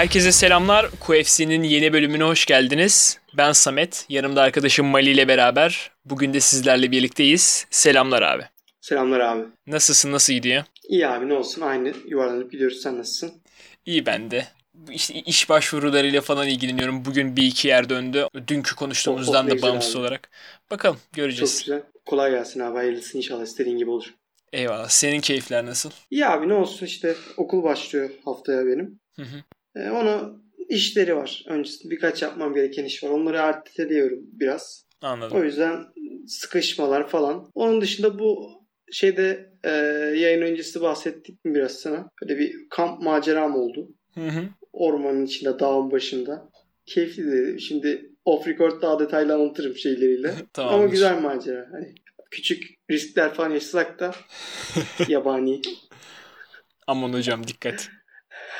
Herkese selamlar. QFC'nin yeni bölümüne hoş geldiniz. Ben Samet, yanımda arkadaşım Mali ile beraber. Bugün de sizlerle birlikteyiz. Selamlar abi. Selamlar abi. Nasılsın, nasıl gidiyor? İyi abi ne olsun aynı yuvarlanıp gidiyoruz sen nasılsın? İyi ben de. İşte iş başvurularıyla falan ilgileniyorum. Bugün bir iki yer döndü. Dünkü konuştuğumuzdan Oh, oh, da bağımsız abi. olarak. Bakalım Çok göreceğiz. güzel. Kolay gelsin abi hayırlısı inşallah istediğin gibi olur. Eyvallah. Senin keyifler nasıl? İyi abi ne olsun işte okul başlıyor haftaya benim. Hı hı. Ee, onu işleri var. Öncesinde birkaç yapmam gereken iş var. Onları erteliyorum biraz. Anladım. O yüzden sıkışmalar falan. Onun dışında bu şeyde e, yayın öncesi bahsettik mi biraz sana? Böyle bir kamp maceram oldu. Hı hı. ormanın içinde, dağın başında. Keyifliydi. Şimdi off record daha detaylı anlatırım şeyleriyle. Tamamdır. Ama güzel macera. Hani küçük riskler falan yaşasak da yabani. Aman hocam dikkat.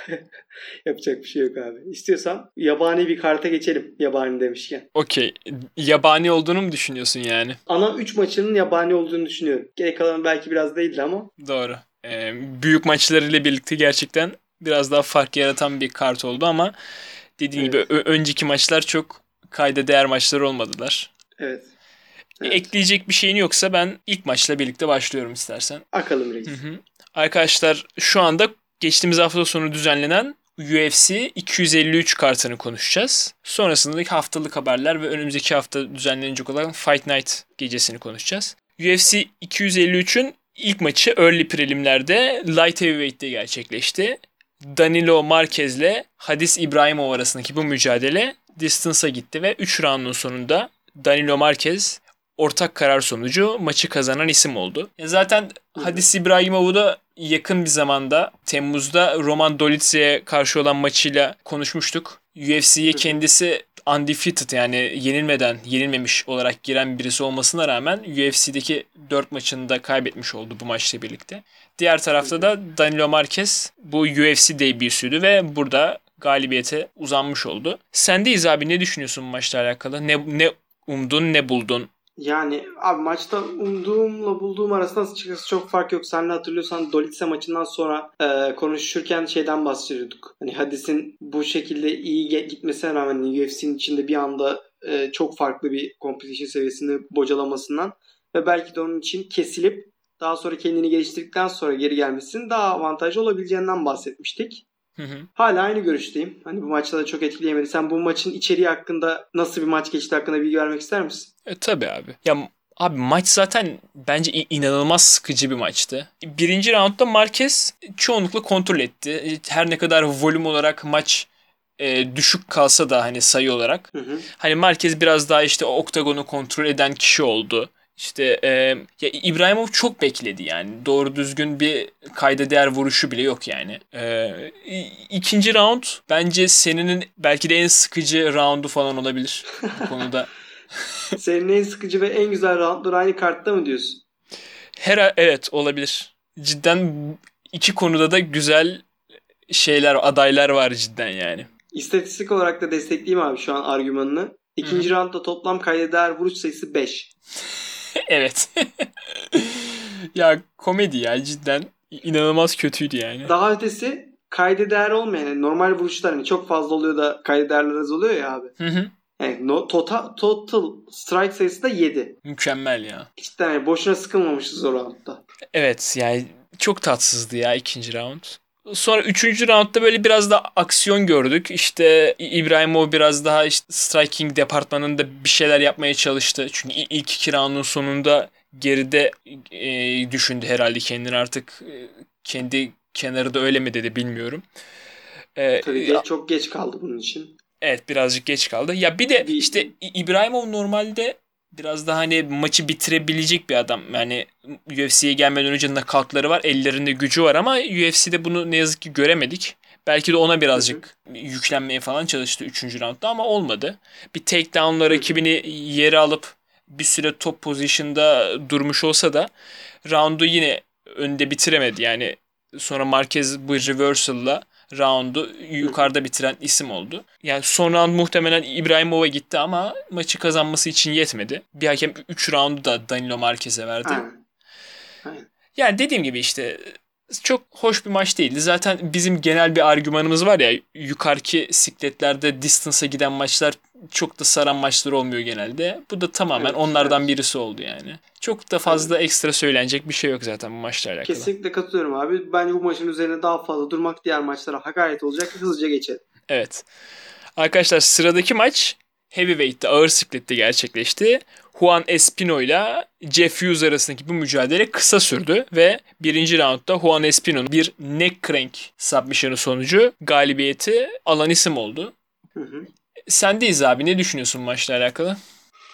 Yapacak bir şey yok abi. İstiyorsan yabani bir karta geçelim yabani demişken. Okey. Yabani olduğunu mu düşünüyorsun yani? Ana 3 maçının yabani olduğunu düşünüyorum. Gerek kalan belki biraz değildi ama Doğru. Ee, büyük maçlarıyla birlikte gerçekten biraz daha fark yaratan bir kart oldu ama dediğim Evet. gibi önceki maçlar çok kayda değer maçlar olmadılar. evet. Evet. Ekleyecek bir şeyin yoksa ben ilk maçla birlikte başlıyorum istersen. Akalım reis. Hı hı. Arkadaşlar şu anda geçtiğimiz hafta sonu düzenlenen UFC 253 kartını konuşacağız. Sonrasında haftalık haberler ve önümüzdeki hafta düzenlenecek olan Fight Night gecesini konuşacağız. UFC 253'ün ilk maçı early prelimlerde light heavyweight'te gerçekleşti. Danilo Marquez'le Hadis İbrahimov arasındaki bu mücadele distance'a gitti ve 3 roundun sonunda Danilo Marquez ortak karar sonucu maçı kazanan isim oldu. Ya Zaten. Hadis İbrahimov'u da yakın bir zamanda Temmuz'da Roman Dolidze'ye karşı olan maçıyla konuşmuştuk. UFC'ye kendisi undefeated yani yenilmeden, yenilmemiş olarak giren birisi olmasına rağmen UFC'deki 4 maçını da kaybetmiş oldu bu maçla birlikte. Diğer tarafta da Danilo Marquez bu UFC debüsüydü ve burada galibiyete uzanmış oldu. Sendeyiz abi ne düşünüyorsun bu maçla alakalı? Ne, ne umdun ne buldun? Yani abi maçta umduğumla bulduğum arasında açıkçası çok fark yok. Sen de hatırlıyorsan Dolitse maçından sonra e, konuşurken şeyden bahsediyorduk. Hani Hadis'in bu şekilde iyi gitmesine rağmen hani UFC'nin içinde bir anda e, çok farklı bir competition seviyesini bocalamasından ve belki de onun için kesilip daha sonra kendini geliştirdikten sonra geri gelmesinin daha avantajlı olabileceğinden bahsetmiştik. Hı hı. Hala aynı görüşteyim. Hani bu maçta da çok etkileyemedi. Sen bu maçın içeriği hakkında nasıl bir maç geçti hakkında bilgi vermek ister misin? E tabi abi. Ya abi maç zaten bence inanılmaz sıkıcı bir maçtı. Birinci roundda Marquez çoğunlukla kontrol etti. Her ne kadar volüm olarak maç e, düşük kalsa da hani sayı olarak. Hı hı. Hani Marquez biraz daha işte oktagonu kontrol eden kişi oldu. İşte e, ya İbrahimov çok bekledi yani. Doğru düzgün bir kayda değer vuruşu bile yok yani. E, ikinci round bence seninin belki de en sıkıcı roundu falan olabilir bu konuda. Senin en sıkıcı ve en güzel roundlar aynı kartta mı diyorsun? Her evet olabilir. Cidden iki konuda da güzel şeyler, adaylar var cidden yani. İstatistik olarak da destekleyeyim abi şu an argümanını. İkinci roundda toplam kaydeder vuruş sayısı 5. evet. ya komedi ya cidden inanılmaz kötüydü yani. Daha ötesi kayda değer olmayan yani normal vuruşlar hani çok fazla oluyor da kayda değerler az oluyor ya abi. Hı hı. Yani no, total, total strike sayısı da 7. Mükemmel ya. Cidden yani boşuna sıkılmamışız o roundda. Evet yani çok tatsızdı ya ikinci round. Sonra üçüncü roundda böyle biraz da aksiyon gördük. İşte İbrahimov biraz daha işte striking departmanında bir şeyler yapmaya çalıştı. Çünkü ilk iki roundun sonunda geride e, düşündü herhalde kendini artık e, kendi kenarı da öyle mi dedi bilmiyorum. E, Tabii geç- çok geç kaldı bunun için. Evet birazcık geç kaldı. Ya bir de işte İbrahimov normalde biraz daha hani maçı bitirebilecek bir adam. Yani UFC'ye gelmeden önce knockoutları var. Ellerinde gücü var ama UFC'de bunu ne yazık ki göremedik. Belki de ona birazcık yüklenmeye falan çalıştı 3. roundda ama olmadı. Bir takedown'la rakibini yere alıp bir süre top pozisyonda durmuş olsa da roundu yine önde bitiremedi. Yani Sonra Marquez bu reversal'la roundu yukarıda bitiren isim oldu. Yani son round muhtemelen İbrahimova gitti ama maçı kazanması için yetmedi. Bir hakem 3 roundu da Danilo Marquez'e verdi. Aynen. Aynen. Yani dediğim gibi işte çok hoş bir maç değildi. Zaten bizim genel bir argümanımız var ya yukarıki sikletlerde distance'a giden maçlar çok da saran maçlar olmuyor genelde. Bu da tamamen Evet, onlardan evet. birisi oldu yani. Çok da fazla ekstra söylenecek bir şey yok zaten bu maçla alakalı. Kesinlikle katılıyorum abi. Bence bu maçın üzerine daha fazla durmak diğer maçlara hakaret olacak. Hızlıca geçelim. Evet. Arkadaşlar sıradaki maç Heavyweight'te ağır siklette gerçekleşti. Juan Espino ile Jeff Hughes arasındaki bu mücadele kısa sürdü ve birinci roundda Juan Espino'nun bir neck crank submission'ı sonucu galibiyeti alan isim oldu. Hı hı. Sendeyiz abi ne düşünüyorsun maçla alakalı?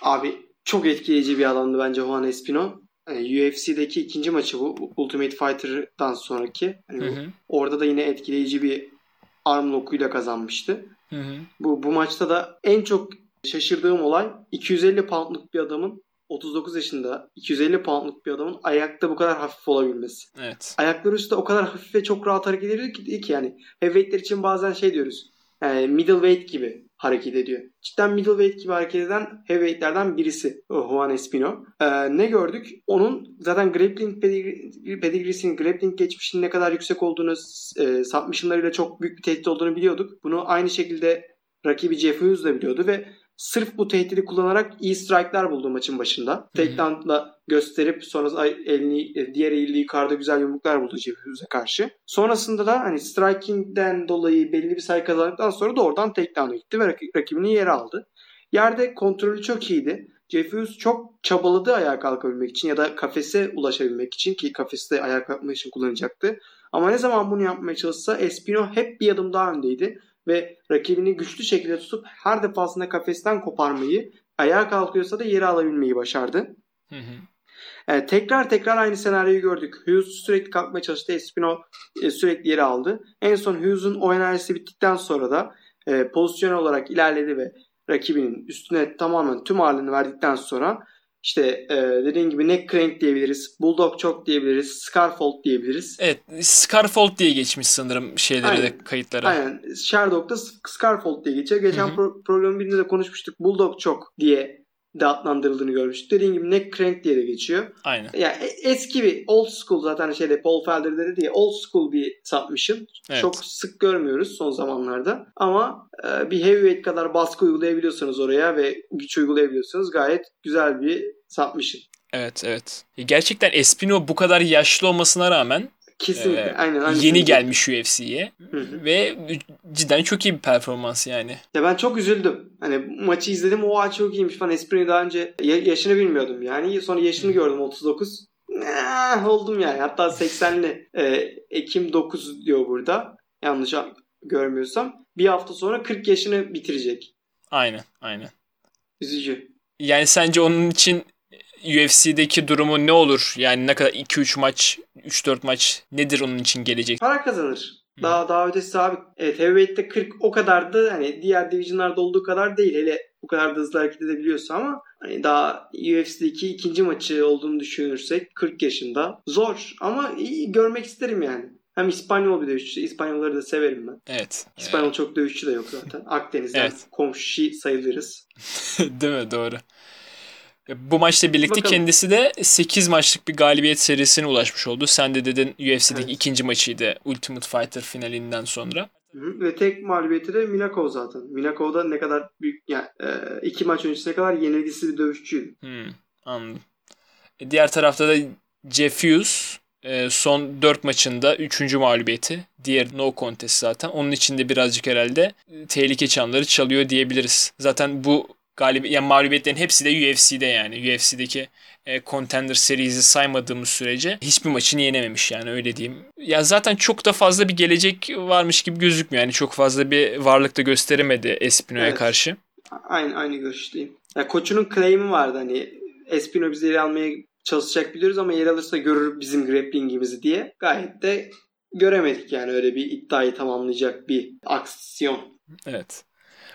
Abi çok etkileyici bir adamdı bence Juan Espino. Yani UFC'deki ikinci maçı bu. Ultimate Fighter'dan sonraki. Hani Hı hı. orada da yine etkileyici bir arm lock'uyla kazanmıştı. Hı hı. Bu, bu maçta da en çok şaşırdığım olay 250 poundluk bir adamın 39 yaşında 250 poundluk bir adamın ayakta bu kadar hafif olabilmesi. Evet. Ayakları üstte o kadar hafif ve çok rahat hareket ediyor ki, ki yani heavyweightler için bazen şey diyoruz. Yani middleweight gibi hareket ediyor. Cidden middleweight gibi hareket eden heavyweightlerden birisi Juan Espino. Ee, ne gördük? Onun zaten grappling pedigri- pedigreesinin, grappling geçmişinin ne kadar yüksek olduğunu, e, submissionlarıyla çok büyük bir tehdit olduğunu biliyorduk. Bunu aynı şekilde rakibi Jeff Hughes de biliyordu ve sırf bu tehdidi kullanarak iyi strike'lar buldu maçın başında. Takedown'la gösterip sonra elini e, diğer eliyle yukarıda güzel yumruklar buldu Jeff Hughes'e karşı. Sonrasında da hani striking'den dolayı belli bir sayı kazandıktan sonra da oradan takedown'a gitti ve rak- rakibini yere aldı. Yerde kontrolü çok iyiydi. Jeff Hughes çok çabaladı ayağa kalkabilmek için ya da kafese ulaşabilmek için ki kafeste ayağa kalkmak için kullanacaktı. Ama ne zaman bunu yapmaya çalışsa Espino hep bir adım daha öndeydi ve rakibini güçlü şekilde tutup her defasında kafesten koparmayı, ayağa kalkıyorsa da yere alabilmeyi başardı. Hı hı. Yani tekrar tekrar aynı senaryoyu gördük. Hughes sürekli kalkmaya çalıştı. Espino e, sürekli yere aldı. En son Hughes'un o enerjisi bittikten sonra da e, pozisyon olarak ilerledi ve rakibinin üstüne tamamen tüm ağırlığını verdikten sonra işte e, dediğin gibi neck crank diyebiliriz. Bulldog choke diyebiliriz. Scarfold diyebiliriz. Evet Scarfold diye geçmiş sanırım şeyleri de kayıtlara. Aynen. Sherdog'da Scarfold diye geçiyor. Geçen Hı hı. pro- programın birinde de konuşmuştuk. Bulldog choke diye de adlandırıldığını görmüştük. Dediğin gibi neck crank diye de geçiyor. Aynen. Yani e- eski bir old school zaten şeyde Paul Felder dedi diye old school bir submission. Evet. Çok sık görmüyoruz son zamanlarda. Ama e, bir heavyweight kadar baskı uygulayabiliyorsanız oraya ve güç uygulayabiliyorsanız gayet güzel bir submission. Evet evet. Gerçekten Espino bu kadar yaşlı olmasına rağmen Kesinlikle. Ee, aynen, aynen. yeni gelmiş UFC'ye ve cidden çok iyi bir performans yani. Ya ben çok üzüldüm. Hani maçı izledim. Oha çok iyiymiş falan. Espino'yu daha önce ya- yaşını bilmiyordum yani. Sonra yaşını gördüm 39. Eh, oldum yani. Hatta 80'li e, Ekim 9 diyor burada. Yanlış görmüyorsam. Bir hafta sonra 40 yaşını bitirecek. Aynen aynen. Üzücü. Yani sence onun için UFC'deki durumu ne olur? Yani ne kadar 2-3 maç, 3-4 maç nedir onun için gelecek? Para kazanır. Daha daha ötesi abi. Evet heavyweight'te 40 o kadar da hani diğer divisionlarda olduğu kadar değil. Hele bu kadar da hızlı hareket edebiliyorsa ama hani daha UFC'deki ikinci maçı olduğunu düşünürsek 40 yaşında zor ama iyi görmek isterim yani. Hem İspanyol bir dövüşçü. İspanyolları da severim ben. Evet. İspanyol çok dövüşçü de yok zaten. Akdeniz'den Evet. komşu sayılırız. Değil mi? Doğru. E, Bu maçla birlikte Bakalım. kendisi de 8 maçlık bir galibiyet serisine ulaşmış oldu. Sen de dedin UFC'deki Evet. ikinci maçıydı Ultimate Fighter finalinden sonra. Ve tek mağlubiyeti de Minakov zaten. Minakov da ne kadar büyük yani e, iki maç öncesine kadar yenilgisiz bir dövüşçüydü. Hmm, anladım. E, Diğer tarafta da Jeff Hughes son 4 maçında 3. mağlubiyeti. Diğer no contest zaten. Onun içinde birazcık herhalde tehlike çanları çalıyor diyebiliriz. Zaten bu galibi yani mağlubiyetlerin hepsi de UFC'de yani. UFC'deki e, Contender Series'i saymadığımız sürece hiçbir maçını yenememiş yani öyle diyeyim. Ya zaten çok da fazla bir gelecek varmış gibi gözükmüyor. Yani çok fazla bir varlık da gösteremedi Espino'ya Evet. karşı. Aynı aynı görüşteyim. Ya koçunun claim'i vardı hani Espino bizi yere almaya çalışacak biliyoruz ama yer alırsa görür bizim grapplingimizi diye. Gayet de göremedik yani öyle bir iddiayı tamamlayacak bir aksiyon. Evet.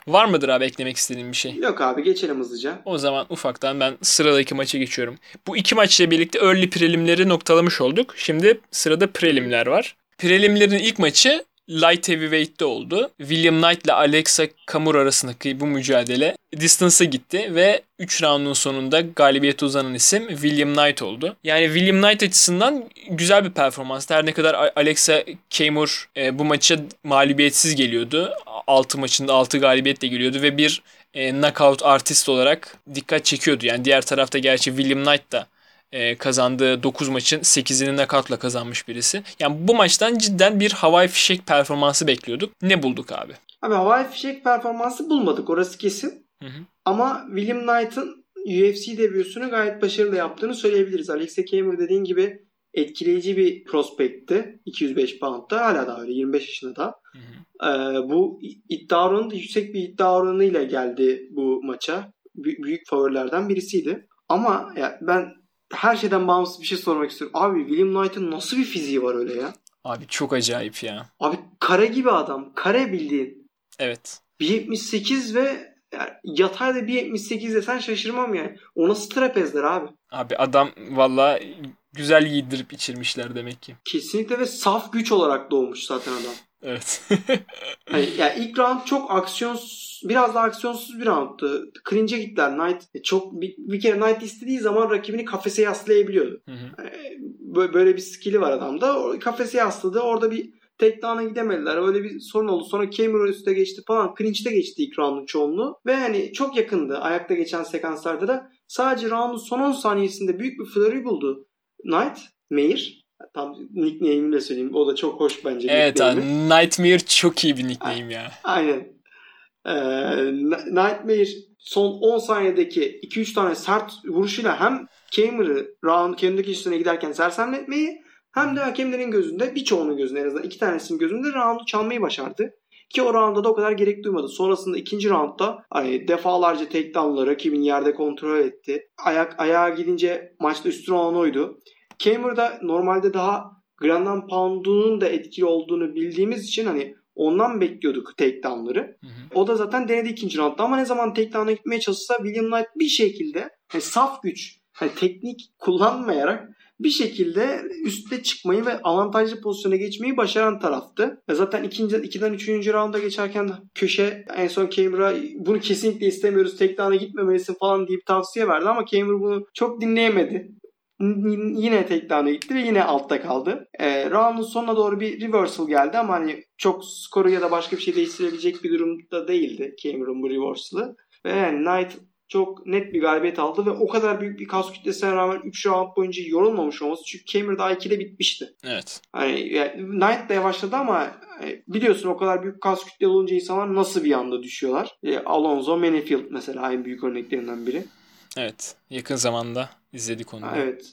Var mıdır abi eklemek istediğin bir şey? Yok abi geçelim hızlıca. O zaman ufaktan ben sıradaki maça geçiyorum. Bu iki maçla birlikte early prelimleri noktalamış olduk. Şimdi sırada prelimler var. Prelimlerin ilk maçı light heavyweight'te oldu. William Knight ile Alexa Kamur arasındaki bu mücadele distance'a gitti ve 3 roundun sonunda galibiyete uzanan isim William Knight oldu. Yani William Knight açısından güzel bir performans. Her ne kadar Alexa Kamur e, bu maça mağlubiyetsiz geliyordu. 6 maçında 6 galibiyetle geliyordu ve bir e, knockout artist olarak dikkat çekiyordu. Yani diğer tarafta gerçi William Knight da e, kazandığı 9 maçın 8'ini nakavtla kazanmış birisi. Yani bu maçtan cidden bir havai fişek performansı bekliyorduk. Ne bulduk abi? Abi havai fişek performansı bulmadık orası kesin. Hı hı. Ama William Knight'ın UFC debüsünü gayet başarılı yaptığını söyleyebiliriz. Alexa Kamer dediğin gibi etkileyici bir prospekti. 205 pound'da hala da öyle 25 yaşında da. Hı hı. Ee, bu iddia oranı yüksek bir iddia oranıyla geldi bu maça. B- büyük favorilerden birisiydi. Ama ya ben her şeyden bağımsız bir şey sormak istiyorum. Abi William Knight'ın nasıl bir fiziği var öyle ya? Abi çok acayip ya. Abi kare gibi adam. Kare bildiğin. Evet. 1.78 ve yani yatayda 1.78 desen şaşırmam yani. O nasıl trapezler abi? Abi adam valla güzel giydirip içirmişler demek ki. Kesinlikle ve saf güç olarak doğmuş zaten adam. Evet. yani, yani ilk round çok aksiyonsuz, biraz daha aksiyonsuz bir roundtu. Cringe'e gittiler. Knight e, çok bir, bir kere Knight istediği zaman rakibini kafese yaslayabiliyordu. Hı hı. Yani, böyle bir skill'i var adamda. Kafese yasladı. Orada bir takedown'a gidemediler. Öyle bir sorun oldu. Sonra Cameron üstte geçti falan. Clinch'te geçti ilk roundun çoğunluğu. Ve hani çok yakındı. Ayakta geçen sekanslarda da. Sadece roundun son 10 saniyesinde büyük bir flurry buldu. Knight, Meir Tam nickname'ini de söyleyeyim. O da çok hoş bence. Evet abi. Nightmare çok iyi bir nickname ya. Aynen. Ee, Nightmare son 10 saniyedeki 2-3 tane sert vuruşuyla hem Kamer'ı round kendindeki üstüne giderken sersemletmeyi hem de hakemlerin gözünde birçoğunun gözünde en azından iki tanesinin gözünde roundu çalmayı başardı. Ki o roundda da o kadar gerek duymadı. Sonrasında ikinci roundda hani defalarca takedown'la rakibin yerde kontrol etti. Ayak ayağa gidince maçta üstün olan oydu. Kamer'da normalde daha Grand Pound'unun da etkili olduğunu bildiğimiz için hani ondan bekliyorduk takedown'ları. O da zaten denedi ikinci roundda ama ne zaman takedown'a gitmeye çalışsa William Knight bir şekilde hani saf güç, hani teknik kullanmayarak bir şekilde üstte çıkmayı ve avantajlı pozisyona geçmeyi başaran taraftı. Ve zaten ikinci, ikiden üçüncü rounda geçerken köşe en son Kamer'a bunu kesinlikle istemiyoruz takedown'a gitmemelisin falan deyip tavsiye verdi ama Kamer bunu çok dinleyemedi yine takedown'a gitti ve yine altta kaldı. E, round'un sonuna doğru bir reversal geldi ama hani çok skoru ya da başka bir şey değiştirebilecek bir durumda değildi Cameron bu reversal'ı. Ve yani Knight çok net bir galibiyet aldı ve o kadar büyük bir kas kütlesine rağmen 3 round boyunca yorulmamış olması çünkü Cameron daha 2'de bitmişti. Evet. Hani yani Knight de yavaşladı ama e, biliyorsun o kadar büyük kas kütle olunca insanlar nasıl bir anda düşüyorlar. E, Alonso Manifield mesela en büyük örneklerinden biri. Evet. Yakın zamanda izledik onu. Evet.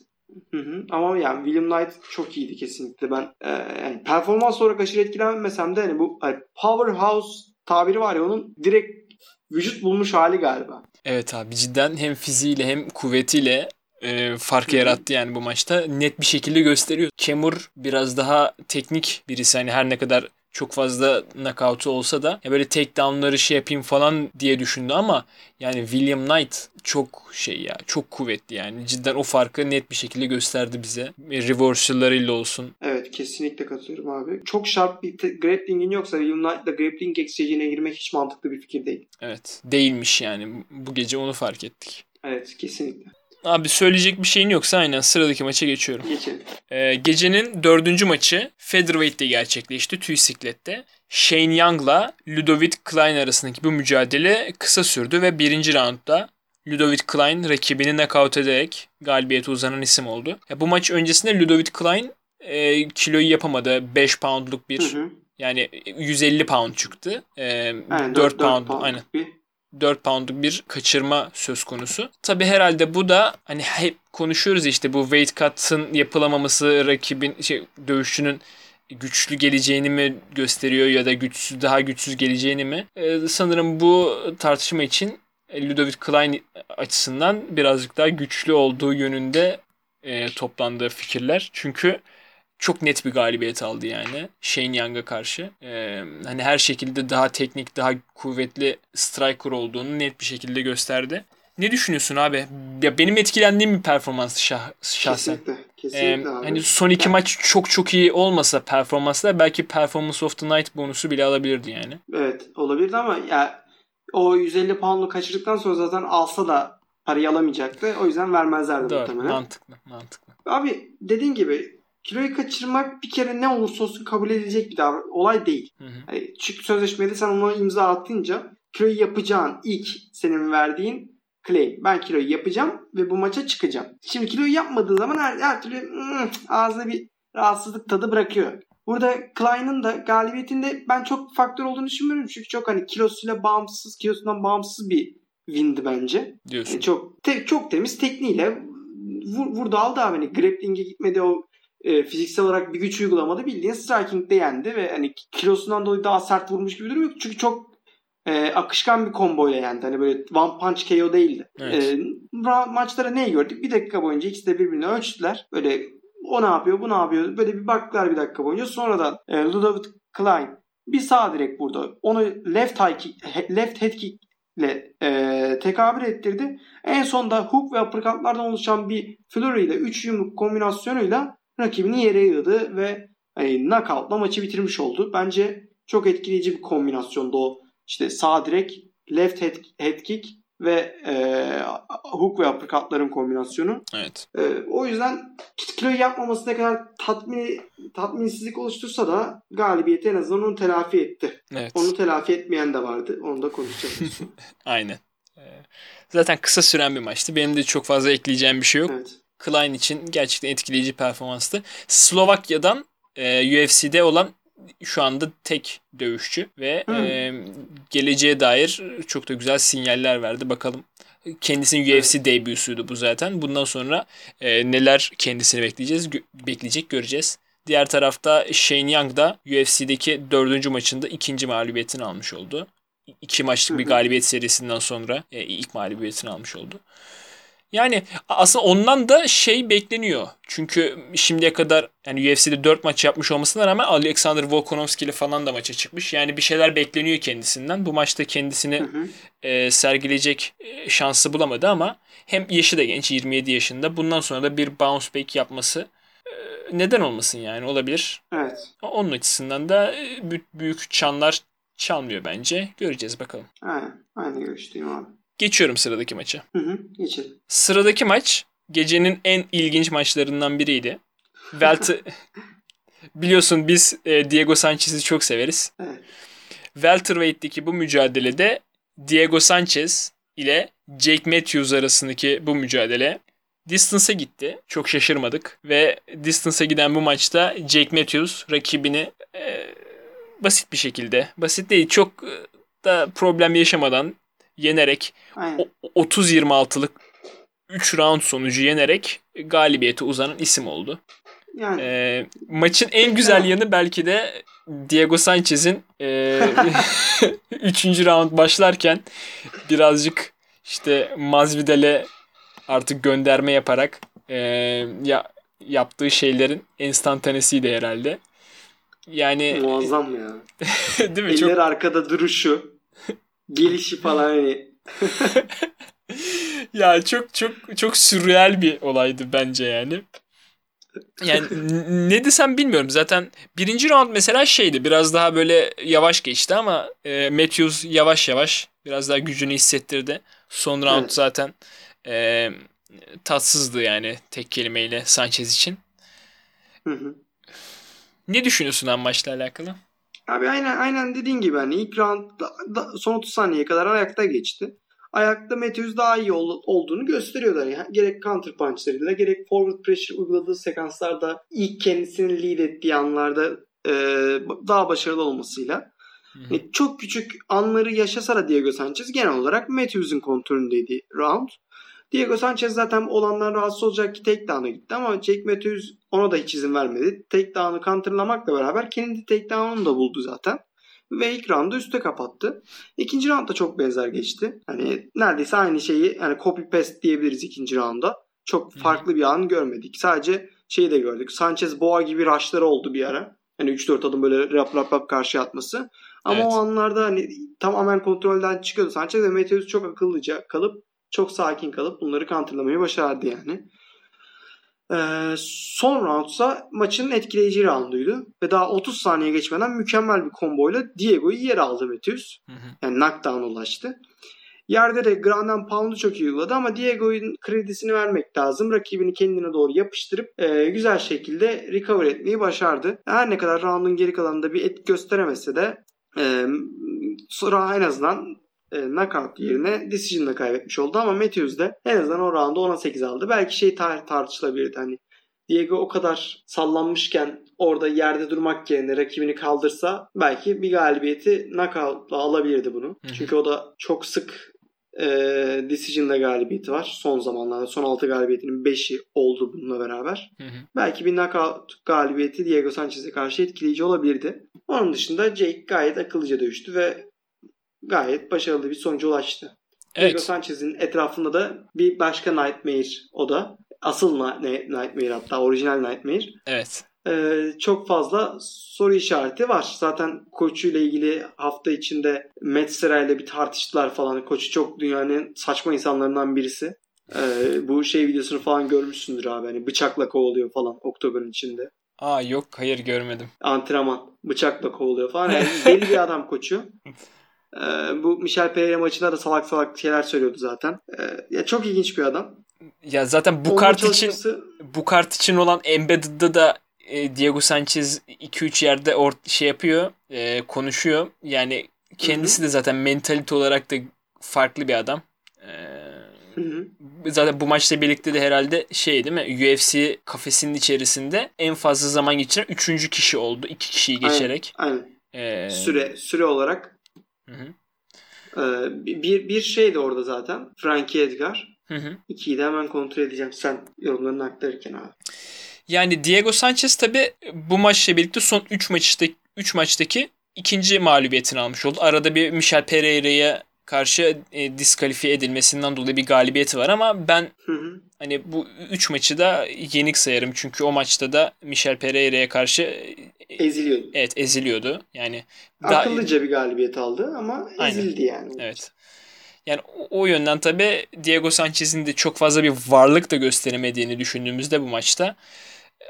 Hı hı. Ama yani William Knight çok iyiydi kesinlikle. Ben e, yani performans olarak aşırı etkilenmesem de hani bu hani powerhouse tabiri var ya onun direkt vücut bulmuş hali galiba. Evet abi cidden hem fiziğiyle hem kuvvetiyle e, farkı yarattı yani bu maçta. Net bir şekilde gösteriyor. Kemur biraz daha teknik birisi. Hani her ne kadar çok fazla knockout'u olsa da ya böyle takedown'ları şey yapayım falan diye düşündü ama yani William Knight çok şey ya çok kuvvetli yani cidden o farkı net bir şekilde gösterdi bize. Reversal'larıyla olsun. Evet kesinlikle katılıyorum abi. Çok sharp bir grappling'in yoksa William Knight'la grappling exchange'ine girmek hiç mantıklı bir fikir değil. Evet değilmiş yani bu gece onu fark ettik. Evet kesinlikle. Abi söyleyecek bir şeyin yoksa aynen sıradaki maça geçiyorum. Geçelim. Ee, gecenin dördüncü maçı Featherweight'te gerçekleşti. Tüy siklette. Shane Young'la Ludovic Klein arasındaki bu mücadele kısa sürdü ve birinci roundda Ludovic Klein rakibini knockout ederek galibiyete uzanan isim oldu. Ya bu maç öncesinde Ludovic Klein e, kiloyu yapamadı. 5 poundluk bir hı hı. yani 150 pound çıktı. E, aynen, 4, 4 pound, pound aynen. Bir 4 poundluk bir kaçırma söz konusu. Tabi herhalde bu da hani hep konuşuyoruz işte bu weight cut'ın yapılamaması rakibin şey dövüşçünün güçlü geleceğini mi gösteriyor ya da güçsüz daha güçsüz geleceğini mi? Ee, sanırım bu tartışma için Ludovic Klein açısından birazcık daha güçlü olduğu yönünde e, toplandığı fikirler. Çünkü çok net bir galibiyet aldı yani Shane Young'a karşı. Ee, hani her şekilde daha teknik, daha kuvvetli striker olduğunu net bir şekilde gösterdi. Ne düşünüyorsun abi? Ya benim etkilendiğim bir performans şah, şahsen. Kesinlikle. Kesinlikle Ee, abi. hani son iki maç çok çok iyi olmasa performanslar belki Performance of the Night bonusu bile alabilirdi yani. Evet olabilirdi ama ya o 150 pound'u kaçırdıktan sonra zaten alsa da parayı alamayacaktı. O yüzden vermezlerdi Doğru. muhtemelen. Mantıklı. Mantıklı. Abi dediğin gibi kiloyu kaçırmak bir kere ne olursa olsun kabul edilecek bir davran olay değil. Hı hı. Hani çünkü sözleşmede sen ona imza attınca kiloyu yapacağın ilk senin verdiğin claim. Ben kiloyu yapacağım ve bu maça çıkacağım. Şimdi kiloyu yapmadığı zaman her, her türlü "Hmm," ağzına bir rahatsızlık tadı bırakıyor. Burada Klein'ın da galibiyetinde ben çok faktör olduğunu düşünmüyorum. Çünkü çok hani kilosuyla bağımsız, kilosundan bağımsız bir windi bence. Diyorsun. Yani çok te- çok temiz tekniğiyle vur, vurdu aldı abi. Hani grappling'e gitmedi o e, fiziksel olarak bir güç uygulamadı. Bildiğin striking'de yendi ve hani kilosundan dolayı daha sert vurmuş gibi durum yok. Çünkü çok e, akışkan bir komboyla yendi. Hani böyle one punch KO değildi. Evet. E, ma- maçlara neyi gördük? Bir dakika boyunca ikisi de birbirini ölçtüler. Böyle o ne yapıyor, bu ne yapıyor? Böyle bir baktılar bir dakika boyunca. Sonradan e, Ludovic Klein bir sağ direkt vurdu. Onu left high kick, left head kick ile e, tekabül ettirdi. En sonda hook ve uppercutlardan oluşan bir flurry ile 3 yumruk kombinasyonuyla rakibini yere yığdı ve e, knockoutla maçı bitirmiş oldu. Bence çok etkileyici bir kombinasyondu o. İşte sağ direkt, left head, head kick ve e, hook ve uppercutların kombinasyonu. Evet. E, o yüzden kiloyu yapmaması ne kadar tatmin, tatminsizlik oluştursa da galibiyeti en azından onu telafi etti. Evet. Onu telafi etmeyen de vardı. Onu da konuşacağız. Aynen. Ee, Zaten kısa süren bir maçtı. Benim de çok fazla ekleyeceğim bir şey yok. evet. Klein için gerçekten etkileyici performanstı. Slovakya'dan e, UFC'de olan şu anda tek dövüşçü ve Hmm. e, geleceğe dair çok da güzel sinyaller verdi. Bakalım kendisinin UFC debüsüydü bu zaten. Bundan sonra e, neler kendisini bekleyeceğiz, gö- bekleyecek göreceğiz. Diğer tarafta Shane Young da UFC'deki dördüncü maçında ikinci mağlubiyetini almış oldu. İki maçlık bir galibiyet serisinden sonra e, ilk mağlubiyetini almış oldu. Yani aslında ondan da şey bekleniyor. Çünkü şimdiye kadar yani UFC'de 4 maç yapmış olmasına rağmen Alexander Volkanovski ile falan da maça çıkmış. Yani bir şeyler bekleniyor kendisinden. Bu maçta kendisini Hı hı. e, sergileyecek e, şansı bulamadı ama hem yaşı da genç 27 yaşında. Bundan sonra da bir bounce back yapması e, neden olmasın yani olabilir. Evet. Onun açısından da e, bü- büyük çanlar çalmıyor bence. Göreceğiz bakalım. Aynen. Aynı görüşteyim abi. Geçiyorum sıradaki maça. Hı hı. Geçelim. Sıradaki maç gecenin en ilginç maçlarından biriydi. Welter biliyorsun biz e, Diego Sanchez'i çok severiz. Evet. Welterweight'teki bu mücadelede Diego Sanchez ile Jake Matthews arasındaki bu mücadele distance'a gitti. Çok şaşırmadık ve distance'a giden bu maçta Jake Matthews rakibini e, basit bir şekilde, basit değil çok e, da problem yaşamadan yenerek Aynen. o- 30-26'lık 3 round sonucu yenerek galibiyete uzanan isim oldu. Yani Ee, maçın en güzel yanı belki de Diego Sanchez'in 3. round başlarken birazcık işte Masvidal'e artık gönderme yaparak e, ya yaptığı şeylerin enstantanesiydi herhalde. Yani muazzam ya. değil mi? Eller Çok arkada duruşu. Gelişi falan hani. ya çok çok çok sürreal bir olaydı bence yani. Yani ne desem bilmiyorum. Zaten birinci round mesela şeydi. Biraz daha böyle yavaş geçti ama e, Matthews yavaş yavaş biraz daha gücünü hissettirdi. Son round Evet. zaten e, tatsızdı yani tek kelimeyle Sanchez için. Hı hı. Ne düşünüyorsun maçla alakalı? Abi aynen aynen dediğin gibi hani ilk round da- da- son 30 saniyeye kadar ayakta geçti. Ayakta Matthews daha iyi ol- olduğunu gösteriyordu. Yani gerek counter punchlarıyla gerek forward pressure uyguladığı sekanslarda ilk kendisini lead ettiği anlarda e, daha başarılı olmasıyla. Yani çok küçük anları yaşasa da Diego Sanchez genel olarak Matthews'un kontrolündeydi round. Diego Sanchez zaten olandan rahatsız olacak ki takedown'a gitti ama Jake Matthews ona da hiç izin vermedi. Takedown'ı counterlamakla beraber kendi takedown'unu da buldu zaten. Ve ilk roundu üste kapattı. İkinci round da çok benzer geçti. Hani neredeyse aynı şeyi hani copy paste diyebiliriz ikinci rounda. Çok farklı bir an görmedik. Sadece şeyi de gördük. Sanchez boğa gibi rushları oldu bir ara. Hani 3-4 adım böyle rap rap rap karşı atması. Ama Evet. o anlarda hani tamamen kontrolden çıkıyordu Sanchez ve Matthews çok akıllıca kalıp çok sakin kalıp bunları counterlamayı başardı yani. Ee, son roundsa maçın etkileyici rounduydu. Ve daha 30 saniye geçmeden mükemmel bir komboyla Diego'yu yer aldı Matthews. Hı hı. Yani knockdown ulaştı. Yerde de ground and pound'u çok iyi uyguladı ama Diego'nun kredisini vermek lazım. Rakibini kendine doğru yapıştırıp e, güzel şekilde recover etmeyi başardı. Her ne kadar round'un geri kalanında bir et gösteremese de e, sonra en azından e, knockout yerine decision'da kaybetmiş oldu ama Matthews de en azından o round'u 10'a 8 aldı. Belki şey tar- tartışılabilirdi hani Diego o kadar sallanmışken orada yerde durmak yerine rakibini kaldırsa belki bir galibiyeti knockout'la alabilirdi bunu. Hı hı. Çünkü o da çok sık e, decision'da galibiyeti var. Son zamanlarda son 6 galibiyetinin 5'i oldu bununla beraber. Hı hı. Belki bir knockout galibiyeti Diego Sanchez'e karşı etkileyici olabilirdi. Onun dışında Jake gayet akıllıca dövüştü ve gayet başarılı bir sonuca ulaştı. Diego Evet. Sanchez'in etrafında da bir başka Nightmare o da. Asıl Nightmare hatta orijinal Nightmare. Evet. Ee, çok fazla soru işareti var. Zaten koçuyla ilgili hafta içinde Matt Serra ile bir tartıştılar falan. Koçu çok dünyanın saçma insanlarından birisi. Ee, bu şey videosunu falan görmüşsündür abi. Hani bıçakla kovalıyor falan oktogonun içinde. Aa yok hayır görmedim. Antrenman. Bıçakla kovalıyor falan. Yani deli bir adam koçu. Ee, bu Michel Pereira maçında da salak salak şeyler söylüyordu zaten. Ee, ya çok ilginç bir adam. Ya zaten bu kart için çalışması- bu kart için olan Embedded'da da e, Diego Sanchez 2-3 yerde or şey yapıyor, e, konuşuyor. Yani kendisi de zaten mentalite olarak da farklı bir adam. E, zaten bu maçla birlikte de herhalde şey değil mi? UFC kafesinin içerisinde en fazla zaman geçiren 3. kişi oldu. 2 kişiyi Aynen. geçerek. Aynen. E, Süre süre olarak Hı hı. Ee, bir, bir şey de orada zaten. Frankie Edgar. Hı hı. İkiyi de hemen kontrol edeceğim sen yorumlarını aktarırken abi. Yani Diego Sanchez tabi bu maçla birlikte son 3 maçtaki 3 maçtaki ikinci mağlubiyetini almış oldu. Arada bir Michel Pereira'ya karşı e, diskalifiye edilmesinden dolayı bir galibiyeti var ama ben Hı hı. Hani bu 3 maçı da yenik sayarım. Çünkü o maçta da Michel Pereira'ya karşı e, Eziliyordu. evet eziliyordu. Yani daha- Akıllıca bir galibiyet aldı ama Aynen. ezildi yani. Evet. Yani o, o yönden tabi Diego Sanchez'in de çok fazla bir varlık da gösteremediğini düşündüğümüzde bu maçta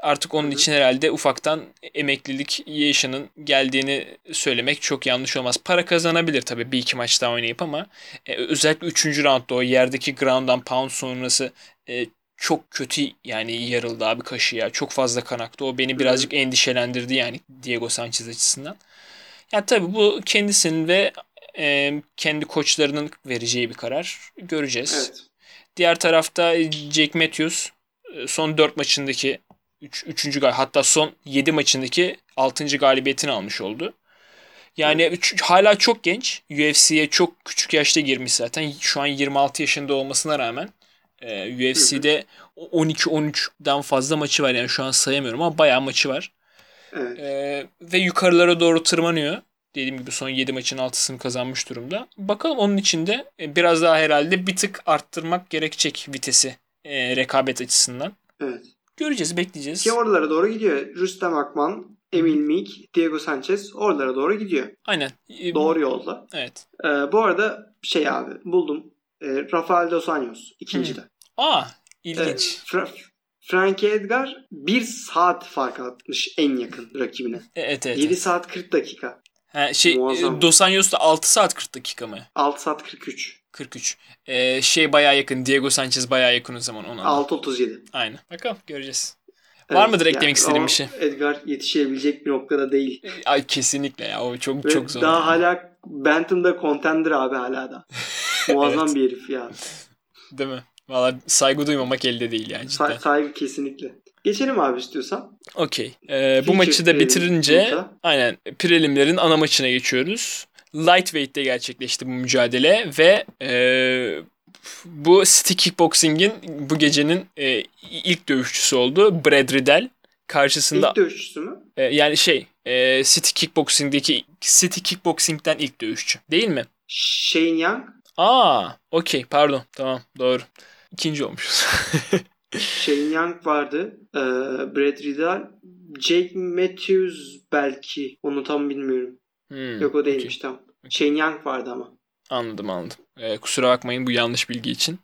artık onun için herhalde ufaktan emeklilik yaşının geldiğini söylemek çok yanlış olmaz. Para kazanabilir tabi bir iki maç daha oynayıp ama e, özellikle 3. roundda o yerdeki ground and pound sonrası e, çok kötü yani yarıldı abi kaşı ya. Çok fazla kan aktı. O beni birazcık endişelendirdi yani Diego Sanchez açısından. Ya tabii bu kendisinin ve e, kendi koçlarının vereceği bir karar. Göreceğiz. Evet. Diğer tarafta Jake Matthews e, son 4 maçındaki 3. Üç, üçüncü gal hatta son 7 maçındaki 6. galibiyetini almış oldu. Yani üç- hala çok genç. UFC'ye çok küçük yaşta girmiş zaten. Şu an 26 yaşında olmasına rağmen e, UFC'de 12-13'den fazla maçı var. Yani şu an sayamıyorum ama bayağı maçı var. Evet. Ee, ve yukarılara doğru tırmanıyor. Dediğim gibi son 7 maçın 6'sını kazanmış durumda. Bakalım onun için de e, biraz daha herhalde bir tık arttırmak gerekecek vitesi e, rekabet açısından. evet. Göreceğiz, bekleyeceğiz. Ki oralara doğru gidiyor. Rüstem Akman, Emil Meek, Diego Sanchez oralara doğru gidiyor. Aynen. E, Doğru yolda. Evet. Ee, bu arada şey abi buldum. Ee, Rafael Dos Anjos ikinci de. Aa, Ee, ilginç. Fra- Frankie Edgar bir saat fark atmış en yakın rakibine. E, Evet, evet. 7 evet. saat 40 dakika. Ha, şey, Muazzam. e, Dos Anjos'ta 6 saat 40 dakika mı? 6 saat 43. 43. Ee, şey bayağı yakın. Diego Sanchez bayağı yakın o zaman ona. da. 6.37. Aynen. Bakalım göreceğiz. Var mıdır eklemek istediğin bir şey? Edgar yetişebilecek bir noktada değil. Ay kesinlikle ya. O çok Ve çok zor. daha yani. hala Benton'da contender abi hala da. Muazzam Evet. bir herif ya. Değil mi? Valla saygı duymamak elde değil yani cidden. Sa- saygı kesinlikle. Geçelim abi istiyorsan. Okey. Ee, bu maçı da prelim bitirince yoksa? aynen prelimlerin ana maçına geçiyoruz. Lightweight'te gerçekleşti bu mücadele ve e, bu City Kickboxing'in bu gecenin e, ilk dövüşçüsü oldu. Brad Riddell. Karşısında İlk dövüşçüsü mü? e, yani şey e, City Kickboxing'deki City Kickboxing'den ilk dövüşçü. Değil mi? Shane Young. Aa, okey pardon. Tamam doğru. İkinci olmuşuz. Shane Young vardı. Ee, Brad Riddell. Jake Matthews belki. Onu tam bilmiyorum. Hmm, Yok o değilmiş tam. Shane Young vardı ama. Anladım anladım. Ee, kusura bakmayın bu yanlış bilgi için.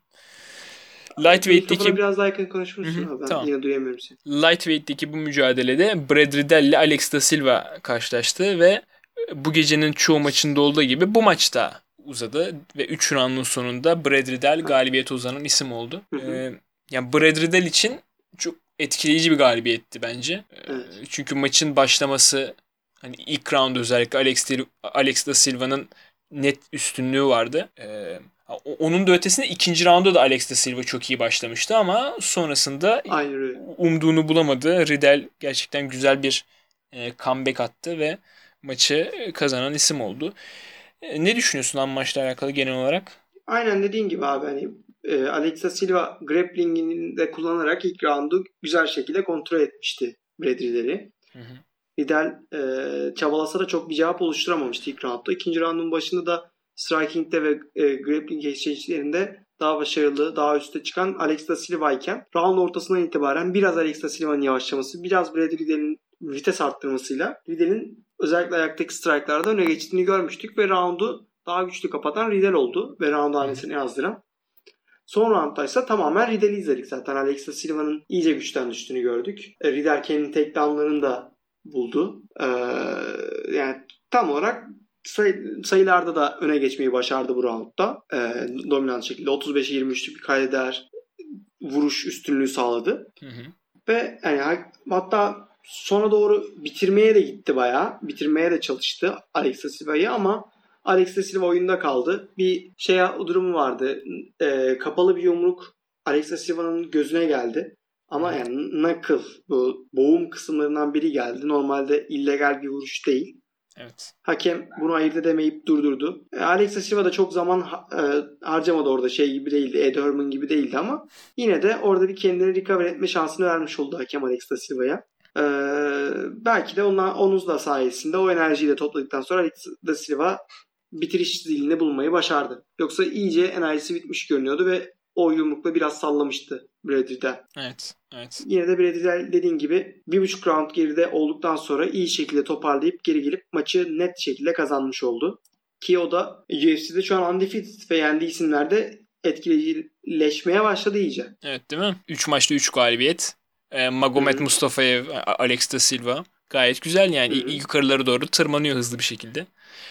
Lightweight'teki biraz daha yakın konuşmuşsun Hı hı, ama ben tamam. yine duyamıyorum seni. Lightweight'teki bu mücadelede Brad Riddell ile Alex da Silva karşılaştı ve bu gecenin çoğu maçında olduğu gibi bu maçta uzadı ve 3 roundun sonunda Brad Riddell galibiyete uzanan isim oldu. Hı hı. Ee, yani Brad Riddell için çok etkileyici bir galibiyetti bence. Ee, Evet. Çünkü maçın başlaması hani ilk round özellikle Alex, Alex da Silva'nın net üstünlüğü vardı. Ee, onun da ötesinde ikinci rounda da Alex da Silva çok iyi başlamıştı ama sonrasında öyle. umduğunu bulamadı. Riddell gerçekten güzel bir e, comeback attı ve maçı kazanan isim oldu. E, ne düşünüyorsun lan maçla alakalı genel olarak? Aynen dediğin gibi abi hani e, Alexa Silva grapplingini de kullanarak ilk roundu güzel şekilde kontrol etmişti Brad Riddell'i. Riddell e, çabalasa da çok bir cevap oluşturamamıştı ilk roundda. İkinci roundun başında da striking'de ve e, grappling exchange'lerinde daha başarılı, daha üste çıkan Alex da Silva iken round ortasından itibaren biraz Alex da Silva'nın yavaşlaması, biraz Brad Riddell'in vites arttırmasıyla Riddell'in özellikle ayaktaki strike'larda öne geçtiğini görmüştük ve roundu daha güçlü kapatan Riddell oldu ve round hanesini yazdıran. Son roundda ise tamamen Riddell'i izledik zaten. Alexa Silva'nın iyice güçten düştüğünü gördük. E, Riddell kendi takedownlarını da buldu. Ee, yani tam olarak sayı- sayılarda da öne geçmeyi başardı bu roundda. Ee, dominant şekilde 35'e 23'lük bir kaydeder vuruş üstünlüğü sağladı. Hı hı. Ve yani ha- hatta sona doğru bitirmeye de gitti bayağı. Bitirmeye de çalıştı Alexa Silva'yı ama Alexa Silva oyunda kaldı. Bir şey durumu vardı. Ee, kapalı bir yumruk Alexa Silva'nın gözüne geldi. Ama yani knuckle bu boğum kısımlarından biri geldi. Normalde illegal bir vuruş değil. Evet. Hakem bunu ayırt edemeyip durdurdu. E, Alexa Silva da çok zaman e, harcamadı orada şey gibi değildi. Ed Herman gibi değildi ama yine de orada bir kendini recover etme şansını vermiş oldu hakem Alexa Silva'ya. E, belki de ona, onun da sayesinde o enerjiyi de topladıktan sonra Alexa Silva bitiriş dilini bulmayı başardı. Yoksa iyice enerjisi bitmiş görünüyordu ve o yumrukla biraz sallamıştı Brad Riddell. Evet. Evet. Yine de Brad Riddell dediğin gibi bir buçuk round geride olduktan sonra iyi şekilde toparlayıp geri gelip maçı net şekilde kazanmış oldu. Ki o da UFC'de şu an undefeated ve yendiği isimlerde etkileyleşmeye başladı iyice. Evet değil mi? 3 maçta 3 galibiyet. E, Magomed Hı hı. Mustafaev, A- Alex da Silva. Gayet güzel yani. Hı hı. Yukarıları doğru tırmanıyor hızlı bir şekilde.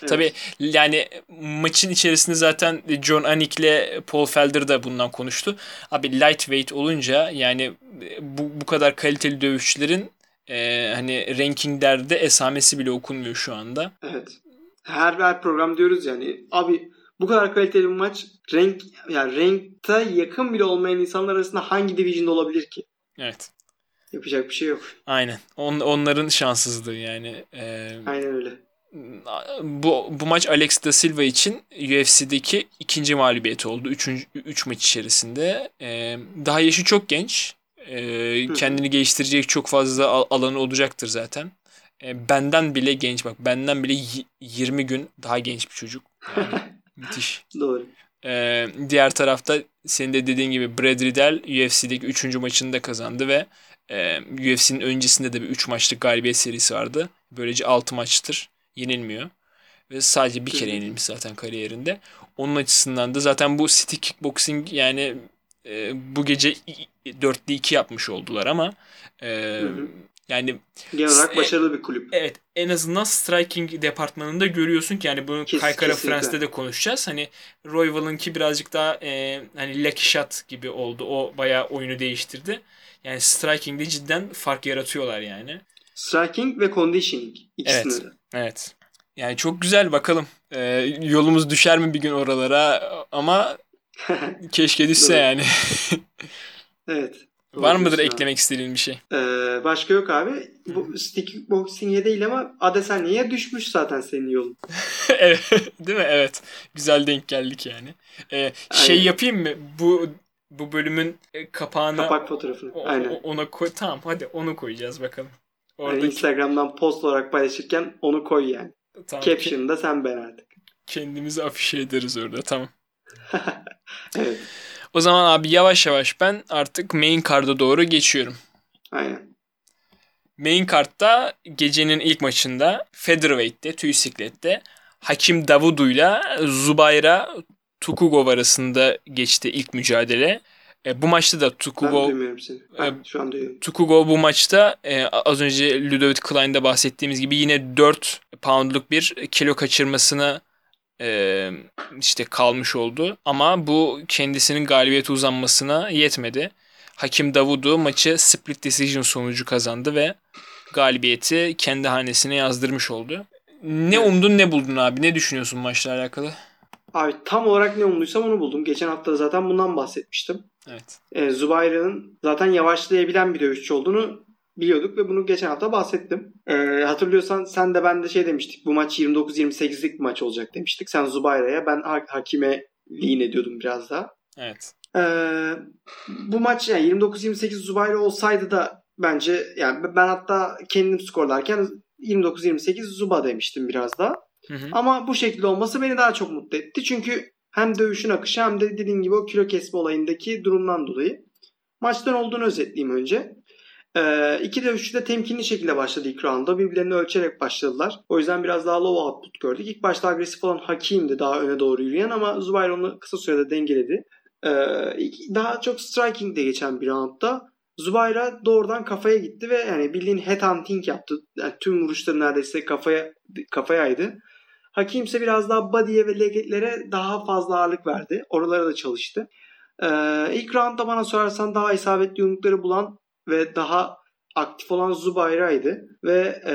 Evet. Tabii yani maçın içerisinde zaten John Anik'le Paul Felder da bundan konuştu. Abi lightweight olunca yani bu, bu kadar kaliteli dövüşçülerin e, hani rankinglerde esamesi bile okunmuyor şu anda. Evet. Her her program diyoruz yani abi bu kadar kaliteli bir maç renk yani renkte yakın bile olmayan insanlar arasında hangi division'da olabilir ki? Evet. Yapacak bir şey yok. Aynen. On, onların şanssızlığı yani. E, Aynen öyle. bu, bu maç Alex da Silva için UFC'deki ikinci mağlubiyeti oldu. Üçüncü, üç maç içerisinde. Ee, daha yaşı çok genç. Ee, hı. kendini geliştirecek çok fazla al- alanı olacaktır zaten. Ee, benden bile genç bak. Benden bile y- 20 gün daha genç bir çocuk. Yani, müthiş. Doğru. Ee, diğer tarafta senin de dediğin gibi Brad Riddell UFC'deki 3. maçını da kazandı ve e, UFC'nin öncesinde de bir 3 maçlık galibiyet serisi vardı. Böylece 6 maçtır yenilmiyor. Ve sadece bir kere yenilmiş zaten kariyerinde. Onun açısından da zaten bu City Kickboxing yani e, bu gece 4'te 2 yapmış oldular ama e, Hı hı. yani Genel olarak E- başarılı bir kulüp. Evet en azından striking departmanında görüyorsun ki yani bunu Kes- Kaykara. Friends'te de konuşacağız. Hani Royval'ınki birazcık daha e, hani lucky shot gibi oldu. O bayağı oyunu değiştirdi. Yani striking'de cidden fark yaratıyorlar yani. Striking ve conditioning. İkisini Evet. de. Evet. Yani çok güzel bakalım. E, yolumuz düşer mi bir gün oralara ama keşke düşse yani. evet. Var mıdır abi. eklemek istediğin bir şey? Ee, başka yok abi. Bu stick boxing'e değil ama Adesanye'ye düşmüş zaten senin yolun. evet, değil mi? Evet. Güzel denk geldik yani. Ee, şey yapayım mı? Bu bu bölümün e, kapağına Kapak fotoğrafını. o- Aynen. ona koy. Tamam hadi onu koyacağız bakalım. Hani Orada Instagram'dan post olarak paylaşırken onu koy yani. tamam, Caption'ı da sen ben artık. kendimizi afişe ederiz orada. Tamam. evet. O zaman abi yavaş yavaş ben artık main card'a doğru geçiyorum. Aynen. Main card'da gecenin ilk maçında Featherweight'te, tüy siklette Hakim Davudu'yla Zubayra Tukugov arasında geçti ilk mücadele. E, bu maçta da Ben Tukugo duymuyorum seni. Ha, E, şu an duyuyorum. Tukugo bu maçta e, az önce Ludovic Klein'de bahsettiğimiz gibi yine 4 poundluk bir kilo kaçırmasına e, işte kalmış oldu. Ama bu kendisinin galibiyete uzanmasına yetmedi. Hakim Davudu maçı split decision sonucu kazandı ve galibiyeti kendi hanesine yazdırmış oldu. Ne Evet. umdun ne buldun abi? Ne düşünüyorsun maçla alakalı? Abi tam olarak ne umduysam onu buldum. Geçen hafta da zaten bundan bahsetmiştim. Evet. E, Zubayra'nın zaten yavaşlayabilen bir dövüşçü olduğunu biliyorduk ve bunu geçen hafta bahsettim. E, hatırlıyorsan sen de ben de şey demiştik. Bu maç 29-28'lik bir maç olacak demiştik. Sen Zubayra'ya ben ha- Hakim'e lean ediyordum biraz daha. Evet. E, bu maç yani 29-28 Zubayra olsaydı da bence yani ben hatta kendim skorlarken 29-28 Zuba demiştim biraz daha. Hı hı. Ama bu şekilde olması beni daha çok mutlu etti. Çünkü hem dövüşün akışı hem de dediğim gibi o kilo kesme olayındaki durumdan dolayı. Maçtan olduğunu özetleyeyim önce. Ee, iki dövüşçü de temkinli şekilde başladı ilk roundda. Birbirlerini ölçerek başladılar. O yüzden biraz daha low output gördük. İlk başta agresif olan Hakim'di daha öne doğru yürüyen ama Zubair onu kısa sürede dengeledi. Ee, daha çok striking de geçen bir roundda Zubayra doğrudan kafaya gitti ve yani bildiğin headhunting yaptı. Yani tüm vuruşları neredeyse kafaya kafayaydı. Hakim ise biraz daha body'ye ve leglere daha fazla ağırlık verdi. Oralara da çalıştı. Ee, ilk roundda bana sorarsan daha isabetli yumrukları bulan ve daha aktif olan Zubayra'ydı. Ve e,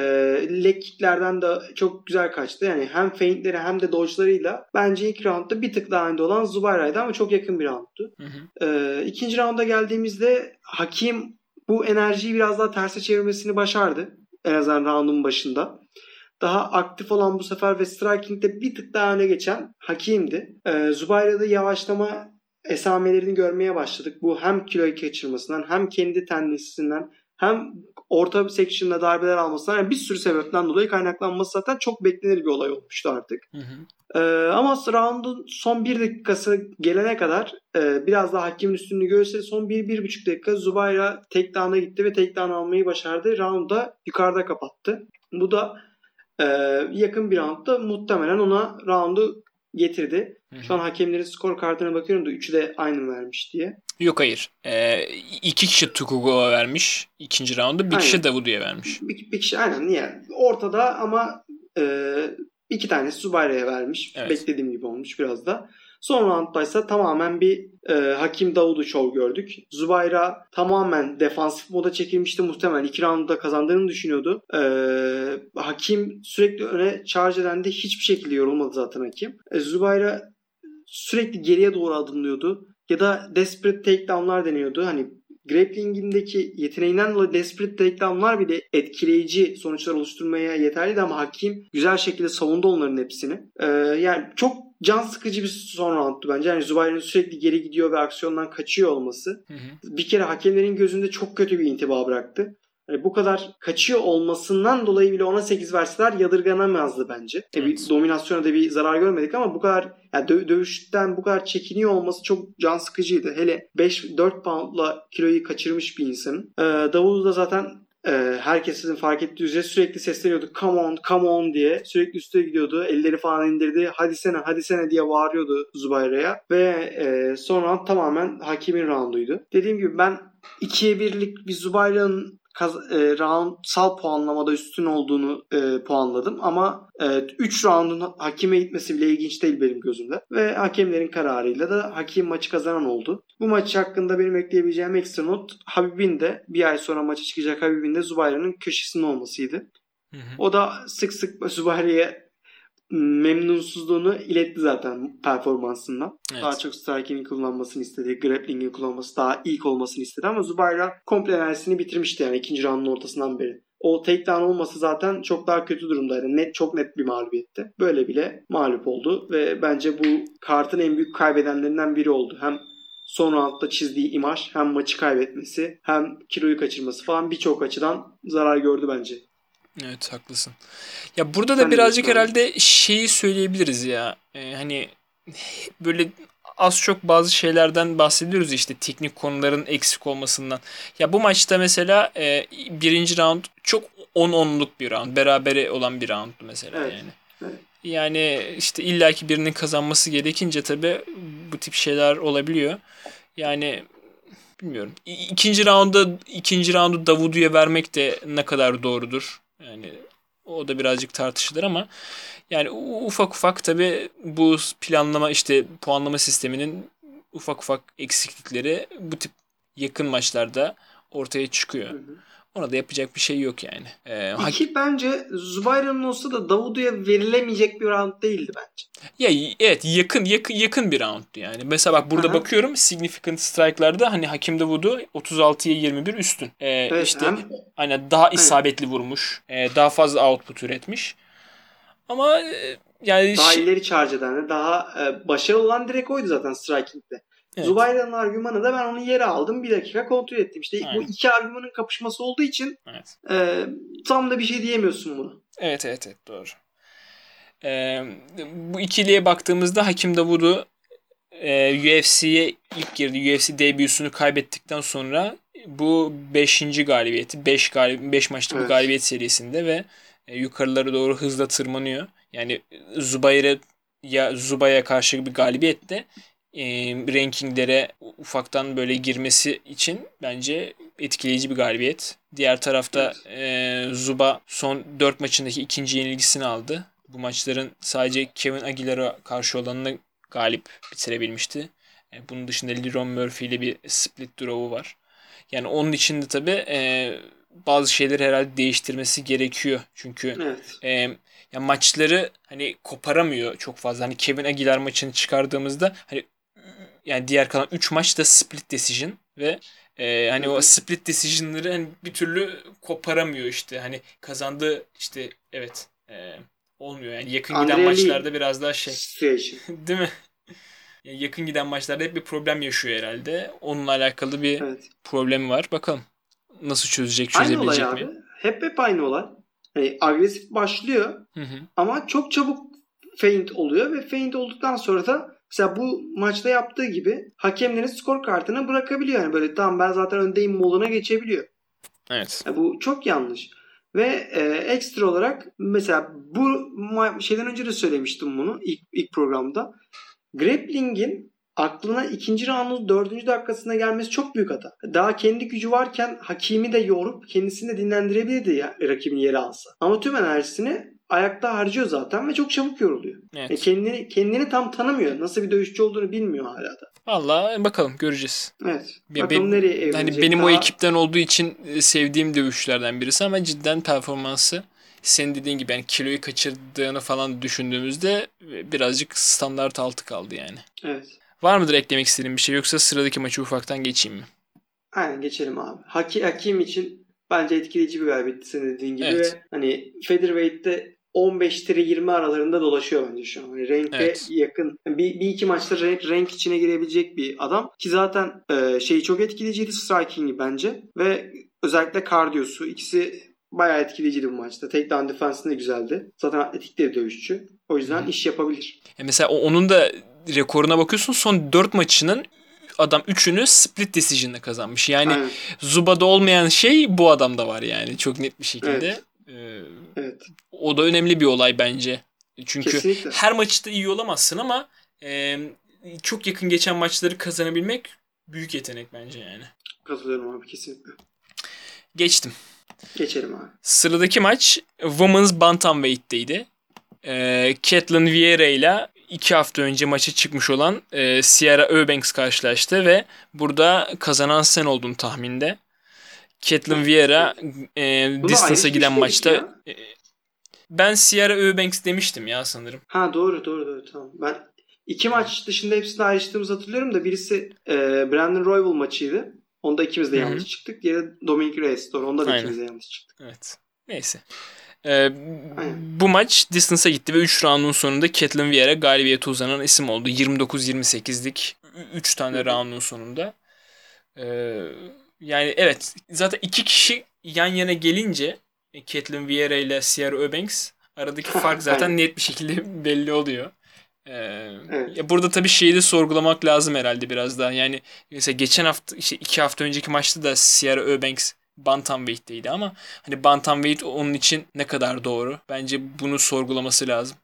leg kicklerden de çok güzel kaçtı. Yani hem feintleri hem de dodge'larıyla bence ilk roundda bir tık daha önde olan Zubayra'ydı ama çok yakın bir roundtu. Hı hı. Ee, ikinci rounda geldiğimizde Hakim bu enerjiyi biraz daha terse çevirmesini başardı. En azından roundun başında. Daha aktif olan bu sefer ve striking'de bir tık daha öne geçen Hakim'di. Ee, Zubayra'da yavaşlama esamelerini görmeye başladık. Bu hem kiloyu kaçırmasından hem kendi tendensinden hem orta section'da darbeler almasından yani bir sürü sebepten dolayı kaynaklanması zaten çok beklenir bir olay olmuştu artık. Hı hı. Ee, ama roundun son bir dakikası gelene kadar e, biraz daha hakimin üstünlüğü gösterdi. Son bir, bir buçuk dakika Zubayra takedown'a gitti ve takedown almayı başardı. Round'da yukarıda kapattı. Bu da e, yakın bir roundda muhtemelen ona roundu getirdi. Hı hı. Şu an hakemlerin skor kartına bakıyorum da üçü de aynı vermiş diye. Yok hayır. Ee, iki kişi Tukugo'ya vermiş ikinci roundu. Bir kişi Aynen. Davudu'ya vermiş. Bir, bir kişi aynen niye? Ortada ama e, iki tanesi Zubayra'ya vermiş. Evet. Beklediğim gibi olmuş biraz da. Son roundda ise tamamen bir e, Hakim Davudu show gördük. Zubayra tamamen defansif moda çekilmişti. Muhtemelen iki roundda kazandığını düşünüyordu. E, hakim sürekli öne charge eden de hiçbir şekilde yorulmadı zaten Hakim. E, Zubayra sürekli geriye doğru adımlıyordu. Ya da desperate takedownlar deniyordu. Hani grappling'indeki yeteneğinden dolayı desperate takedownlar bile etkileyici sonuçlar oluşturmaya yeterliydi ama hakim güzel şekilde savundu onların hepsini. Ee, yani çok can sıkıcı bir son roundtu bence. Yani Zubayr'ın sürekli geri gidiyor ve aksiyondan kaçıyor olması Hı hı. bir kere hakemlerin gözünde çok kötü bir intiba bıraktı. Hani bu kadar kaçıyor olmasından dolayı bile ona 8 verseler yadırganamazdı bence. E bir Evet. dominasyona da bir zarar görmedik ama bu kadar yani dö- dövüşten bu kadar çekiniyor olması çok can sıkıcıydı. Hele 5-4 poundla kiloyu kaçırmış bir insanın. Ee, Davulu da zaten e, herkesin fark ettiği üzere sürekli sesleniyordu. Come on, come on diye. Sürekli üstüne gidiyordu. Elleri falan indirdi. Hadi sene, hadi sene diye bağırıyordu Zubayra'ya. Ve e, son round tamamen hakimin rounduydu. Dediğim gibi ben 2'ye 1'lik bir Zubayra'nın kaz- e, roundsal puanlamada üstün olduğunu e, puanladım. Ama 3 roundun hakime gitmesi bile ilginç değil benim gözümde. Ve hakemlerin kararıyla da hakim maçı kazanan oldu. Bu maç hakkında benim ekleyebileceğim ekstra not Habib'in de bir ay sonra maça çıkacak Habib'in de Zubayra'nın köşesinde olmasıydı. Hı hı. O da sık sık Zubayra'ya memnunsuzluğunu iletti zaten performansından. Evet. Daha çok striking'i kullanmasını istedi. Grappling'i kullanması daha ilk olmasını istedi ama Zubayra komple enerjisini bitirmişti yani ikinci roundun ortasından beri. O takedown olması zaten çok daha kötü durumdaydı. Net çok net bir mağlubiyetti. Böyle bile mağlup oldu ve bence bu kartın en büyük kaybedenlerinden biri oldu. Hem son roundda çizdiği imaj hem maçı kaybetmesi hem kiloyu kaçırması falan birçok açıdan zarar gördü bence. Evet haklısın. Ya burada da ne birazcık herhalde şeyi söyleyebiliriz ya. Ee, hani böyle az çok bazı şeylerden bahsediyoruz işte teknik konuların eksik olmasından. Ya bu maçta mesela e, birinci round çok 10-10'luk bir round. Berabere olan bir rounddu mesela Evet, yani. evet. Yani işte illaki birinin kazanması gerekince tabii bu tip şeyler olabiliyor. Yani bilmiyorum. İkinci raunda ikinci raundu Davudu'ya vermek de ne kadar doğrudur. Yani o da birazcık tartışılır ama yani ufak ufak tabi bu planlama işte puanlama sisteminin ufak ufak eksiklikleri bu tip yakın maçlarda ortaya çıkıyor. Hı hı. Ona da yapacak bir şey yok yani. Ee, İki bence Zubayra'nın olsa da Davudu'ya verilemeyecek bir round değildi bence. Ya evet yakın yakın yakın bir rounddu yani. Mesela bak burada Aha. bakıyorum significant strike'larda hani Hakim Davudu 36'ya 21 üstün. Ee, Evet, işte hem- hani daha isabetli vurmuş. ee, daha fazla output üretmiş. Ama e, yani Daha ileri charge eden, daha e, başarılı olan direkt oydu zaten striking'de. Evet. Zubayra'nın argümanı da ben onu yere aldım. Bir dakika kontrol ettim. İşte Aynen. bu iki argümanın kapışması olduğu için evet. e, tam da bir şey diyemiyorsun bunu. Evet evet evet doğru. Ee, bu ikiliye baktığımızda Hakim Davudu e, UFC'ye ilk girdi. UFC debüsünü kaybettikten sonra bu 5. galibiyeti 5 galib 5 maçlık bir Evet. galibiyet serisinde ve e, yukarılara doğru hızla tırmanıyor. Yani Zubayr'a ya Zuba'ya karşı bir galibiyet de e, rankinglere ufaktan böyle girmesi için bence etkileyici bir galibiyet. Diğer tarafta e, Zuba son 4 maçındaki ikinci yenilgisini aldı. Bu maçların sadece Kevin Aguilar'a karşı olanını galip bitirebilmişti. E, bunun dışında Liron Murphy ile bir split draw'u var. Yani onun için de tabii e, bazı şeyleri herhalde değiştirmesi gerekiyor. Çünkü Evet. e, ya maçları hani koparamıyor çok fazla. Hani Kevin Aguilar maçını çıkardığımızda hani yani diğer kalan 3 maç da split decision ve e, hani o split decision'ları hani bir türlü koparamıyor işte. Hani kazandığı işte evet e, olmuyor. Yani yakın giden Andrea Lee. maçlarda biraz daha şey Situation. değil mi? Yani yakın giden maçlarda hep bir problem yaşıyor herhalde. Onunla alakalı bir Evet. problemi var. Bakalım nasıl çözecek, Aynı olay çözebilecek abi. mi? Hep hep aynı olay. Hani agresif başlıyor Hı hı. ama çok çabuk feint oluyor ve feint olduktan sonra da mesela bu maçta yaptığı gibi hakemlerin skor kartını bırakabiliyor. Yani böyle tamam ben zaten öndeyim moduna geçebiliyor. Evet. Yani bu çok yanlış. Ve e, ekstra olarak mesela bu şeyden önce de söylemiştim bunu ilk, ilk programda. Grappling'in aklına ikinci roundun dördüncü dakikasına gelmesi çok büyük hata. Daha kendi gücü varken Hakimi de yorup kendisini de dinlendirebilirdi ya rakibini yere alsa. Ama tüm enerjisini ayakta harcıyor zaten ve çok çabuk yoruluyor. Evet. E, kendini kendini tam tanımıyor. Nasıl bir dövüşçü olduğunu bilmiyor hala da. Valla bakalım göreceğiz. Evet. Ya Bakalım benim- nereye evrilecek. Hani benim o Daha- ekipten olduğu için e, sevdiğim dövüşçülerden birisi ama cidden performansı senin dediğin gibi yani kiloyu kaçırdığını falan düşündüğümüzde e, birazcık standart altı kaldı yani. Evet. Var mıdır eklemek istediğin bir şey yoksa sıradaki maçı ufaktan geçeyim mi? Aynen geçelim abi. Haki, Hakim için bence etkileyici bir galibiyetti senin dediğin gibi. Evet. Ve hani featherweight'te 15-20 aralarında dolaşıyor bence şu an. Hani renkte Evet. yakın. Bir, bir iki maçta renk, renk içine girebilecek bir adam. Ki zaten e, şeyi çok etkileyiciydi striking'i bence. Ve özellikle kardiyosu. ikisi bayağı etkileyiciydi bu maçta. Takedown defense'inde güzeldi. Zaten atletik de dövüşçü. O yüzden iş yapabilir. Ya mesela onun da rekoruna bakıyorsun son 4 maçının adam 3'ünü split decision'la kazanmış. Yani Aynen. Zuba'da olmayan şey bu adamda var yani çok net bir şekilde. Evet. Ee, Evet. o da önemli bir olay bence. Çünkü Kesinlikle. her maçta iyi olamazsın ama e, çok yakın geçen maçları kazanabilmek büyük yetenek bence yani. Katılıyorum abi kesinlikle. Geçtim. Geçelim abi. Sıradaki maç Women's Bantamweight'teydi. E, Caitlin Vieira ile iki hafta önce maça çıkmış olan e, Sierra Eubanks karşılaştı ve burada kazanan sen oldun tahminde. Caitlin Vieira e, distance'a giden dedik maçta ya. e, ben Sierra Eubanks demiştim ya sanırım. Ha doğru doğru doğru tamam. Ben iki maç dışında hepsini ayrıştığımızı hatırlıyorum da birisi e, Brandon Royval maçıydı. Onda ikimiz de Hı hı. yanlış çıktık. Diğeri Dominic Reyes. Doğru. Onda da Aynen. ikimiz de yanlış çıktık. Evet. Neyse. Ee, bu maç distance'a gitti ve 3 roundun sonunda Caitlin Vieira galibiyete uzanan isim oldu. 29-28'lik 3 tane Hı hı. roundun sonunda. Ee, yani evet zaten iki kişi yan yana gelince e, Caitlin Vieira ile Sierra Eubanks aradaki fark zaten net bir şekilde belli oluyor. Ee, Evet. ya burada tabii şeyi de sorgulamak lazım herhalde biraz daha. Yani mesela geçen hafta işte iki hafta önceki maçta da Sierra Eubanks Bantamweight'teydi ama hani Bantamweight onun için ne kadar doğru? Bence bunu sorgulaması lazım.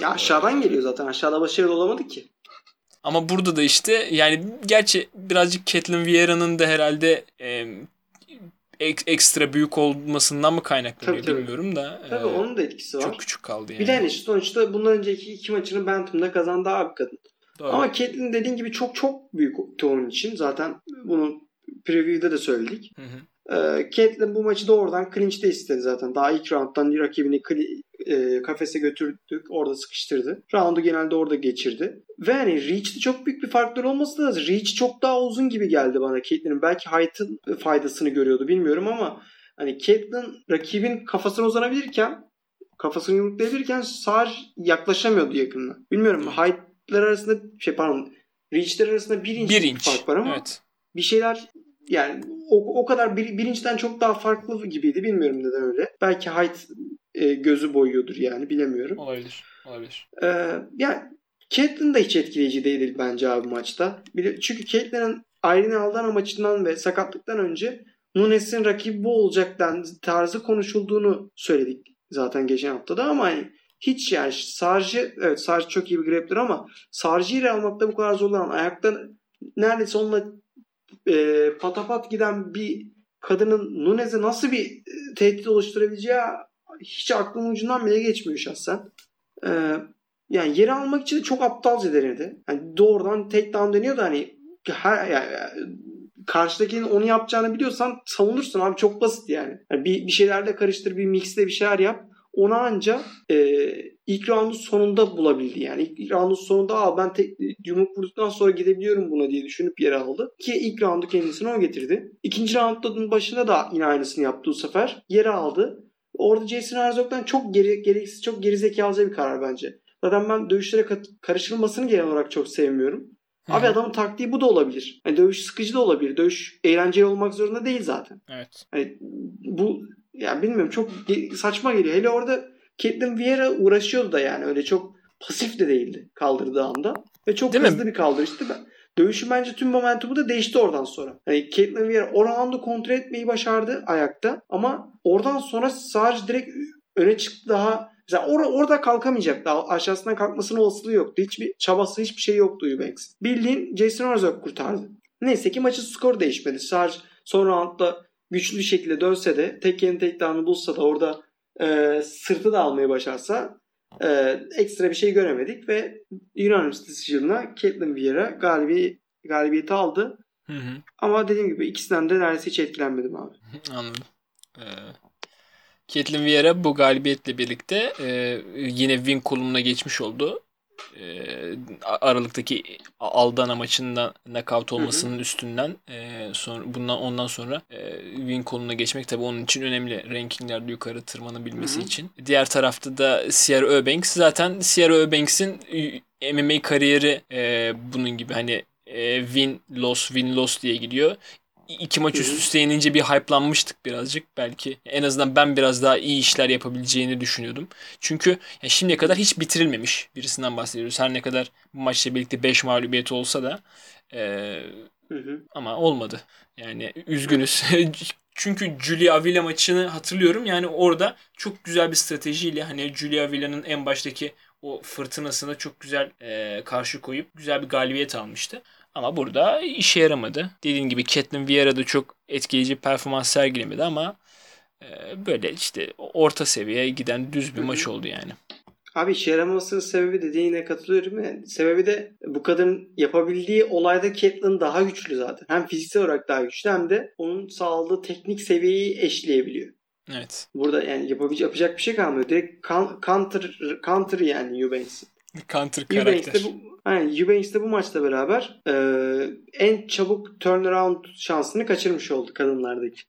Ya aşağıdan geliyor zaten. Aşağıda başarılı olamadı ki. Ama burada da işte yani gerçi birazcık Caitlyn Vieira'nın da herhalde e, ek- ekstra büyük olmasından mı kaynaklanıyor Tabii, tabii. bilmiyorum da. Tabii e, onun da etkisi var. çok küçük kaldı yani. Bir de hani sonuçta bundan önceki iki maçını Bantam'da kazandı abi kadın. Doğru. Ama Caitlyn dediğin gibi çok çok büyük onun için. Zaten bunu preview'da da söyledik. Hı hı. Ee, Caitlyn bu maçı doğrudan clinch'te istedi zaten. Daha ilk rounddan rakibini e, kafese götürdük. Orada sıkıştırdı. Round'u genelde orada geçirdi. Ve hani Reach'te çok büyük bir farklar olması da Reach çok daha uzun gibi geldi bana Caitlyn'in. Belki Height'ın faydasını görüyordu bilmiyorum ama hani Caitlyn rakibin kafasına uzanabilirken kafasını yumruklayabilirken Sar yaklaşamıyordu yakınına. Bilmiyorum Height'lar arasında şey pardon Reach'ler arasında bir inç, bir inç. fark var ama Evet. bir şeyler yani o, o kadar bir, birinçten çok daha farklı gibiydi. Bilmiyorum neden öyle. Belki Height e, gözü boyuyordur yani bilemiyorum. Olabilir. Olabilir. Ee, yani Caitlyn de hiç etkileyici değildi bence abi maçta. Çünkü Caitlyn'in Irene Aldana maçından ve sakatlıktan önce Nunes'in rakibi bu olacak den- tarzı konuşulduğunu söyledik zaten geçen haftada ama hani hiç yani Sarjı evet Sarjı çok iyi bir grappler ama Sarjı ile almakta bu kadar zorlanan ayakta neredeyse onunla e, patapat giden bir kadının Nunes'e nasıl bir e, tehdit oluşturabileceği hiç aklımın ucundan bile geçmiyor şahsen. Ee, yani yeri almak için de çok aptalca denedi. Yani doğrudan tek down deniyor da hani her, yani, karşıdakinin onu yapacağını biliyorsan savunursun abi çok basit yani. yani bir, bir şeylerle karıştır bir mixle bir şeyler yap. Ona anca e, ilk roundun sonunda bulabildi yani. İlk, ilk roundun sonunda Aa, ben tek, yumruk vurduktan sonra gidebiliyorum buna diye düşünüp yere aldı. Ki ilk roundu kendisine o getirdi. İkinci roundun başında da yine aynısını yaptı bu sefer. Yere aldı. Orada Jason Herzog'dan çok geri, gereksiz, çok gerizekalıca bir karar bence. Zaten ben dövüşlere karışılmasını genel olarak çok sevmiyorum. Hı Abi adamın taktiği bu da olabilir. Yani dövüş sıkıcı da olabilir. Dövüş eğlenceli olmak zorunda değil zaten. Evet. Hani bu ya bilmiyorum çok saçma geliyor. Hele orada Caitlyn Vieira uğraşıyordu da yani öyle çok pasif de değildi kaldırdığı anda. Ve çok Değil mi? hızlı bir kaldırıştı. Ben, dövüşün bence tüm momentumu da değişti oradan sonra. Hani Caitlyn Vieira o roundu kontrol etmeyi başardı ayakta ama oradan sonra Sarge direkt öne çıktı daha Mesela or- orada kalkamayacak. Daha aşağısından kalkmasının olasılığı yoktu. Hiçbir çabası, hiçbir şey yoktu Eubanks. Bildiğin Jason Herzog kurtardı. Neyse ki maçın skoru değişmedi. Sarge son roundda güçlü bir şekilde dönse de tek yeni tek down'ı bulsa da orada e, sırtı da almayı başarsa e, ekstra bir şey göremedik ve Unanimous Decision'la Caitlyn Vieira galibi, galibiyeti aldı. Hı hı. Ama dediğim gibi ikisinden de neredeyse hiç etkilenmedim abi. Anladım. Ee, Caitlyn Vieira bu galibiyetle birlikte e, yine win kolumuna geçmiş oldu. E, Aralıktaki Aldana maçında knockout olmasının üstünden e, sonra bundan ondan sonra e, win koluna geçmek tabii onun için önemli. Rankinglerde yukarı tırmanabilmesi Hı hı. için. Diğer tarafta da Sierra Eubanks zaten Sierra Eubanks'in MMA kariyeri e, bunun gibi hani e, win loss win loss diye gidiyor. İki maç üst üste yenince bir hype'lanmıştık birazcık. Belki en azından ben biraz daha iyi işler yapabileceğini düşünüyordum. Çünkü ya şimdiye kadar hiç bitirilmemiş birisinden bahsediyoruz. Her ne kadar bu maçla birlikte 5 mağlubiyeti olsa da e, Hı hı. ama olmadı. Yani üzgünüz. Çünkü Julia Avila maçını hatırlıyorum. Yani orada çok güzel bir stratejiyle hani Julia Avila'nın en baştaki o fırtınasına çok güzel e, karşı koyup güzel bir galibiyet almıştı. Ama burada işe yaramadı. Dediğim gibi Caitlyn Vieira da çok etkileyici performans sergilemedi ama e, böyle işte orta seviyeye giden düz bir maç oldu yani. Abi işe yaramasının sebebi dediğine katılıyorum. Yani sebebi de bu kadın yapabildiği olayda Caitlyn daha güçlü zaten. Hem fiziksel olarak daha güçlü hem de onun sağladığı teknik seviyeyi eşleyebiliyor. Evet. Burada yani yapabilecek yapacak bir şey kalmıyor. Direkt counter counter yani Eubanks'in. Counter Eubanks karakter. de bu yani Eubanks de bu maçla beraber e, en çabuk turnaround şansını kaçırmış oldu kadınlardaki.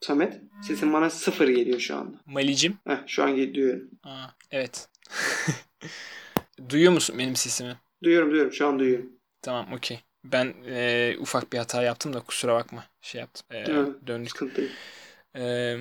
Samet sesin bana sıfır geliyor şu anda. Malicim. Heh, şu an geliyor. Aa, evet. Duyuyor musun benim sesimi? Duyuyorum duyuyorum şu an duyuyorum. Tamam okey. Ben e, ufak bir hata yaptım da kusura bakma. Şey yaptım. E, Evet. döndük. Sıkıntı değil. E,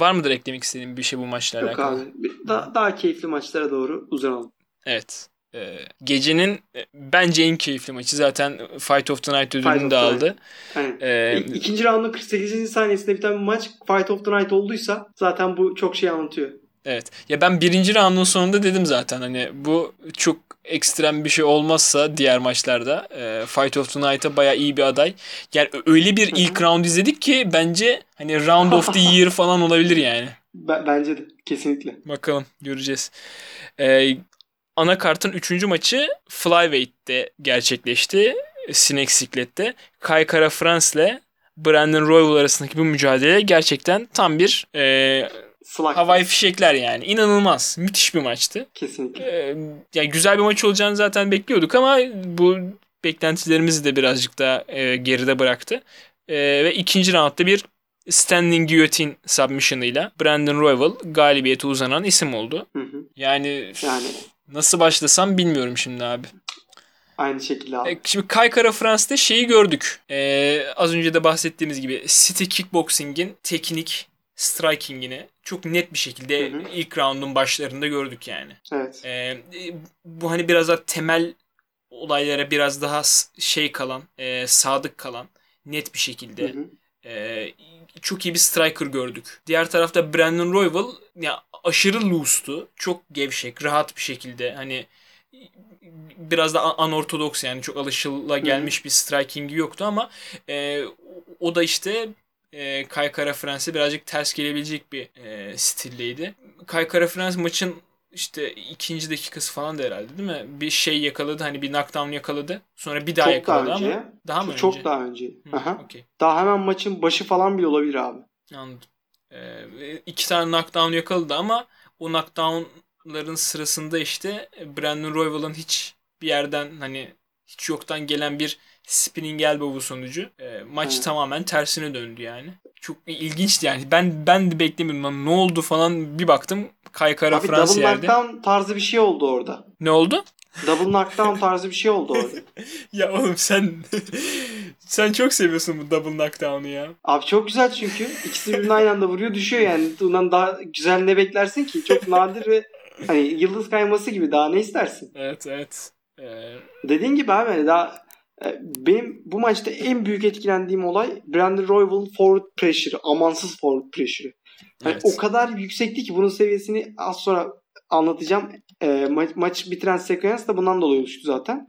var mıdır eklemek istediğin bir şey bu maçla Yok alakalı? abi. Bir- Daha, daha keyifli maçlara doğru uzanalım. Evet. E, gecenin e, bence en keyifli maçı zaten Fight of the Night ödülünü de aldı. Aynen. E, İ- İkinci roundun 48. saniyesinde biten bir maç Fight of the Night olduysa zaten bu çok şey anlatıyor. Evet. Ya ben birinci roundun sonunda dedim zaten hani bu çok ekstrem bir şey olmazsa diğer maçlarda e, Fight of the Night'a bayağı iyi bir aday. Yani öyle bir ilk round izledik ki bence hani round of the year falan olabilir yani. B- bence de kesinlikle. Bakalım göreceğiz. E, anakartın 3. maçı Flyweight'te gerçekleşti. Sinek Siklet'te. Kai Kara France ile Brandon Royval arasındaki bu mücadele gerçekten tam bir e, Slack. havai fişekler yani. İnanılmaz. Müthiş bir maçtı. Kesinlikle. Ee, yani güzel bir maç olacağını zaten bekliyorduk ama bu beklentilerimizi de birazcık daha e, geride bıraktı. E, ve ikinci roundda bir standing guillotine submission'ıyla Brandon Royval galibiyete uzanan isim oldu. Hı hı. Yani, Yani nasıl başlasam bilmiyorum şimdi abi. aynı şekilde abi. E, Şimdi Kaykara Frans'ta şeyi gördük. E, az önce de bahsettiğimiz gibi City Kickboxing'in teknik striking'ini çok net bir şekilde Hı hı. ilk roundun başlarında gördük yani. Evet. Ee, bu hani biraz daha temel olaylara biraz daha şey kalan, e, sadık kalan, net bir Hı şekilde hı. e, çok iyi bir striker gördük. Diğer tarafta Brandon Royval ya aşırı loose'tu. Çok gevşek, rahat bir şekilde hani biraz da anortodoks yani çok alışıla gelmiş bir strikingi yoktu ama e, o da işte e, Kai Kara Frans'e birazcık ters gelebilecek bir e, stildeydi. Kai Kara Frans maçın işte ikinci dakikası falan da herhalde değil mi? Bir şey yakaladı hani bir knockdown yakaladı. Sonra bir daha Çok yakaladı daha önce. ama daha mı Çok önce? daha önce. Hı, Aha. okey. Daha hemen maçın başı falan bile olabilir abi. Anladım. Ee, iki tane knockdown yakaladı ama o knockdownların sırasında işte Brandon Royval'ın hiç bir yerden hani hiç yoktan gelen bir spinning elbow sonucu e, maç Evet. tamamen tersine döndü yani. Çok ilginçti yani. Ben ben de beklemiyordum. Lan ne oldu falan bir baktım. Kaykara Abi Frans double yerde. knockdown tarzı bir şey oldu orada. Ne oldu? Double knockdown tarzı bir şey oldu orada. Ya oğlum sen sen çok seviyorsun bu double knockdown'u ya. Abi çok güzel çünkü. ikisi birbirine aynı anda vuruyor düşüyor yani. Bundan daha güzel ne beklersin ki? Çok nadir ve hani yıldız kayması gibi daha ne istersin? Evet evet. Ee, Dediğin gibi abi hani daha benim bu maçta en büyük etkilendiğim olay Brandon Royval'ın forward pressure'ı. Amansız forward pressure'ı. Yani evet. o kadar yüksekti ki bunun seviyesini az sonra anlatacağım. E, ma- maç bitiren sekans da bundan dolayı oluştu zaten.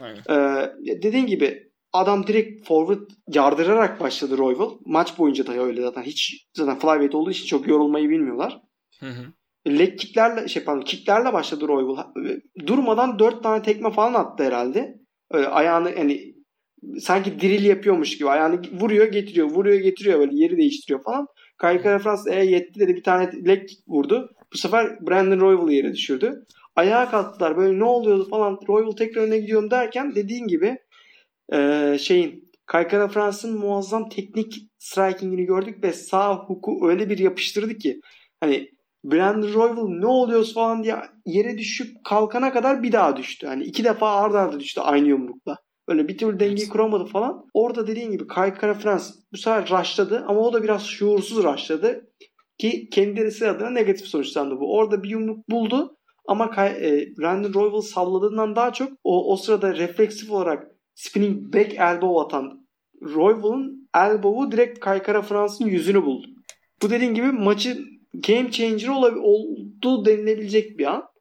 Aynen. Ee, dediğin gibi adam direkt forward yardırarak başladı Royval. Maç boyunca da öyle zaten. Hiç zaten flyweight olduğu için çok yorulmayı bilmiyorlar. Hı hı. Leg kicklerle şey pardon kicklerle başladı Royval. Durmadan 4 tane tekme falan attı herhalde. Öyle ayağını hani sanki drill yapıyormuş gibi ayağını vuruyor getiriyor vuruyor getiriyor böyle yeri değiştiriyor falan. Kaykara Frans e yetti dedi bir tane leg vurdu. Bu sefer Brandon Royval'ı yere düşürdü. Ayağa kalktılar böyle ne oluyordu falan. Royval tekrar öne gidiyorum derken dediğin gibi e, şeyin Kaykara Frans'ın muazzam teknik strikingini gördük ve sağ huku öyle bir yapıştırdı ki hani Brandon Royval ne oluyoruz falan diye yere düşüp kalkana kadar bir daha düştü. Hani iki defa arda arda düştü aynı yumrukla. Böyle bir türlü dengeyi kuramadı falan. Orada dediğin gibi Kai Kara Frans bu sefer rushladı ama o da biraz şuursuz rushladı. Ki kendisi adına negatif sonuçlandı bu. Orada bir yumruk buldu ama Kai, e, Brandon Royval salladığından daha çok o, o sırada refleksif olarak spinning back elbow atan Royval'ın elbow'u direkt Kai Kara Frans'ın yüzünü buldu. Bu dediğin gibi maçı game changer olabil- oldu denilebilecek bir an.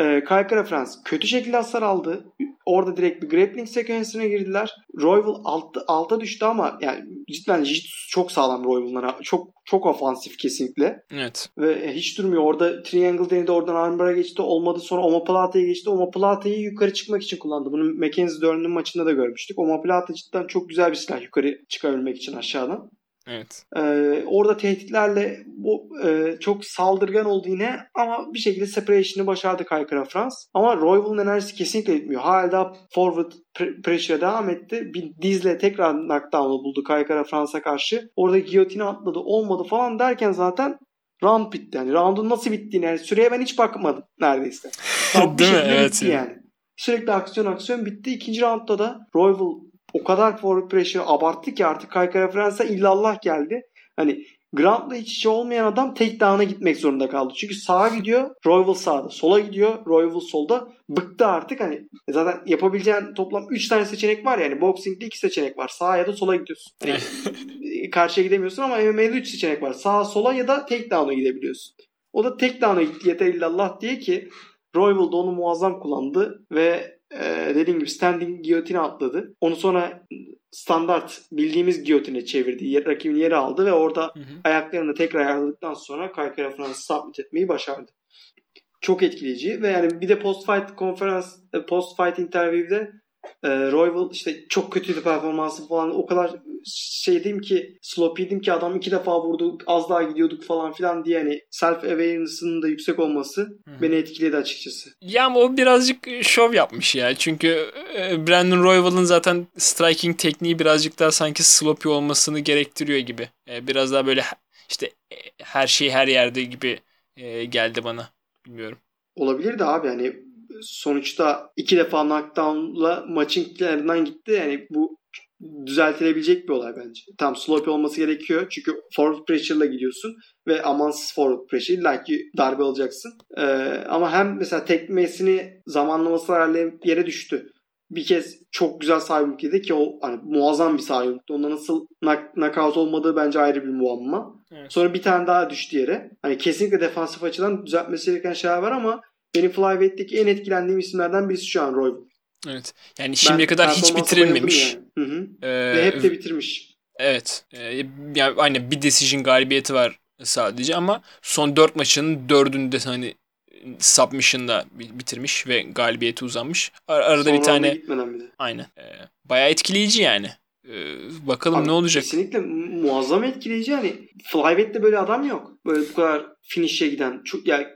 Ee, Kaykara Frans kötü şekilde hasar aldı. Orada direkt bir grappling sekansına girdiler. Royval altta, alta düştü ama yani cidden çok sağlam Royval'lara. Çok çok ofansif kesinlikle. Evet. Ve hiç durmuyor. Orada triangle denedi. Oradan armbar'a geçti. Olmadı. Sonra omoplate'ye geçti. Omoplate'yi yukarı çıkmak için kullandı. Bunu Mackenzie Dern'ün maçında da görmüştük. Omoplate cidden çok güzel bir silah. Yukarı çıkabilmek için aşağıdan. Evet. Ee, orada tehditlerle bu e, çok saldırgan oldu yine ama bir şekilde separation'ı başardı Kaykara Frans. Ama Royval'ın enerjisi kesinlikle bitmiyor. Hala forward pre- pressure'a devam etti. Bir dizle tekrar knockdown'u buldu Kaykara Frans'a karşı. Orada giyotini atladı olmadı falan derken zaten round bitti. Yani round'un nasıl bittiğini yani süreye ben hiç bakmadım neredeyse. Değil mi? Evet bitti ya. yani. Sürekli aksiyon aksiyon bitti. İkinci roundda da Royval o kadar forward pressure abarttı ki artık Kaykara Frans'a illallah geldi. Hani Grant'la iç içe olmayan adam tek down'a gitmek zorunda kaldı. Çünkü sağa gidiyor, Royval sağda. Sola gidiyor, Royval solda. Bıktı artık hani. Zaten yapabileceğin toplam 3 tane seçenek var yani. Boxing'de 2 seçenek var. Sağa ya da sola gidiyorsun. Hani karşıya gidemiyorsun ama MMA'de 3 seçenek var. Sağa sola ya da tek down'a gidebiliyorsun. O da tek down'a gitti yeter illallah diye ki Royval da onu muazzam kullandı ve e, dediğim gibi standing giyotine atladı. Onu sonra standart bildiğimiz giyotine çevirdi. Rakibin yeri aldı ve orada Hı hı. ayaklarını tekrar ayarladıktan sonra Kaykara Fransız submit etmeyi başardı. Çok etkileyici ve yani bir de post fight konferans e, post fight interview'de e, Royval işte çok kötüydü performansı falan o kadar şeydim ki sloppy'dim ki adam iki defa vurdu az daha gidiyorduk falan filan diye hani self awareness'ının da yüksek olması Hı. beni etkiledi açıkçası. Ya ama o birazcık şov yapmış ya. Çünkü e, Brandon Royval'ın zaten striking tekniği birazcık daha sanki sloppy olmasını gerektiriyor gibi. E, Biraz daha böyle işte e, her şey her yerde gibi geldi bana. Bilmiyorum. Olabilir de abi hani sonuçta iki defa knockdown'la maçın kenarından gitti. Yani bu düzeltilebilecek bir olay bence. Tam sloppy olması gerekiyor. Çünkü forward pressure'la gidiyorsun ve amansız forward pressure illa ki darbe alacaksın. Ee, ama hem mesela tekmesini zamanlaması ayarlayıp yere düştü. Bir kez çok güzel yedi ki o hani muazzam bir yumruktu. Onda nasıl knock, knockout olmadığı bence ayrı bir muamma. Evet. Sonra bir tane daha düştü yere. Hani kesinlikle defansif açıdan düzeltmesi gereken şeyler var ama benim Flyweight'teki en etkilendiğim isimlerden birisi şu an Roy. Evet. Yani şimdiye kadar hiç bitirilmemiş. yani. Hı hı. Ee, Ve hep de bitirmiş. Evet. Ee, yani aynen bir decision galibiyeti var sadece ama son 4 maçının 4'ünü de hani submission'da bi- bitirmiş ve galibiyeti uzanmış. Ar- arada Son bir tane bir de. aynen. Ee, bayağı etkileyici yani. Ee, bakalım Abi ne olacak. Kesinlikle mu- muazzam etkileyici. Hani Flyweight'te böyle adam yok. Böyle bu kadar finish'e giden. Çok, yani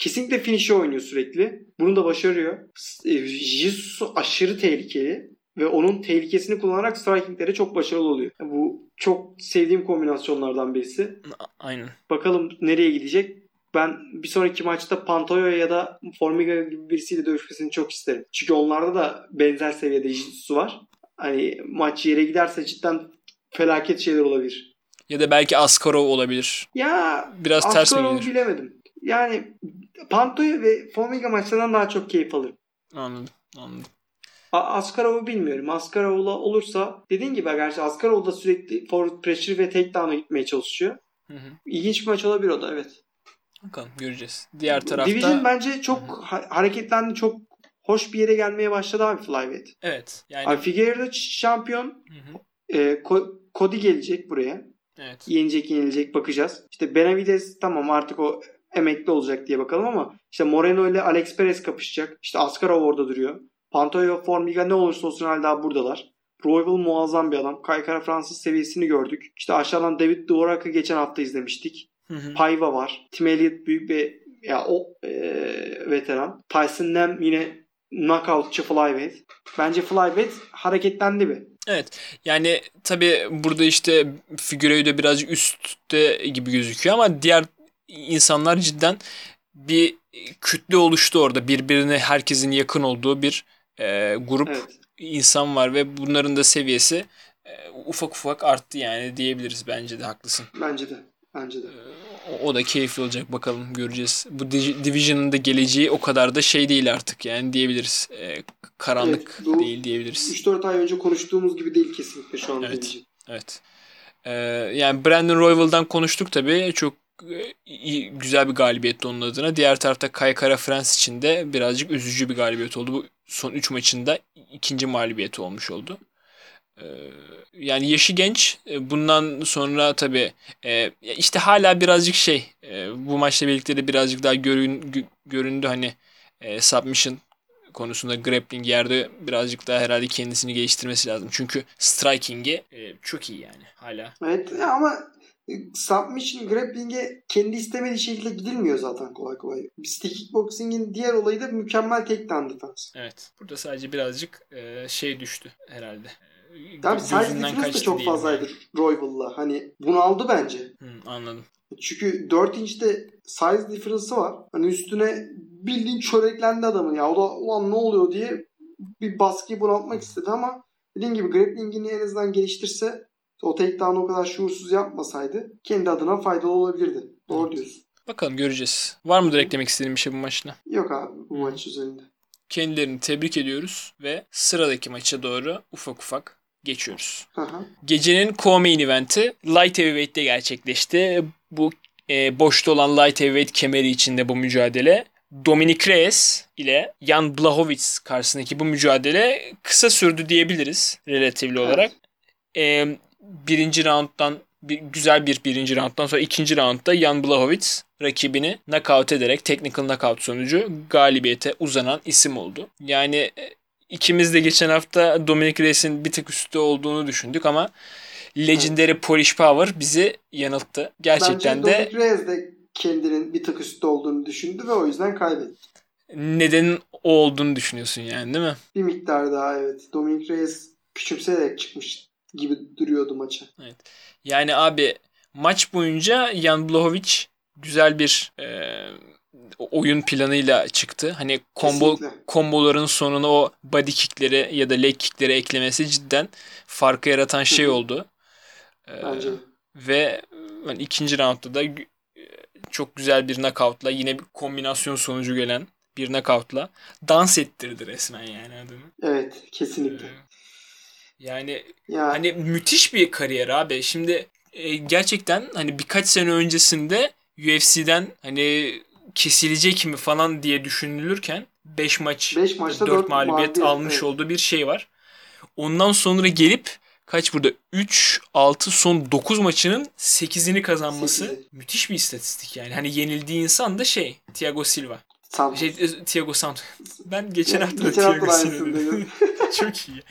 kesinlikle finish'e oynuyor sürekli. Bunu da başarıyor. E, Jiu-Jitsu aşırı tehlikeli. Ve onun tehlikesini kullanarak strikingleri çok başarılı oluyor. Bu çok sevdiğim kombinasyonlardan birisi. Aynen. Bakalım nereye gidecek. Ben bir sonraki maçta Pantoyo ya da Formiga gibi birisiyle dövüşmesini çok isterim. Çünkü onlarda da benzer seviyede jiu var. Hani maç yere giderse cidden felaket şeyler olabilir. Ya da belki Askarov olabilir. Ya Biraz ters mi gelir? bilemedim. Yani Pantoyo ve Formiga maçlarından daha çok keyif alırım. Anladım. Anladım. Askarov'u bilmiyorum. Askarov'la olursa dediğin gibi gerçi Askarov da sürekli forward pressure ve takedown'a gitmeye çalışıyor. Hı hı. İlginç bir maç olabilir o da evet. Bakalım göreceğiz. Diğer tarafta Division bence çok ha- hareketlendi. Çok hoş bir yere gelmeye başladı abi Flyweight. evet. Yani Abi Figueiredo şampiyon. Hı hı. E, Cody gelecek buraya. evet. Yenecek yenilecek bakacağız. İşte Benavides tamam artık o emekli olacak diye bakalım ama işte Moreno ile Alex Perez kapışacak. İşte Askarov orada duruyor. Pantoyo, Formiga ne olursa olsun hala buradalar. Royval muazzam bir adam. Kaykara Fransız seviyesini gördük. İşte aşağıdan David Dvorak'ı geçen hafta izlemiştik. Hı hı. Paiva var. Tim Elliott büyük bir ya o e, veteran. Tyson Nem yine knockoutçı flyweight. Bence flyweight hareketlendi bir. Yani tabi burada işte Figueiredo birazcık üstte gibi gözüküyor ama diğer insanlar cidden bir kütle oluştu orada. Birbirine herkesin yakın olduğu bir e, grup Evet. insan var ve bunların da seviyesi e, ufak ufak arttı yani diyebiliriz bence de haklısın. Bence de. Bence de. O, o da keyifli olacak bakalım göreceğiz. Bu Di- Division'ın da geleceği o kadar da şey değil artık yani diyebiliriz. E, karanlık Evet, değil diyebiliriz. 3-4 ay önce konuştuğumuz gibi değil kesinlikle şu an. Evet. Division. Evet. Ee, yani Brandon Royval'dan konuştuk tabii. Çok e, güzel bir galibiyetti onun adına. Diğer tarafta Kaykara France için de birazcık üzücü bir galibiyet oldu. Bu son 3 maçında ikinci mağlubiyeti olmuş oldu. Ee, yani yaşı genç. Ee, Bundan sonra tabii e, işte hala birazcık şey e, bu maçla birlikte de birazcık daha görün, gö- göründü hani e, submission konusunda grappling yerde birazcık daha herhalde kendisini geliştirmesi lazım. Çünkü striking'i çok iyi yani hala. Evet ama submission grappling'e kendi istemediği şekilde gidilmiyor zaten kolay kolay. Stick kickboxing'in diğer olayı da mükemmel takedown defense. Evet. Burada sadece birazcık e, şey düştü herhalde. E, Abi difference de çok fazlaydı yani. Royval'la. Hani bunu aldı bence. Hı, anladım. Çünkü 4 inçte size difference'ı var. Hani üstüne bildiğin çöreklendi adamın ya. O da ulan ne oluyor diye bir baskıyı bunaltmak istedi ama dediğim gibi grappling'ini en azından geliştirse o takedown'ı o kadar şuursuz yapmasaydı kendi adına faydalı olabilirdi. Doğru Evet. diyorsun. Bakalım göreceğiz. Var mıdır eklemek istediğin bir şey bu maçla? Yok abi bu maç üzerinde. Kendilerini tebrik ediyoruz ve sıradaki maça doğru ufak ufak geçiyoruz. Hı. Gecenin co-main eventi Light Heavyweight'te gerçekleşti. Bu e, boşta olan Light Heavyweight kemeri içinde bu mücadele. Dominic Reyes ile Jan Blachowicz karşısındaki bu mücadele kısa sürdü diyebiliriz relatifli Evet. olarak. Ee, birinci rounddan bir, güzel bir birinci rounddan sonra ikinci roundda Jan Blachowicz rakibini knockout ederek technical knockout sonucu galibiyete uzanan isim oldu. Yani e, ikimiz de geçen hafta Dominic Reyes'in bir tık üstte olduğunu düşündük ama Legendary Polish Power bizi yanılttı. Gerçekten Bence de Dominic Reyes de kendinin bir tık üstte olduğunu düşündü ve o yüzden kaybetti. nedenin o olduğunu düşünüyorsun yani değil mi? Bir miktar daha evet. Dominic Reyes küçümseyerek çıkmış gibi duruyordu maça. Yani abi maç boyunca Jan Blachowicz güzel bir e, oyun planıyla çıktı. Hani combo Kesinlikle. komboların sonuna o body kickleri ya da leg kickleri eklemesi cidden farkı yaratan şey oldu. E, Bence. ve yani ikinci roundda da e, çok güzel bir knockoutla yine bir kombinasyon sonucu gelen bir knockoutla dans ettirdi resmen yani adamı. Evet kesinlikle. E, yani Ya Hani müthiş bir kariyer abi. Şimdi e, gerçekten hani birkaç sene öncesinde UFC'den hani kesilecek mi falan diye düşünülürken 5 maç 5 maçta 4 4 mağlubiyet almış olduğu bir şey var. Ondan sonra gelip kaç burada 3 6 son 9 maçının 8'ini kazanması Sekizi. müthiş bir istatistik yani. Hani yenildiği insan da şey Thiago Silva. Santos. Şey e, Thiago Santos. Ben geçen hafta da Thiago Silva. Çok iyi.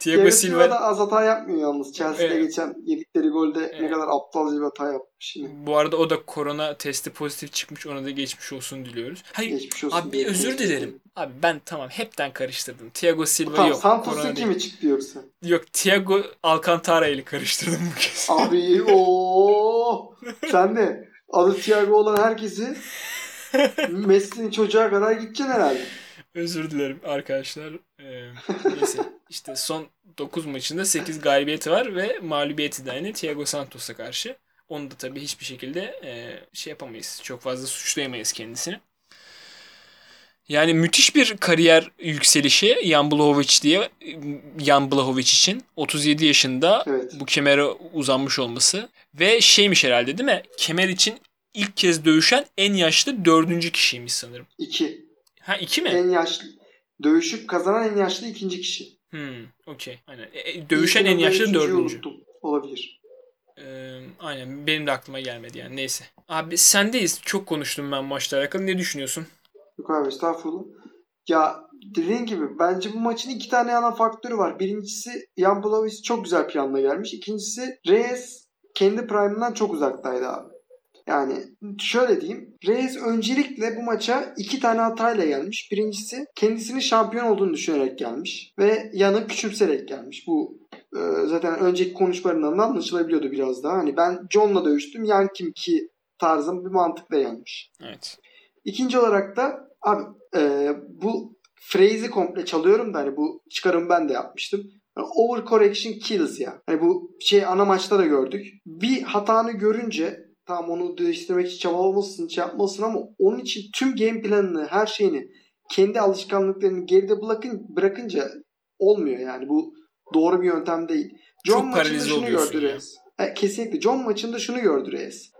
Thiago Silva da az hata yapmıyor yalnız. Chelsea'de Evet. geçen yedikleri golde ne Evet. kadar aptalca bir hata yapmış yine. Bu arada o da korona testi pozitif çıkmış. Ona da geçmiş olsun diliyoruz. Hayır Geçmiş olsun. abi bir diye özür dilerim. Abi ben tamam hepten karıştırdım. Thiago Silva Tamam yok. Santos'un korona kimi çıktı yoksa? Yok Thiago Alcantara ile karıştırdım bu kez. Abi o sen de adı Thiago olan herkesi Messi'nin çocuğa kadar gideceksin herhalde. özür dilerim arkadaşlar. Ee, neyse işte son 9 maçında 8 galibiyeti var ve mağlubiyeti de aynı Thiago Santos'a karşı. Onu da tabii hiçbir şekilde e, şey yapamayız. Çok fazla suçlayamayız kendisini. Yani müthiş bir kariyer yükselişi Jan Blachowicz diye Jan Blachowicz için 37 yaşında Evet. bu kemere uzanmış olması ve şeymiş herhalde değil mi? Kemer için ilk kez dövüşen en yaşlı dördüncü kişiymiş sanırım. İki. Ha iki mi? En yaşlı dövüşüp kazanan en yaşlı ikinci kişi. Hmm, okey. Aynen. E, e, dövüşen en yaşlı dördüncü. unuttum. Olabilir. Ee, aynen. Benim de aklıma gelmedi yani. Neyse. Abi sendeyiz. Çok konuştum ben maçla alakalı. Ne düşünüyorsun? Yok abi estağfurullah. Ya dediğin gibi bence bu maçın iki tane ana faktörü var. Birincisi Jan Blachowicz çok güzel planla gelmiş. İkincisi Reyes kendi prime'ından çok uzaktaydı abi. Yani şöyle diyeyim. Reyes öncelikle bu maça iki tane hatayla gelmiş. Birincisi kendisinin şampiyon olduğunu düşünerek gelmiş. Ve yanı küçümserek gelmiş. Bu e, zaten önceki konuşmalarından da anlaşılabiliyordu biraz daha. Hani ben John'la dövüştüm. Yan kim ki tarzım bir mantıkla gelmiş. Evet. İkinci olarak da abi e, bu phrase'i komple çalıyorum da hani bu çıkarımı ben de yapmıştım. Yani overcorrection kills ya. Hani bu şey ana maçta da gördük. Bir hatanı görünce tamam onu değiştirmek için çabalamalısın, şey yapmalısın ama onun için tüm game planını, her şeyini, kendi alışkanlıklarını geride bırakın, bırakınca olmuyor yani. Bu doğru bir yöntem değil. John Çok maçında şunu gördü ya. Reyes. E, kesinlikle. John maçında şunu gördü Reyes.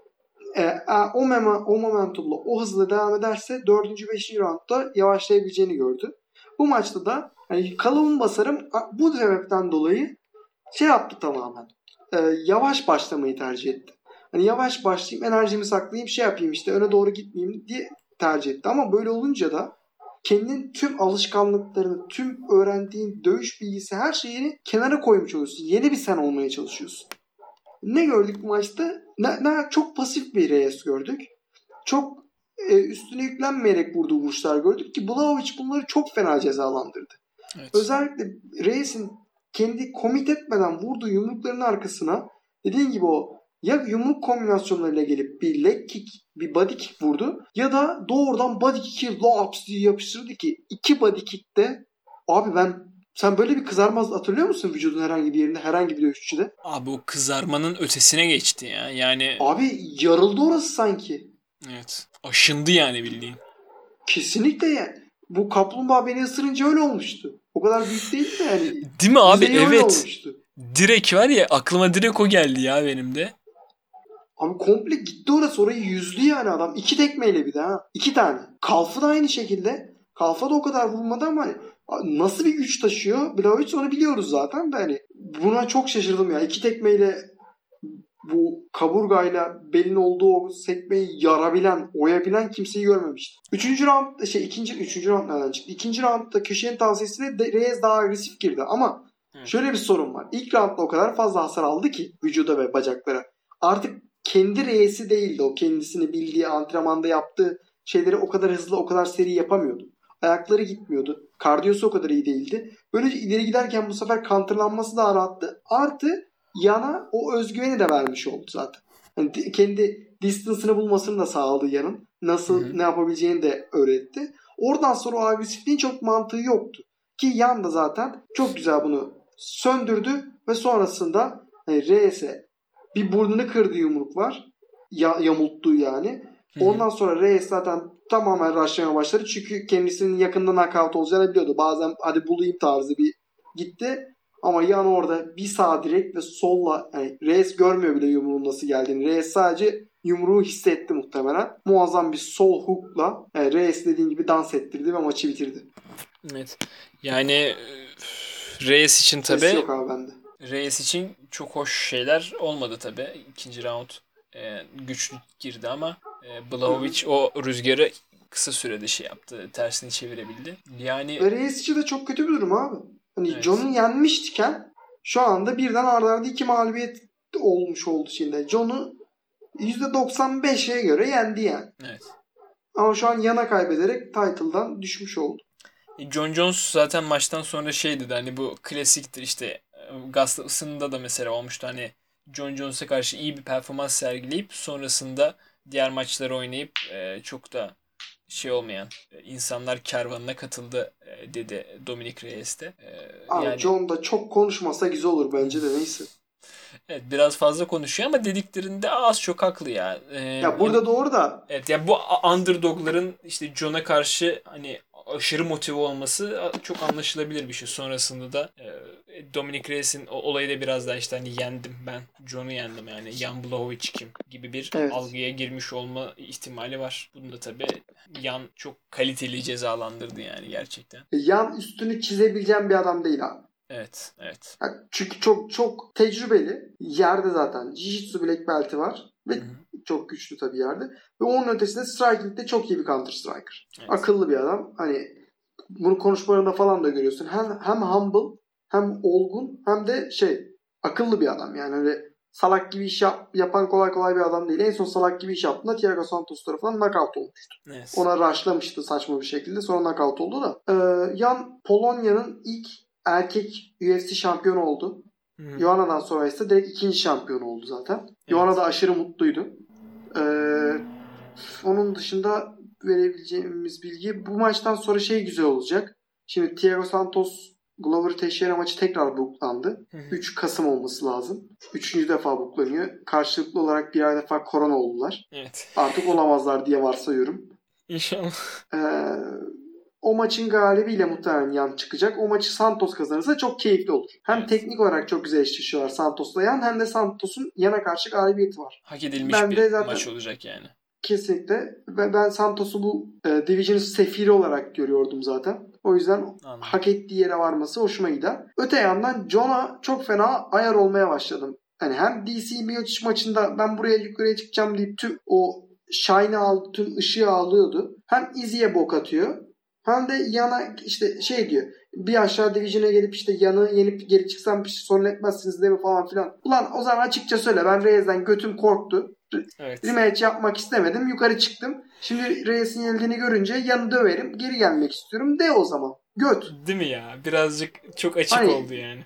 E, o, mema, o momentumla o hızla devam ederse 4. 5. roundda yavaşlayabileceğini gördü. Bu maçta da hani kalıbımı basarım bu sebepten dolayı şey yaptı tamamen. E, yavaş başlamayı tercih etti. Hani yavaş başlayayım enerjimi saklayayım şey yapayım işte öne doğru gitmeyeyim diye tercih etti. Ama böyle olunca da kendin tüm alışkanlıklarını, tüm öğrendiğin dövüş bilgisi her şeyini kenara koymuş oluyorsun. Yeni bir sen olmaya çalışıyorsun. Ne gördük bu maçta? Ne, ne- çok pasif bir Reyes gördük. Çok e, üstüne yüklenmeyerek vurduğu vuruşlar gördük ki Blaovic bunları çok fena cezalandırdı. Evet. Özellikle Reyes'in kendi komit etmeden vurduğu yumrukların arkasına dediğin gibi o ya yumruk kombinasyonlarıyla gelip bir leg kick, bir body kick vurdu ya da doğrudan body kick'i laps diye yapıştırdı ki iki body kick'te abi ben sen böyle bir kızarmaz hatırlıyor musun vücudun herhangi bir yerinde herhangi bir dövüşçüde? Abi o kızarmanın ötesine geçti ya. Yani Abi yarıldı orası sanki. evet. Aşındı yani bildiğin. Kesinlikle yani. Bu kaplumbağa beni ısırınca öyle olmuştu. O kadar büyük değil de yani. Değil mi abi? Evet. olmuştu. Direkt var ya aklıma direkt o geldi ya benim de. Abi komple gitti orası orayı yüzdü yani adam. İki tekmeyle bir de ha. İki tane. Kalfı da aynı şekilde. Kalfa da o kadar vurmadı ama hani nasıl bir güç taşıyor Blaovic onu biliyoruz zaten de hani buna çok şaşırdım ya. İki tekmeyle bu kaburgayla belin olduğu o sekmeyi yarabilen, oyabilen kimseyi görmemiştim. Üçüncü round, şey ikinci, üçüncü round nereden çıktı? İkinci roundda köşenin tavsiyesiyle Reyes daha agresif girdi ama Evet. şöyle bir sorun var. İlk roundda o kadar fazla hasar aldı ki vücuda ve bacaklara. Artık kendi Reyes'i değildi o kendisini bildiği antrenmanda yaptığı şeyleri o kadar hızlı o kadar seri yapamıyordu. Ayakları gitmiyordu. Kardiyosu o kadar iyi değildi. Böylece ileri giderken bu sefer counterlanması daha rahattı. Artı yana o özgüveni de vermiş oldu zaten. Di- kendi distance'ını bulmasını da sağladı yanın. Nasıl Hı hı. ne yapabileceğini de öğretti. Oradan sonra o agresifliğin çok mantığı yoktu. Ki yan da zaten çok güzel bunu söndürdü ve sonrasında hani Reyes'e bir burnunu kırdığı yumruk var. Ya, yamulttuğu yani. Ondan sonra Reyes zaten tamamen rushlamaya başladı. Çünkü kendisinin yakında knockout olacağını biliyordu. Bazen hadi bulayım tarzı bir gitti. Ama yan orada bir sağ direkt ve solla yani Reyes görmüyor bile yumruğun nasıl geldiğini. Reyes sadece yumruğu hissetti muhtemelen. Muazzam bir sol hookla yani Reyes dediğin gibi dans ettirdi ve maçı bitirdi. Evet. Yani Reyes için Ses tabi yok abi bende. Reyes için çok hoş şeyler olmadı tabi. İkinci round e, güçlü girdi ama e, Blahovic o rüzgarı kısa sürede şey yaptı. Tersini çevirebildi. Yani Ve Reyes için de çok kötü bir durum abi. Hani Evet. John'un yenmiştiken şu anda birden arda arda iki mağlubiyet olmuş oldu şimdi. John'u %95'e göre yendi yani. evet. Ama şu an yana kaybederek title'dan düşmüş oldu. John Jones zaten maçtan sonra şey dedi hani bu klasiktir işte ısınında da mesela olmuştu hani John Jones'a karşı iyi bir performans sergileyip sonrasında diğer maçları oynayıp e, çok da şey olmayan e, insanlar kervanına katıldı e, dedi Dominic Reyes de. E, Abi yani John da çok konuşmasa güzel olur bence de neyse. evet biraz fazla konuşuyor ama dediklerinde az çok haklı ya. E, Ya burada doğru da Evet ya bu underdogların işte John'a karşı hani aşırı motive olması çok anlaşılabilir bir şey. Sonrasında da e, Dominic Reyes'in olayı da biraz daha işte hani yendim ben. John'u yendim yani. Jan Blachowicz kim gibi bir Evet. algıya girmiş olma ihtimali var. Bunu da tabii Jan çok kaliteli cezalandırdı yani gerçekten. yan üstünü çizebileceğim bir adam değil abi. Evet, evet. Çünkü çok çok tecrübeli. Yerde zaten Jiu-Jitsu Black Belt'i var. Ve Hı hı. çok güçlü tabii yerde. Ve onun ötesinde Striking'de çok iyi bir counter striker. Evet. Akıllı bir adam. Hani bunu konuşmalarında falan da görüyorsun. Hem hem humble, hem olgun, hem de şey akıllı bir adam. Yani öyle salak gibi iş yap, yapan kolay kolay bir adam değil. En son salak gibi iş yaptığında Thiago Santos tarafından knockout olmuştu. Evet. Ona rushlamıştı saçma bir şekilde. Sonra knockout oldu da. Ee, Yan Polonya'nın ilk erkek UFC şampiyonu oldu. Johanna'dan sonra ise direkt ikinci şampiyon oldu zaten. Johanna da aşırı mutluydu. Ee, onun dışında verebileceğimiz bilgi bu maçtan sonra şey güzel olacak. Şimdi Thiago Santos Glover Teixeira maçı tekrar buklandı. Hı hı. 3 Kasım olması lazım. Üçüncü defa buklanıyor. Karşılıklı olarak birer defa korona oldular. Evet. Artık olamazlar diye varsayıyorum. İnşallah. Ee, o maçın galibiyle muhtemelen yan çıkacak. O maçı Santos kazanırsa çok keyifli olur. Hem teknik olarak çok güzel eşleşiyorlar Santos'la yan hem de Santos'un yana karşı galibiyeti var. Hak edilmiş Ben bir de zaten- maç olacak yani. Kesinlikle. Ben, ben Santos'u bu e, Division'ın sefiri olarak görüyordum zaten. O yüzden Anladım. hak ettiği yere varması hoşuma gider. Öte yandan John'a çok fena ayar olmaya başladım. Hani hem DC Miocic maçında ben buraya yukarıya çıkacağım deyip tüm o shine'ı aldı, tüm ışığı alıyordu. Hem Izzy'ye bok atıyor. Hem de yana işte şey diyor. Bir aşağı division'a gelip işte yanı yenip geri çıksam bir şey sorun etmezsiniz değil mi falan filan. Ulan o zaman açıkça söyle ben Reyes'den götüm korktu. Evet. Rematch yapmak istemedim. Yukarı çıktım. Şimdi Reyes'in yenildiğini görünce yanı döverim. Geri gelmek istiyorum. De o zaman. Göt. Değil mi ya? Birazcık çok açık Hani- oldu yani.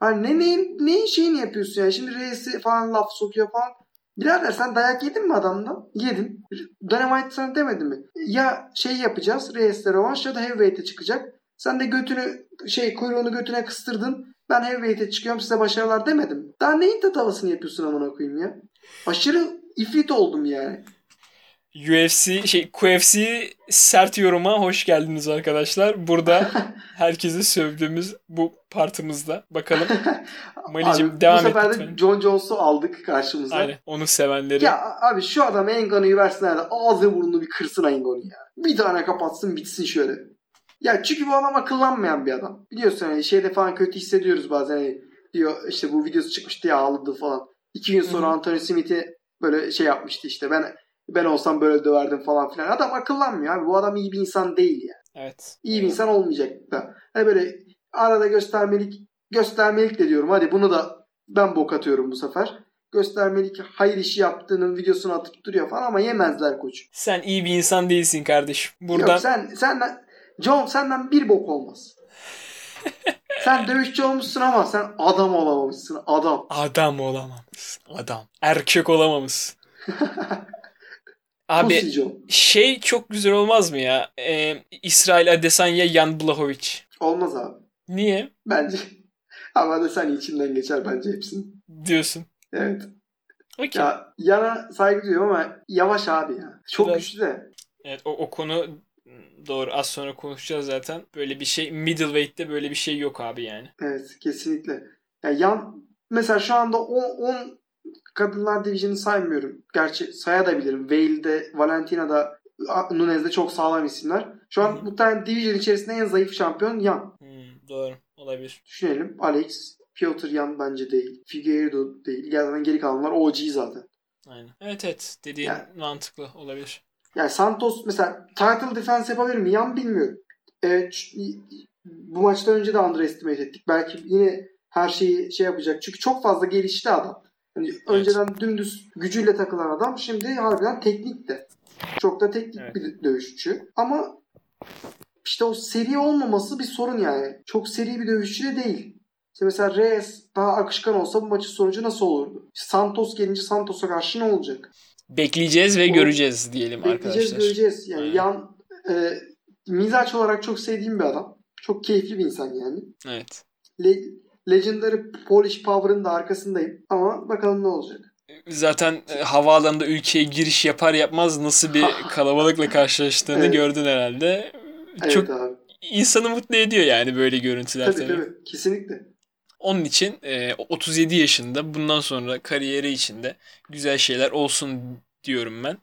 Hani ne, neyin, neyin şeyini yapıyorsun ya? Şimdi Reyes'i falan laf sokuyor falan. Birader sen dayak yedin mi adamdan? Yedin. Dynamite sana demedi mi? Ya şey yapacağız. Reyes'le rövanş ya da heavyweight'e çıkacak. Sen de götünü şey kuyruğunu götüne kıstırdın. Ben heavyweight'e çıkıyorum size başarılar demedim. Daha neyin tatavasını yapıyorsun amına koyayım ya? Aşırı ifrit oldum yani. UFC şey QFC sert yoruma hoş geldiniz arkadaşlar. Burada herkesi sövdüğümüz bu partımızda. Bakalım. Mali'cim Abi, devam bu et sefer de lütfen. John Jones'u aldık karşımıza. Aynen. Onu sevenleri. Ya abi şu adam Engano'yu versinler de ağzı burnunu bir kırsın Engano ya. Bir tane kapatsın bitsin şöyle. Ya çünkü bu adam akıllanmayan bir adam. Biliyorsun hani şeyde falan kötü hissediyoruz bazen. Hani diyor işte bu videosu çıkmış diye ağladı falan. İki gün sonra. Anthony Smith'i böyle şey yapmıştı işte. Ben ben olsam böyle döverdim falan filan. Adam akıllanmıyor abi. Bu adam iyi bir insan değil ya. Evet. İyi bir insan olmayacak da. Hani böyle arada göstermelik göstermelik de diyorum. Hadi bunu da ben bok atıyorum bu sefer. Göstermelik hayır işi yaptığının videosunu atıp duruyor falan ama yemezler koç. Sen iyi bir insan değilsin kardeşim. Buradan Yok sen senden John senden bir bok olmaz. sen dövüşçü olmuşsun ama sen adam olamamışsın. Adam. adam olamamışsın. Adam. Erkek olamamışsın. Abi şey çok güzel olmaz mı ya? Ee, İsrail Adesanya, Jan Blachowicz. Olmaz abi. Niye Bence. Ama sen içinden geçer bence hepsini. diyorsun? Evet. Okey. Ya yana saygı duyuyorum ama yavaş abi ya. Çok Biraz- güçlü de. Evet o, o konu doğru az sonra konuşacağız zaten. Böyle bir şey middleweight'te böyle bir şey yok abi yani. Evet kesinlikle. Ya yan mesela şu anda 10 kadınlar division'ı saymıyorum. Gerçi sayabilirim. Vale'de, Valentina'da, Nunez'de çok sağlam isimler. Şu an hı. muhtemelen division içerisinde en zayıf şampiyon Yan. Hmm, doğru olabilir. Düşünelim. Alex, Piotr Yan bence değil. Figueiredo değil. Zaten geri kalanlar OG zaten. Aynen. Evet evet dediğin Yani- mantıklı olabilir. Yani Santos mesela title defense yapabilir mi? Yan bilmiyorum. Evet, bu maçtan önce de underestimate ettik. Belki yine her şeyi şey yapacak. Çünkü çok fazla gelişti adam. Hani önceden dümdüz gücüyle takılan adam şimdi harbiden teknik de. Çok da teknik Evet. bir dövüşçü. Ama işte o seri olmaması bir sorun yani. Çok seri bir dövüşçü de değil. İşte mesela Reyes daha akışkan olsa bu maçın sonucu nasıl olurdu? Santos gelince Santos'a karşı ne olacak? Bekleyeceğiz ve O- göreceğiz diyelim Bekleyeceğiz arkadaşlar. göreceğiz. Yani Aynen. yan e, mizaç olarak çok sevdiğim bir adam. Çok keyifli bir insan yani. Evet. Le- Legendary Polish Power'ın da arkasındayım. Ama bakalım ne olacak. Zaten e, havaalanında ülkeye giriş yapar yapmaz nasıl bir kalabalıkla karşılaştığını Evet. gördün herhalde. Evet Çok abi. insanı mutlu ediyor yani böyle görüntüler Tabii tabii. tabii. Kesinlikle. Onun için e, 37 yaşında bundan sonra kariyeri içinde güzel şeyler olsun diyorum ben.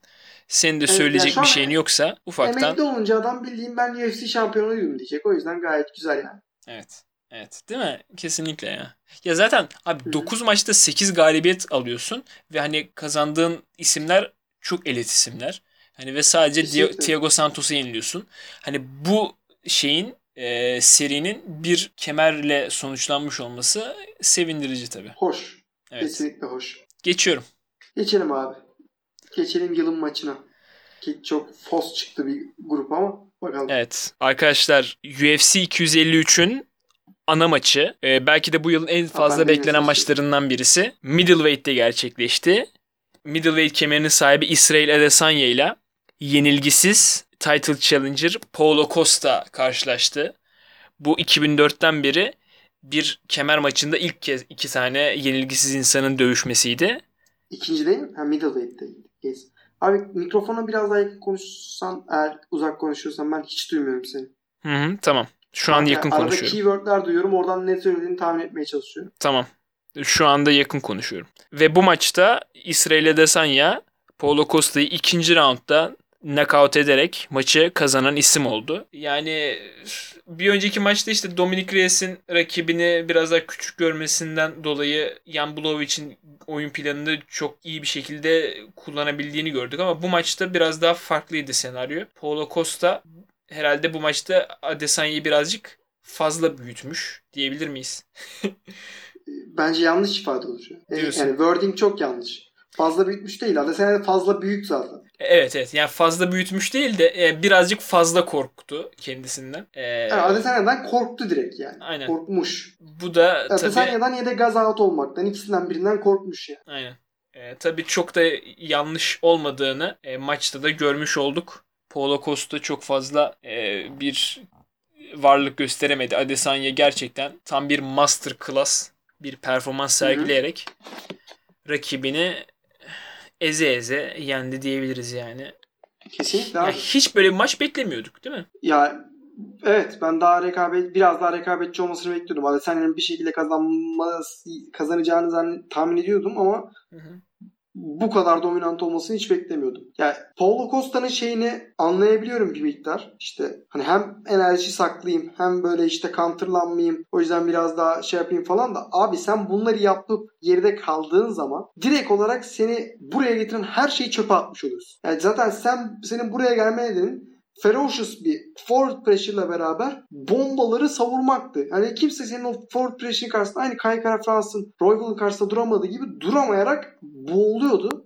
Senin de söyleyecek ya şu bir şeyin yoksa ufaktan Emekli olunca adam bildiğim ben UFC şampiyonuydum diyecek. O yüzden gayet güzel yani. Evet. Evet değil mi? Kesinlikle ya. Ya zaten abi Hı. 9 maçta 8 galibiyet alıyorsun ve hani kazandığın isimler çok elit isimler. Hani ve sadece Kesinlikle. Thiago Santos'u yeniliyorsun. Hani bu şeyin e, serinin bir kemerle sonuçlanmış olması sevindirici tabii. Hoş. Evet. Kesinlikle hoş. Geçiyorum. Geçelim abi. Geçelim yılın maçına. Ki çok fos çıktı bir grup ama bakalım. Evet. Arkadaşlar UFC 253'ün ana maçı. e, belki de bu yılın en fazla beklenen maçlarından birisi. Middleweight'te gerçekleşti. Middleweight kemerinin sahibi İsrail Adesanya ile yenilgisiz title challenger Paulo Costa karşılaştı. Bu 2004'ten beri bir kemer maçında ilk kez iki tane yenilgisiz insanın dövüşmesiydi. İkinci değil mi? Ha middleweight değil. Yes. Abi mikrofona biraz daha yakın konuşsan eğer uzak konuşuyorsan ben hiç duymuyorum seni. Hı hı, tamam. Şu an Yani yakın arada konuşuyorum. keywordler duyuyorum. Oradan ne söylediğini tahmin etmeye çalışıyorum. Tamam. Şu anda yakın konuşuyorum. Ve bu maçta İsrail Adesanya Paulo Costa'yı ikinci roundda knockout ederek maçı kazanan isim oldu. Yani bir önceki maçta işte Dominic Reyes'in rakibini biraz daha küçük görmesinden dolayı Jan Blachowicz oyun planını çok iyi bir şekilde kullanabildiğini gördük ama bu maçta biraz daha farklıydı senaryo. Paulo Costa herhalde bu maçta Adesanya'yı birazcık fazla büyütmüş diyebilir miyiz? Bence yanlış ifade olur. Yani, Diyorsun. yani wording çok yanlış. Fazla büyütmüş değil. Adesanya de fazla büyük zaten. Evet evet yani fazla büyütmüş değil de e, birazcık fazla korktu kendisinden. E, Yani Adesanya'dan korktu direkt yani. Aynen. Korkmuş. bu da tabii Adesanya'dan ya da gaz out olmaktan ikisinden birinden korkmuş yani. aynen. E, tabii çok da yanlış olmadığını e, maçta da görmüş olduk. Paulo Costa çok fazla e, bir varlık gösteremedi. Adesanya gerçekten tam bir master class bir performans sergileyerek rakibini eze eze yendi diyebiliriz yani. Kesinlikle Ya abi. hiç böyle bir maç beklemiyorduk değil mi? Ya evet ben daha rekabet biraz daha rekabetçi olmasını bekliyordum. Adesanya'nın bir şekilde kazanması kazanacağını tahmin ediyordum ama Hı hı. Bu kadar dominant olmasını hiç beklemiyordum. Yani Paulo Costa'nın şeyini anlayabiliyorum bir miktar. İşte hani hem enerji saklayayım hem böyle işte counterlanmayayım. O yüzden biraz daha şey yapayım falan da abi sen bunları yapıp geride kaldığın zaman direkt olarak seni buraya getiren her şeyi çöpe atmış oluyorsun. Yani zaten sen senin buraya gelme nedenin ferocious bir forward pressure ile beraber bombaları savurmaktı. Yani kimse senin o forward pressure karşısında aynı Kai Kara Frans'ın Royval'ın karşısında duramadığı gibi duramayarak boğuluyordu.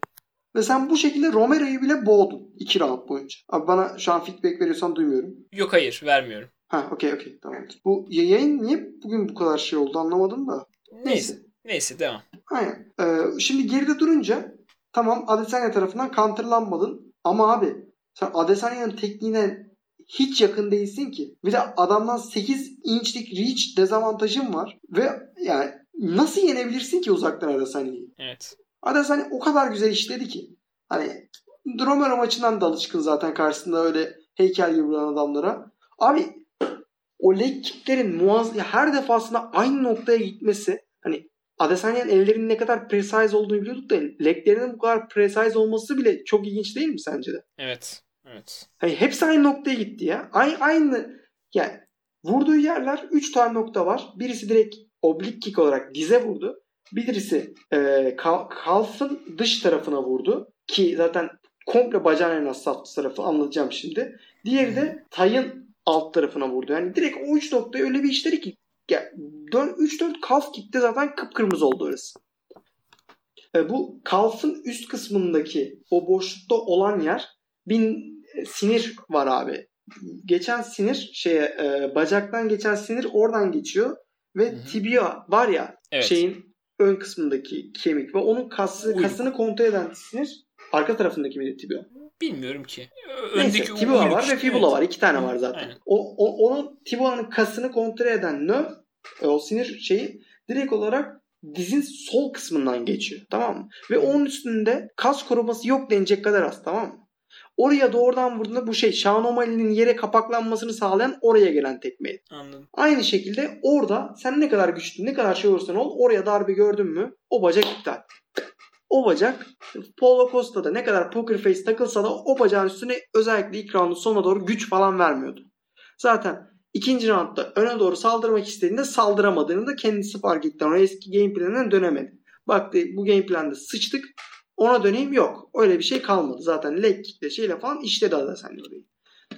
Ve sen bu şekilde Romero'yu bile boğdun 2 round boyunca. Abi bana şu an feedback veriyorsan duymuyorum. Yok hayır vermiyorum. Ha okey okey tamamdır. Bu yayın niye bugün bu kadar şey oldu anlamadım da. Neyse. Neyse devam. Aynen. Ee, şimdi geride durunca tamam Adesanya tarafından counterlanmadın ama abi sen Adesanya'nın tekniğine hiç yakın değilsin ki. Bir de adamdan 8 inçlik reach dezavantajın var ve yani nasıl yenebilirsin ki uzaktan Adesanya'yı? Evet. Adesanya o kadar güzel işledi ki. Hani Romero maçından da alışkın zaten karşısında öyle heykel gibi vuran adamlara. Abi o leg kicklerin muaz ya her defasında aynı noktaya gitmesi hani Adesanya'nın ellerinin ne kadar precise olduğunu biliyorduk da leglerinin bu kadar precise olması bile çok ilginç değil mi sence de? Evet. Evet. Hani hepsi aynı noktaya gitti ya. Aynı, aynı yani vurduğu yerler 3 tane nokta var. Birisi direkt oblik kick olarak dize vurdu. Birisi e, kal- kalfın dış tarafına vurdu. Ki zaten komple bacağın en hassas tarafı anlatacağım şimdi. Diğeri de tayın alt tarafına vurdu. Yani direkt o 3 noktayı öyle bir işleri ki ya, 3-4 kalf kickte zaten kıpkırmızı oldu orası. E, bu kalfın üst kısmındaki o boşlukta olan yer bir sinir var abi. Geçen sinir şeye e, bacaktan geçen sinir oradan geçiyor ve Hı hı. tibia var ya Evet. şeyin ön kısmındaki kemik ve onun kası, Uyluk. kasını kontrol eden sinir arka tarafındaki miydi tibia? Bilmiyorum ki. Neyse Öndeki tibia uyluk var işte, ve fibula evet. var. iki tane var zaten. Aynen. O, o, onun tibia'nın kasını kontrol eden növ e, o sinir şeyi direkt olarak dizin sol kısmından geçiyor. Tamam mı? Ve onun üstünde kas koruması yok denecek kadar az. Tamam mı? Oraya doğrudan vurduğunda bu şey Sean O'Malley'nin yere kapaklanmasını sağlayan oraya gelen tekmeydi. Anladım. Aynı şekilde orada sen ne kadar güçlü ne kadar şey olursan ol oraya darbe gördün mü o bacak iptal. O bacak Paulo Costa'da ne kadar poker face takılsa da o bacağın üstüne özellikle ilk roundun sonuna doğru güç falan vermiyordu. Zaten ikinci roundda öne doğru saldırmak istediğinde saldıramadığını da kendisi fark etti. Ona eski game planından dönemedi. Baktı bu game planda sıçtık ona döneyim yok. Öyle bir şey kalmadı. Zaten leg kickle şeyle falan işledi Adesanya orayı.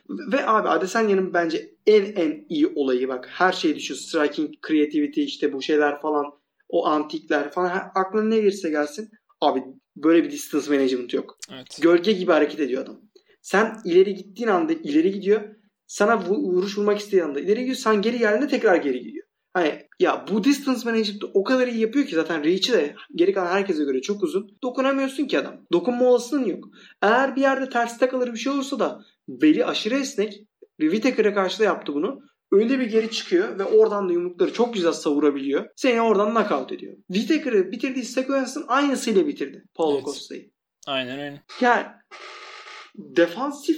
Ve abi Adesanya'nın bence en en iyi olayı bak her şey düşüyor. Striking, creativity işte bu şeyler falan o antikler falan her- aklına ne gelirse gelsin. Abi böyle bir distance management yok. Evet. Gölge gibi hareket ediyor adam. Sen ileri gittiğin anda ileri gidiyor. Sana vu- vuruş vurmak istediğin anda ileri gidiyor. Sen geri geldiğinde tekrar geri gidiyor. Hani ya bu distance management o kadar iyi yapıyor ki zaten reach'i de geri kalan herkese göre çok uzun. Dokunamıyorsun ki adam. Dokunma olasılığın yok. Eğer bir yerde ters takılır bir şey olursa da beli aşırı esnek. Whittaker'a karşı da yaptı bunu. Öyle bir geri çıkıyor ve oradan da yumrukları çok güzel savurabiliyor. Seni oradan knockout ediyor. Whittaker'ı bitirdiği sekansın aynısıyla bitirdi Paulo Evet. Costa'yı. Aynen öyle. Yani defansif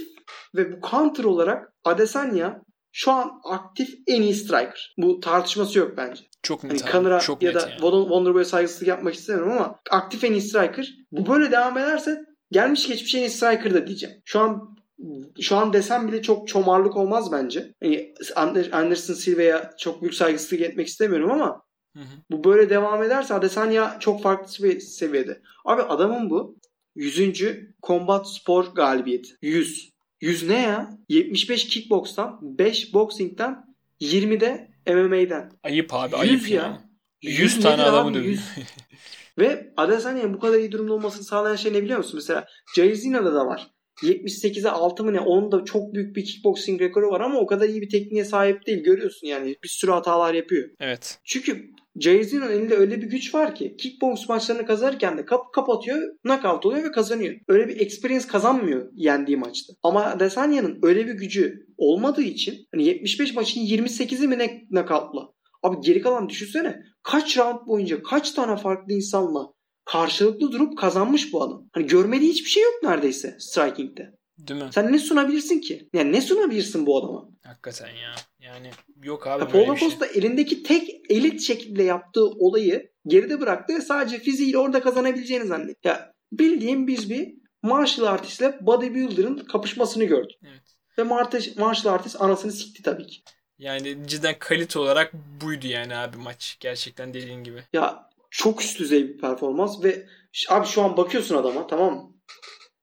ve bu counter olarak Adesanya şu an aktif en iyi striker. Bu tartışması yok bence. Çok Hani net abi. Kanır'a ya net da yani. Wonder- Wonderboy'a saygısızlık yapmak istemiyorum ama aktif en iyi striker. Bu böyle devam ederse gelmiş geçmiş en iyi striker da diyeceğim. Şu an şu an desem bile çok çomarlık olmaz bence. Hani Ander- Anderson Silva'ya çok büyük saygısızlık etmek istemiyorum ama Hı hı. bu böyle devam ederse Adesanya çok farklı bir seviyede. Abi adamın bu 100. Combat Spor galibiyeti. 100. 100 ne ya? 75 kickbox'tan, 5 boxing'den, 20 de MMA'den. Ayıp abi 100 ayıp ya. ya. 100 100 tane adamı dövüyor. 100. Ve Adesanya'nın bu kadar iyi durumda olmasını sağlayan şey ne biliyor musun? Mesela Jairzinho'da da var. 78'e 6 mı ne? Onun da çok büyük bir kickboxing rekoru var ama o kadar iyi bir tekniğe sahip değil. Görüyorsun yani bir sürü hatalar yapıyor. Evet. Çünkü Jairzinho'nun elinde öyle bir güç var ki kickbox maçlarını kazanırken de kap kapatıyor, knockout oluyor ve kazanıyor. Öyle bir experience kazanmıyor yendiği maçta. Ama Adesanya'nın öyle bir gücü olmadığı için hani 75 maçın 28'i mi ne knockoutla? Abi geri kalan düşünsene. Kaç round boyunca kaç tane farklı insanla karşılıklı durup kazanmış bu adam. Hani görmediği hiçbir şey yok neredeyse striking'de. Değil mi? Sen ne sunabilirsin ki? Yani ne sunabilirsin bu adama? Hakikaten ya. Yani yok abi Ya böyle bir şey. Costa elindeki tek elit şekilde yaptığı olayı geride bıraktı ve sadece fiziğiyle orada kazanabileceğini zannetti. Ya bildiğim biz bir martial artistle bodybuilder'ın kapışmasını gördük. Evet. Ve martial, martial artist anasını sikti tabii ki. Yani cidden kalite olarak buydu yani abi maç. Gerçekten dediğin gibi. Ya çok üst düzey bir performans ve abi şu an bakıyorsun adama tamam mı?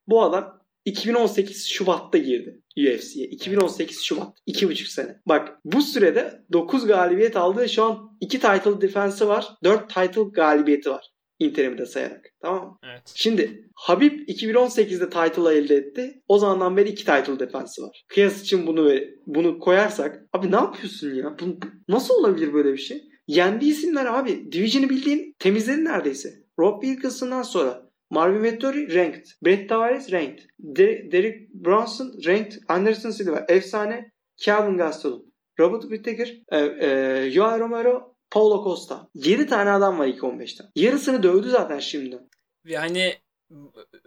Bu adam 2018 Şubat'ta girdi UFC'ye. 2018 Şubat. 2,5 sene. Bak bu sürede 9 galibiyet aldı. Şu an 2 title defense'ı var. 4 title galibiyeti var. Interim'de sayarak. Tamam mı? Evet. Şimdi Habib 2018'de title'ı elde etti. O zamandan beri 2 title defense'ı var. Kıyas için bunu bunu koyarsak abi ne yapıyorsun ya? Bu, bu- nasıl olabilir böyle bir şey? Yendiği isimler abi. Division'ı bildiğin temizledi neredeyse. Rob Wilkinson'dan sonra Marvin Vettori ranked. Brett Tavares ranked. Der- Derek Brunson ranked. Anderson Silva efsane. Calvin Gastelum. Robert Whittaker. E, e, Joao Romero. Paulo Costa. 7 tane adam var ilk 15'ten. Yarısını dövdü zaten şimdi. Ve hani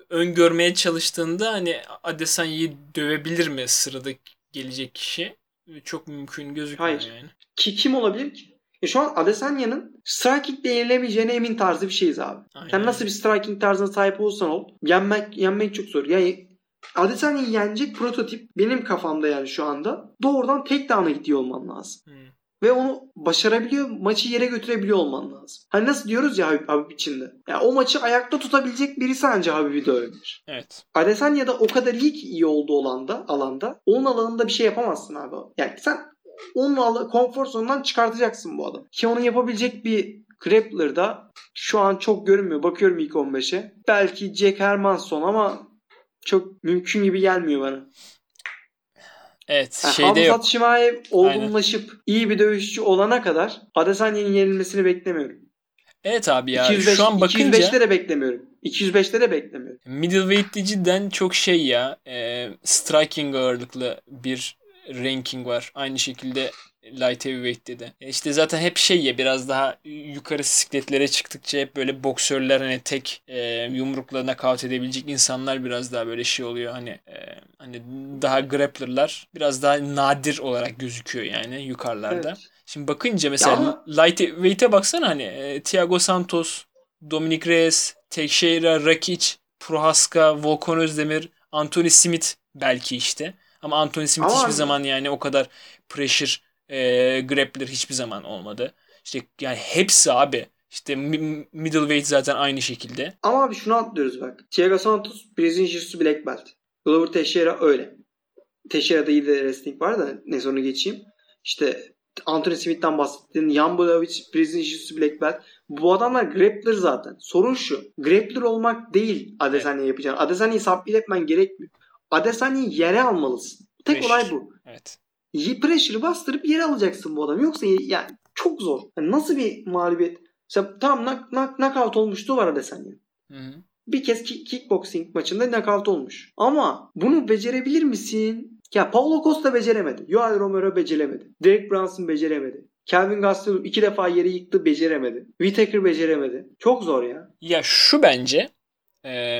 öngörmeye çalıştığında hani Adesanya'yı dövebilir mi sırada gelecek kişi? Çok mümkün gözükmüyor Hayır. yani. Ki kim olabilir ki? E şu an Adesanya'nın striking'de yenilemeyeceğine emin tarzı bir şeyiz abi. Aynen. Sen nasıl bir striking tarzına sahip olursan ol. Yenmek, yenmek çok zor. Yani Adesanya'yı yenecek prototip benim kafamda yani şu anda. Doğrudan tek down'a gidiyor olman lazım. Hmm. Ve onu başarabiliyor, maçı yere götürebiliyor olman lazım. Hani nasıl diyoruz ya Habib, Habib içinde. Ya o maçı ayakta tutabilecek birisi anca Habib'i dövebilir. Evet. Adesanya da o kadar iyi ki iyi olduğu alanda, alanda. Onun alanında bir şey yapamazsın abi. Yani sen onun konfor zonundan çıkartacaksın bu adam. Ki onu yapabilecek bir grappler da şu an çok görünmüyor. Bakıyorum ilk 15'e. Belki Jack Hermanson ama çok mümkün gibi gelmiyor bana. Evet. Yani şeyde yok. Hamzat Şimayev olgunlaşıp iyi bir dövüşçü olana kadar Adesanya'nın yenilmesini beklemiyorum. Evet abi ya. 205, Şu an bakınca 205'te de beklemiyorum. 205'te de beklemiyorum. middleweight'te cidden çok şey ya. E, striking ağırlıklı bir ranking var. Aynı şekilde light heavyweight'te de. E işte zaten hep şey ya biraz daha yukarı sikletlere çıktıkça hep böyle boksörler hani tek e, yumrukla knockout edebilecek insanlar biraz daha böyle şey oluyor hani e, hani daha grapplerlar biraz daha nadir olarak gözüküyor yani yukarılarda. Evet. Şimdi bakınca mesela ama- light weight'e baksana hani e, Thiago Santos, Dominic Reyes, Teixeira, Rakic, Prohaska, Volkan Özdemir, Anthony Smith belki işte. Ama Anthony Smith Ama- hiçbir zaman yani o kadar pressure e, grappler hiçbir zaman olmadı. İşte yani hepsi abi. İşte mi- middleweight zaten aynı şekilde. Ama abi şunu atlıyoruz bak. Thiago Santos Brazilian Jiu-Jitsu Black Belt. Glover Teixeira öyle. Teixeira'da iyi de wrestling var da neyse onu geçeyim. İşte Anthony Smith'ten bahsettin. Jan Blachowicz Brazilian Jiu-Jitsu Black Belt. Bu adamlar grappler zaten. Sorun şu. Grappler olmak değil Adesanya yapacağın. Adesanya'yı submit etmen gerekmiyor. Adesanya'yı yere almalısın. Tek Pressure. olay bu. Evet. Pressure'ı bastırıp yere alacaksın bu adamı. Yoksa yani çok zor. Yani nasıl bir mağlubiyet? Mesela tam knock, knock, knockout olmuştu var Adesanya'nın Hı hı. bir kez kick- kickboxing maçında knockout olmuş. Ama bunu becerebilir misin? Ya Paulo Costa beceremedi. Yoel Romero beceremedi. Derek Brunson beceremedi. Kelvin Gastelum iki defa yeri yıktı beceremedi. Whittaker beceremedi. Çok zor ya. Ya şu bence e,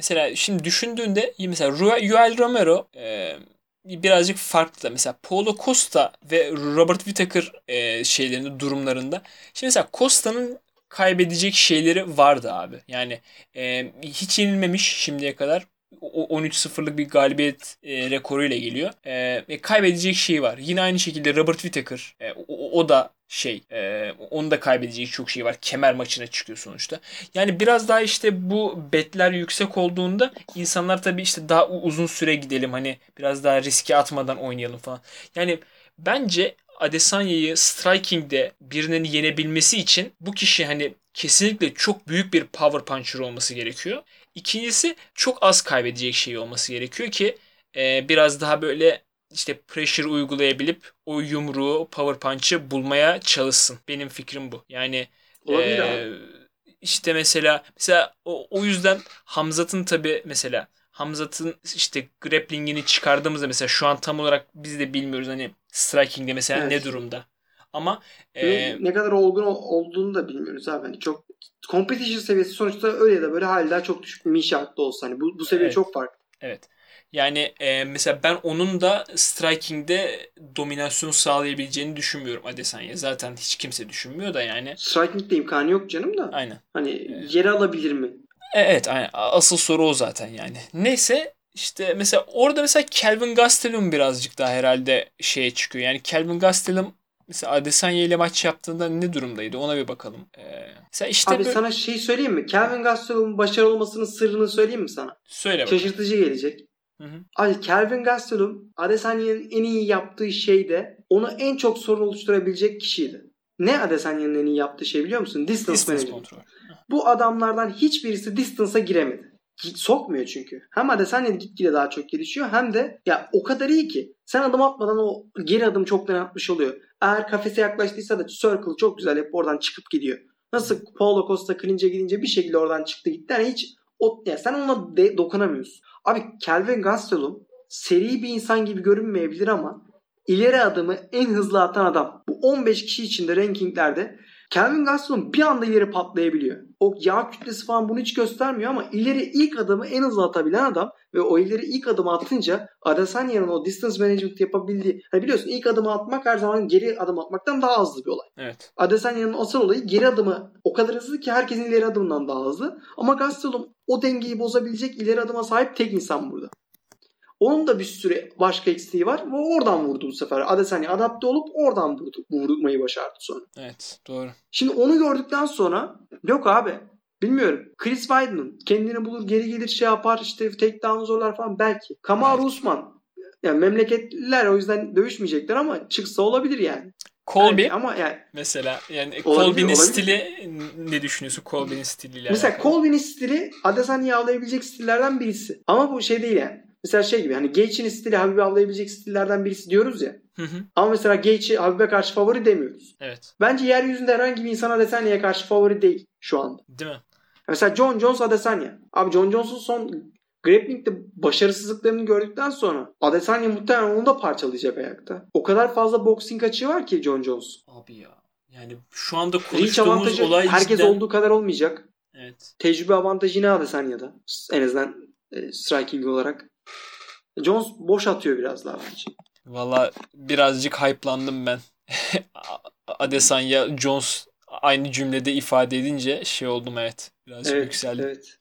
mesela şimdi düşündüğünde mesela Yoel Romero e, birazcık farklı mesela Paulo Costa ve Robert Whittaker e, şeylerinde durumlarında şimdi mesela Costa'nın kaybedecek şeyleri vardı abi. Yani e, hiç yenilmemiş şimdiye kadar. O- 13-0'lık bir galibiyet e, rekoruyla geliyor. E, ve kaybedecek şey var. Yine aynı şekilde Robert Whittaker. e, o, o da şey. e, onun da kaybedecek çok şey var. Kemer maçına çıkıyor sonuçta. Yani biraz daha işte bu betler yüksek olduğunda insanlar tabii işte daha uzun süre gidelim hani biraz daha riske atmadan oynayalım falan. Yani bence Adesanya'yı striking'de birinin yenebilmesi için bu kişi hani kesinlikle çok büyük bir power puncher olması gerekiyor. İkincisi çok az kaybedecek şey olması gerekiyor ki e, biraz daha böyle işte pressure uygulayabilip o yumruğu, power punch'ı bulmaya çalışsın. Benim fikrim bu. Yani Olabilir abi. işte mesela mesela o, o yüzden Hamzat'ın tabi mesela Hamzat'ın işte grappling'ini çıkardığımızda mesela şu an tam olarak biz de bilmiyoruz hani striking'de mesela Evet. ne durumda. Ama e, ne kadar olgun ol- olduğunu da bilmiyoruz abi. Hani çok competition seviyesi sonuçta öyle ya da böyle hala çok düşük bir inşaatta olsa. Hani bu, bu seviye Evet. çok farklı. evet. Yani e, mesela ben onun da striking'de dominasyon sağlayabileceğini düşünmüyorum Adesanya. Zaten hiç kimse düşünmüyor da yani. Striking'de imkanı yok canım da. Aynen. Hani yeri alabilir mi? E, Evet aynen. Asıl soru o zaten yani. Neyse işte mesela orada mesela Kelvin Gastelum birazcık daha herhalde şeye çıkıyor. Yani Kelvin Gastelum mesela Adesanya ile maç yaptığında ne durumdaydı ona bir bakalım. Ee, mesela işte Abi böyle- sana şey söyleyeyim mi? Kelvin Gastelum'un başarılı olmasının sırrını söyleyeyim mi sana? söyle bakalım. Şaşırtıcı gelecek. Hı hı. Abi Kelvin Gastelum Adesanya'nın en iyi yaptığı şey de onu en çok sorun oluşturabilecek kişiydi. Ne Adesanya'nın en iyi yaptığı şey biliyor musun? Distance, Distance kontrol. Bu adamlardan hiçbirisi distance'a giremedi. Sokmuyor çünkü. Hem Adesanya gitgide daha çok gelişiyor hem de ya o kadar iyi ki sen adım atmadan o geri adım çoktan atmış oluyor. Eğer kafese yaklaştıysa da circle çok güzel hep oradan çıkıp gidiyor. Nasıl Paulo Costa clinch'e gidince bir şekilde oradan çıktı gitti. Yani hiç o, ya sen ona de- dokunamıyorsun. Abi Kelvin Gastelum seri bir insan gibi görünmeyebilir ama ileri adımı en hızlı atan adam. Bu 15 kişi içinde rankinglerde Kelvin Gastelum bir anda ileri patlayabiliyor. O yağ kütlesi falan bunu hiç göstermiyor ama ileri ilk adımı en hızlı atabilen adam ve o ileri ilk adımı atınca Adesanya'nın o distance management yapabildiği hani biliyorsun ilk adımı atmak her zaman geri adım atmaktan daha hızlı bir olay. Evet. Adesanya'nın asıl olayı geri adımı o kadar hızlı ki herkesin ileri adımından daha hızlı. Ama Gastelum o dengeyi bozabilecek ileri adıma sahip tek insan burada. Onun da bir sürü başka eksiği var ve oradan vurdu bu sefer. Adesanya adapte olup oradan vurdu, vurmayı başardı sonra. Evet. Doğru. Şimdi onu gördükten sonra yok abi bilmiyorum. Chris Weidman kendini bulur geri gelir şey yapar işte takedown zorlar falan belki. Kamaru Belki. Usman yani memleketliler o yüzden dövüşmeyecekler ama çıksa olabilir yani. Colby Belki ama yani mesela yani Colby'nin stili ne düşünüyorsun Colby'nin stiliyle Mesela? Colby'nin stili Adesanya'yı avlayabilecek stillerden birisi. Ama bu şey değil yani. Mesela şey gibi hani Gaethje'nin stili Habib'i avlayabilecek stillerden birisi diyoruz ya. Hı hı. Ama mesela Gaethje Habib'e karşı favori demiyoruz. Evet. Bence yeryüzünde herhangi bir insan Adesanya'ya karşı favori değil şu anda. Değil mi? Mesela John Jones Adesanya. Abi John Jones'un son grappling'de başarısızlıklarını gördükten sonra Adesanya muhtemelen onu da parçalayacak ayakta. O kadar fazla boxing açığı var ki John Jones. Abi ya. Yani şu anda konuştuğumuz avantajı olay herkes cidden... olduğu kadar olmayacak. Evet. Tecrübe avantajı yine Adesanya'da. En azından e, striking olarak. Jones boş atıyor biraz daha bence. Valla birazcık hype'landım ben. Adesanya Jones aynı cümlede ifade edince şey oldum evet. Birazcık Evet, yükseldim. evet.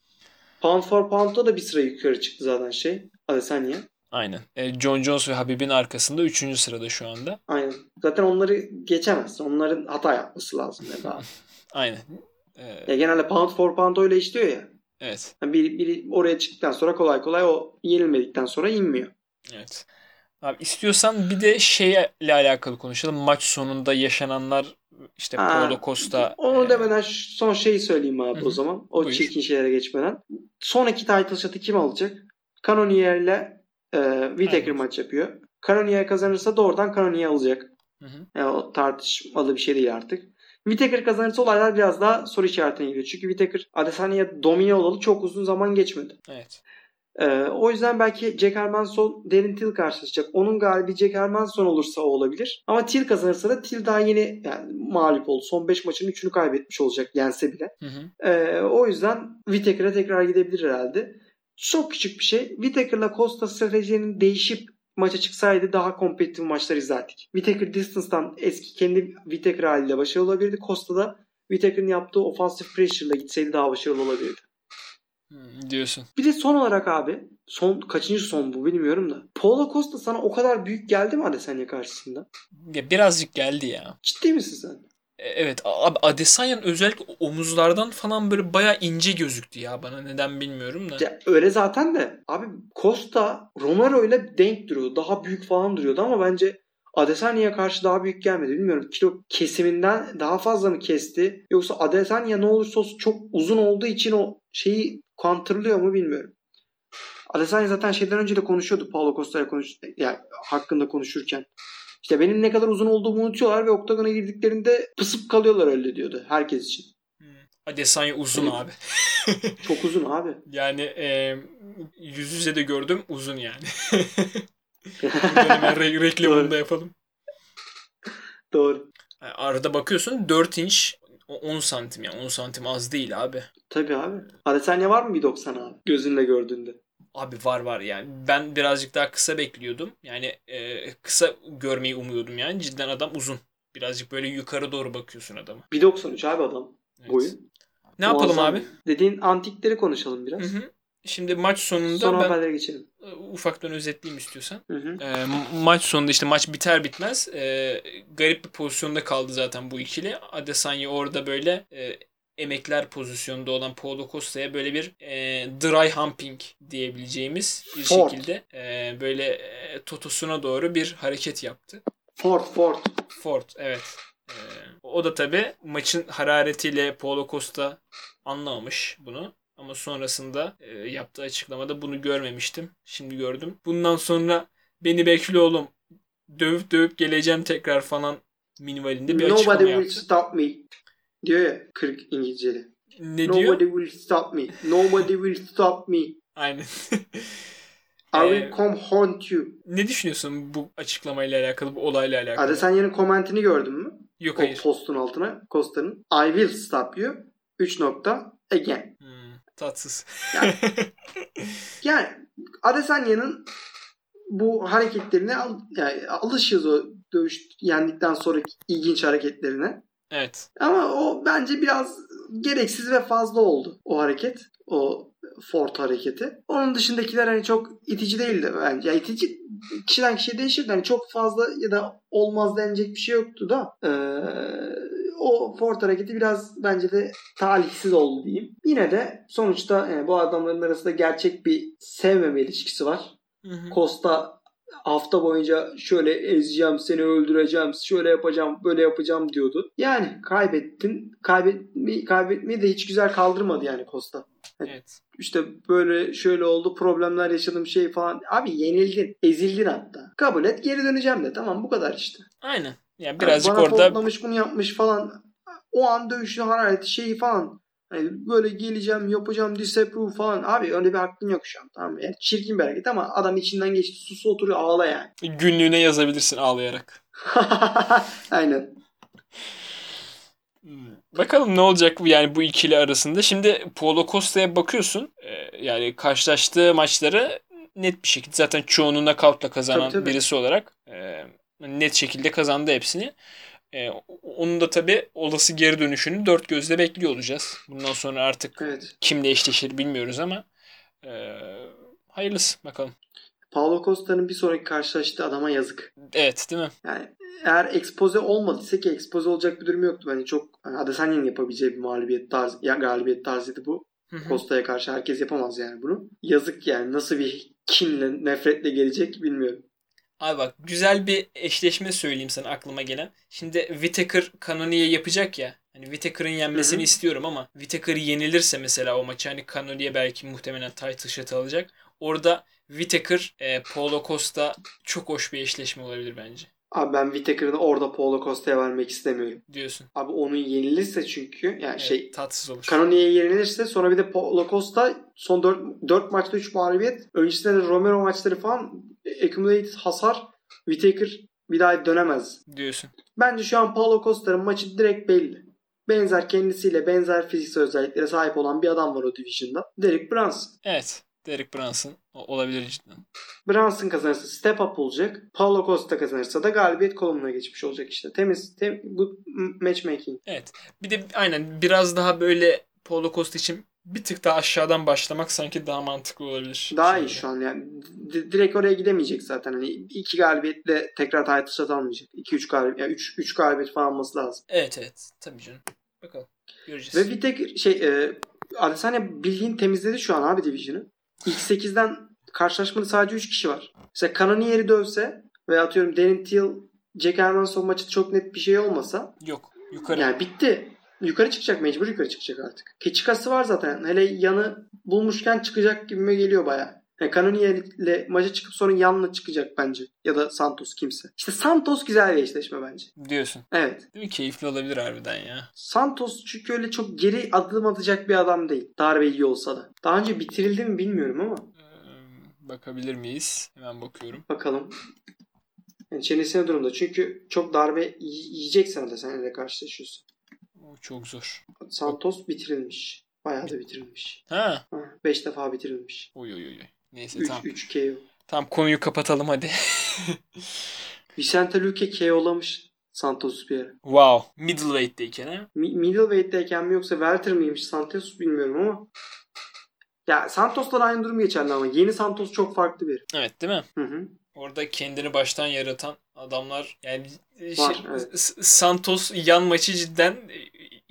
Pound for pound'da da bir sıra yukarı çıktı zaten şey. Adesanya. Aynen. E, John Jones ve Habib'in arkasında 3. sırada şu anda. Aynen. Zaten onları geçemezsin. Onların hata yapması lazım. Ya daha. Aynen. E, ya genelde pound for pound öyle işliyor ya. Evet. Yani biri, biri oraya çıktıktan sonra kolay kolay o yenilmedikten sonra inmiyor. Evet. Abi istiyorsan bir de şeyle alakalı konuşalım. Maç sonunda yaşananlar işte Ha, Paulo Costa Onu e, demeden son şeyi söyleyeyim abi Hı o zaman. O Buyur. çirkin şeylere geçmeden. Sonraki title shot'ı kim alacak? Cannonier ile e, Whittaker maç yapıyor. Cannonier kazanırsa doğrudan Cannonier alacak. Hı hı. Yani o tartışmalı bir şey değil artık. Whittaker kazanırsa olaylar biraz daha soru işaretine giriyor. Çünkü Whittaker Adesanya'ya domine olalı çok uzun zaman geçmedi. Evet. Ee, o yüzden belki Jack Hermanson Darren Till karşılaşacak. Onun galibi Jack Hermanson olursa o olabilir. Ama Till kazanırsa da Till daha yeni yani mağlup oldu. Son 5 maçın 3'ünü kaybetmiş olacak yense bile. Hı hı. Ee, o yüzden Whittaker'a tekrar gidebilir herhalde. Çok küçük bir şey. Whittaker'la Costa stratejinin değişip maça çıksaydı daha kompetitif maçlar izlerdik. Whittaker distance'dan eski kendi Whittaker haliyle başarılı olabilirdi. Costa da Whittaker'ın yaptığı ofansif pressure'la gitseydi daha başarılı olabilirdi. Hı, diyorsun. Bir de son olarak abi son kaçıncı son bu bilmiyorum da. Paulo Costa sana o kadar büyük geldi mi Adesanya karşısında? Ya birazcık geldi ya. Ciddi misin sen? E, Evet abi Adesanya'nın özellikle omuzlardan falan böyle bayağı ince gözüktü ya bana neden bilmiyorum da. Ya öyle zaten de abi Costa Romero ile denk duruyordu. Daha büyük falan duruyordu ama bence Adesanya'ya karşı daha büyük gelmedi. Bilmiyorum kilo kesiminden daha fazla mı kesti? Yoksa Adesanya ne olursa olsun çok uzun olduğu için o şeyi counterlıyor mu bilmiyorum. Adesanya zaten şeyden önce de konuşuyordu Paulo Costa'ya konuş yani hakkında konuşurken. İşte benim ne kadar uzun olduğumu unutuyorlar ve oktagona girdiklerinde pısıp kalıyorlar öyle diyordu herkes için. Hı. Adesanya uzun Evet. abi. Çok uzun abi. Yani e, yüz yüze de gördüm uzun yani. Hemen re- reklamını da yapalım. Doğru. Yani arada bakıyorsun 4 inç o 10 santim yani 10 santim az değil abi. Tabii abi. Adesanya var mı 1.90 abi? Gözünle gördüğünde. Abi var var yani. Ben birazcık daha kısa bekliyordum. Yani e, kısa görmeyi umuyordum yani. Cidden adam uzun. Birazcık böyle yukarı doğru bakıyorsun adama. 1.93 abi adam Evet. boyu. Ne yapalım Muazzam. abi? Dediğin antikleri konuşalım biraz. Hı hı. Şimdi maç sonunda Sonra ben haberlere geçelim. e, ufaktan özetleyeyim istiyorsan. Hı hı. E, maç sonunda işte maç biter bitmez e, garip bir pozisyonda kaldı zaten bu ikili. Adesanya orada böyle e, emekler pozisyonda olan Paulo Costa'ya böyle bir e, dry humping diyebileceğimiz bir Ford. şekilde e, böyle e, totosuna doğru bir hareket yaptı. Ford Ford. Ford evet. E, o da tabi maçın hararetiyle Paulo Costa anlamamış bunu. Ama sonrasında e, yaptığı açıklamada bunu görmemiştim. Şimdi gördüm. Bundan sonra beni bekle oğlum. Dövüp dövüp geleceğim tekrar falan minvalinde bir açıklama Nobody will yaptı. stop me. Diyor ya 40 İngilizceli. Ne diyor? Nobody will stop me. Nobody will stop me. Aynen. I Ee, will come haunt you. ne düşünüyorsun bu açıklamayla alakalı, bu olayla alakalı? Adesanya'nın komentini gördün mü? Yok O hayır. postun altına. Costa'nın. I will stop you. 3 nokta. Again. Hmm, tatsız. Yani- Yani Adesanya'nın bu hareketlerine al, yani alışığız o dövüş yendikten sonraki ilginç hareketlerine. Evet. Ama o bence biraz gereksiz ve fazla oldu o hareket. O Ford hareketi. Onun dışındakiler hani çok itici değildi bence. Ya itici kişiden kişiye değişir. de Hani çok fazla ya da olmaz denecek bir şey yoktu da. Ee, o Ford hareketi biraz bence de talihsiz oldu diyeyim. Yine de sonuçta yani bu adamların arasında gerçek bir sevmeme ilişkisi var. Hı hı. Costa hafta boyunca şöyle ezeceğim, seni öldüreceğim, şöyle yapacağım, böyle yapacağım diyordu. Yani kaybettin. Kaybetmeyi, kaybetmeyi de hiç güzel kaldırmadı yani Costa. Evet. İşte böyle şöyle oldu, problemler yaşadım şey falan. Abi yenildin, ezildin hatta. Kabul et, geri döneceğim de. Tamam bu kadar işte. Aynen. Yani Yani birazcık bana orada kodlamış bunu yapmış falan. O an dövüşün harareti şeyi falan. Hani böyle geleceğim yapacağım disapprove falan. Abi öyle bir hakkın yok şu an. Tamam mı? Yani çirkin bir hareket ama adam içinden geçti. Sus oturuyor ağla yani. günlüğüne yazabilirsin ağlayarak. Aynen. Bakalım ne olacak bu yani bu ikili arasında. Şimdi Paulo Costa'ya bakıyorsun. e, Yani karşılaştığı maçları net bir şekilde zaten çoğunu knockout'la kazanan Tabii, tabii. birisi olarak e, net şekilde kazandı hepsini. E, onun da tabi olası geri dönüşünü dört gözle bekliyor olacağız. Bundan sonra artık Evet. kimle eşleşir bilmiyoruz ama e, hayırlısı bakalım. Paulo Costa'nın bir sonraki karşılaştığı adama yazık. Evet değil mi? Yani eğer ekspoze olmadıysa ki ekspoze olacak bir durum yoktu. Bence çok hani Adesanya'nın yapabileceği bir mağlubiyet tarzı, ya galibiyet tarzıydı bu. Costa'ya karşı herkes yapamaz yani bunu. Yazık yani nasıl bir kinle, nefretle gelecek bilmiyorum. Abi bak güzel bir eşleşme söyleyeyim sana aklıma gelen. Şimdi Whittaker Cannonier yapacak ya. Hani Whittaker'ın yenmesini Hı hı. istiyorum ama Whittaker yenilirse mesela o maçı hani Cannonier belki muhtemelen title shot alacak. Orada Whittaker, e, Paulo Costa çok hoş bir eşleşme olabilir bence. Abi ben Whittaker'ı orada Paulo Costa'ya vermek istemiyorum. Diyorsun. Abi onun yenilirse çünkü yani Evet, şey tatsız olur. Cannonier'e yenilirse sonra bir de Paulo Costa son 4, 4 maçta 3 mağlubiyet. Öncesinde de Romero maçları falan accumulated hasar. Whittaker bir daha dönemez. Diyorsun. Bence şu an Paulo Costa'nın maçı direkt belli. Benzer kendisiyle benzer fiziksel özelliklere sahip olan bir adam var o division'da. Derek Brunson. Evet. Derek Brunson olabilir cidden. Brunson kazanırsa step up olacak. Paulo Costa kazanırsa da galibiyet kolumuna geçmiş olacak işte. Temiz, tem, good matchmaking. Evet. Bir de aynen biraz daha böyle Paulo Costa için bir tık daha aşağıdan başlamak sanki daha mantıklı olabilir. Daha Şimdi. iyi şu an yani. D- direkt oraya gidemeyecek zaten. Hani iki galibiyetle tekrar title shot almayacak. 2-3 galibiyet, yani 3, 3 galibiyet falan alması lazım. Evet evet. Tabii canım. Bakalım. Ve Göreceğiz. bir tek şey e, Adesanya bildiğin temizledi şu an abi Division'ı. İlk 8'den karşılaşmada sadece 3 kişi var. Mesela Cannonier'i dövse ve atıyorum Darren Till, Jack Hermanson maçı çok net bir şey olmasa Yok. Yukarı. yani bitti. Yukarı çıkacak mecbur yukarı çıkacak artık. Ki çıkası var zaten. Hele yanı bulmuşken çıkacak gibime geliyor baya. Yani Cannonier'le maça çıkıp sonra yanına çıkacak bence. Ya da Santos kimse. İşte Santos güzel bir eşleşme bence. Diyorsun. Evet. Değil mi? Keyifli olabilir harbiden ya. Santos çünkü öyle çok geri adım atacak bir adam değil. Darbe iyi olsa da. Daha önce bitirildi mi bilmiyorum ama. Ee, bakabilir miyiz? Hemen bakıyorum. Bakalım. Yani çenesine durumda. Çünkü çok darbe y- yiyecek sana da sen karşılaşıyorsun. O çok zor. Santos bitirilmiş. Bayağı da bitirilmiş. Ha. 5 defa bitirilmiş. Oy oy oy. Neyse 3 tamam. 3 KO. Tamam konuyu kapatalım hadi. Vicente Luque KO'lamış Santos bir ara. wow. Middleweight'teyken ha. Mi- Middleweight'teyken mi yoksa welter miymiş Santos bilmiyorum ama. Ya Santos'la aynı durum geçerli ama yeni Santos çok farklı bir. Evet değil mi? Hı hı. Orada kendini baştan yaratan adamlar yani Var, şey, evet. Santos yan maçı cidden e,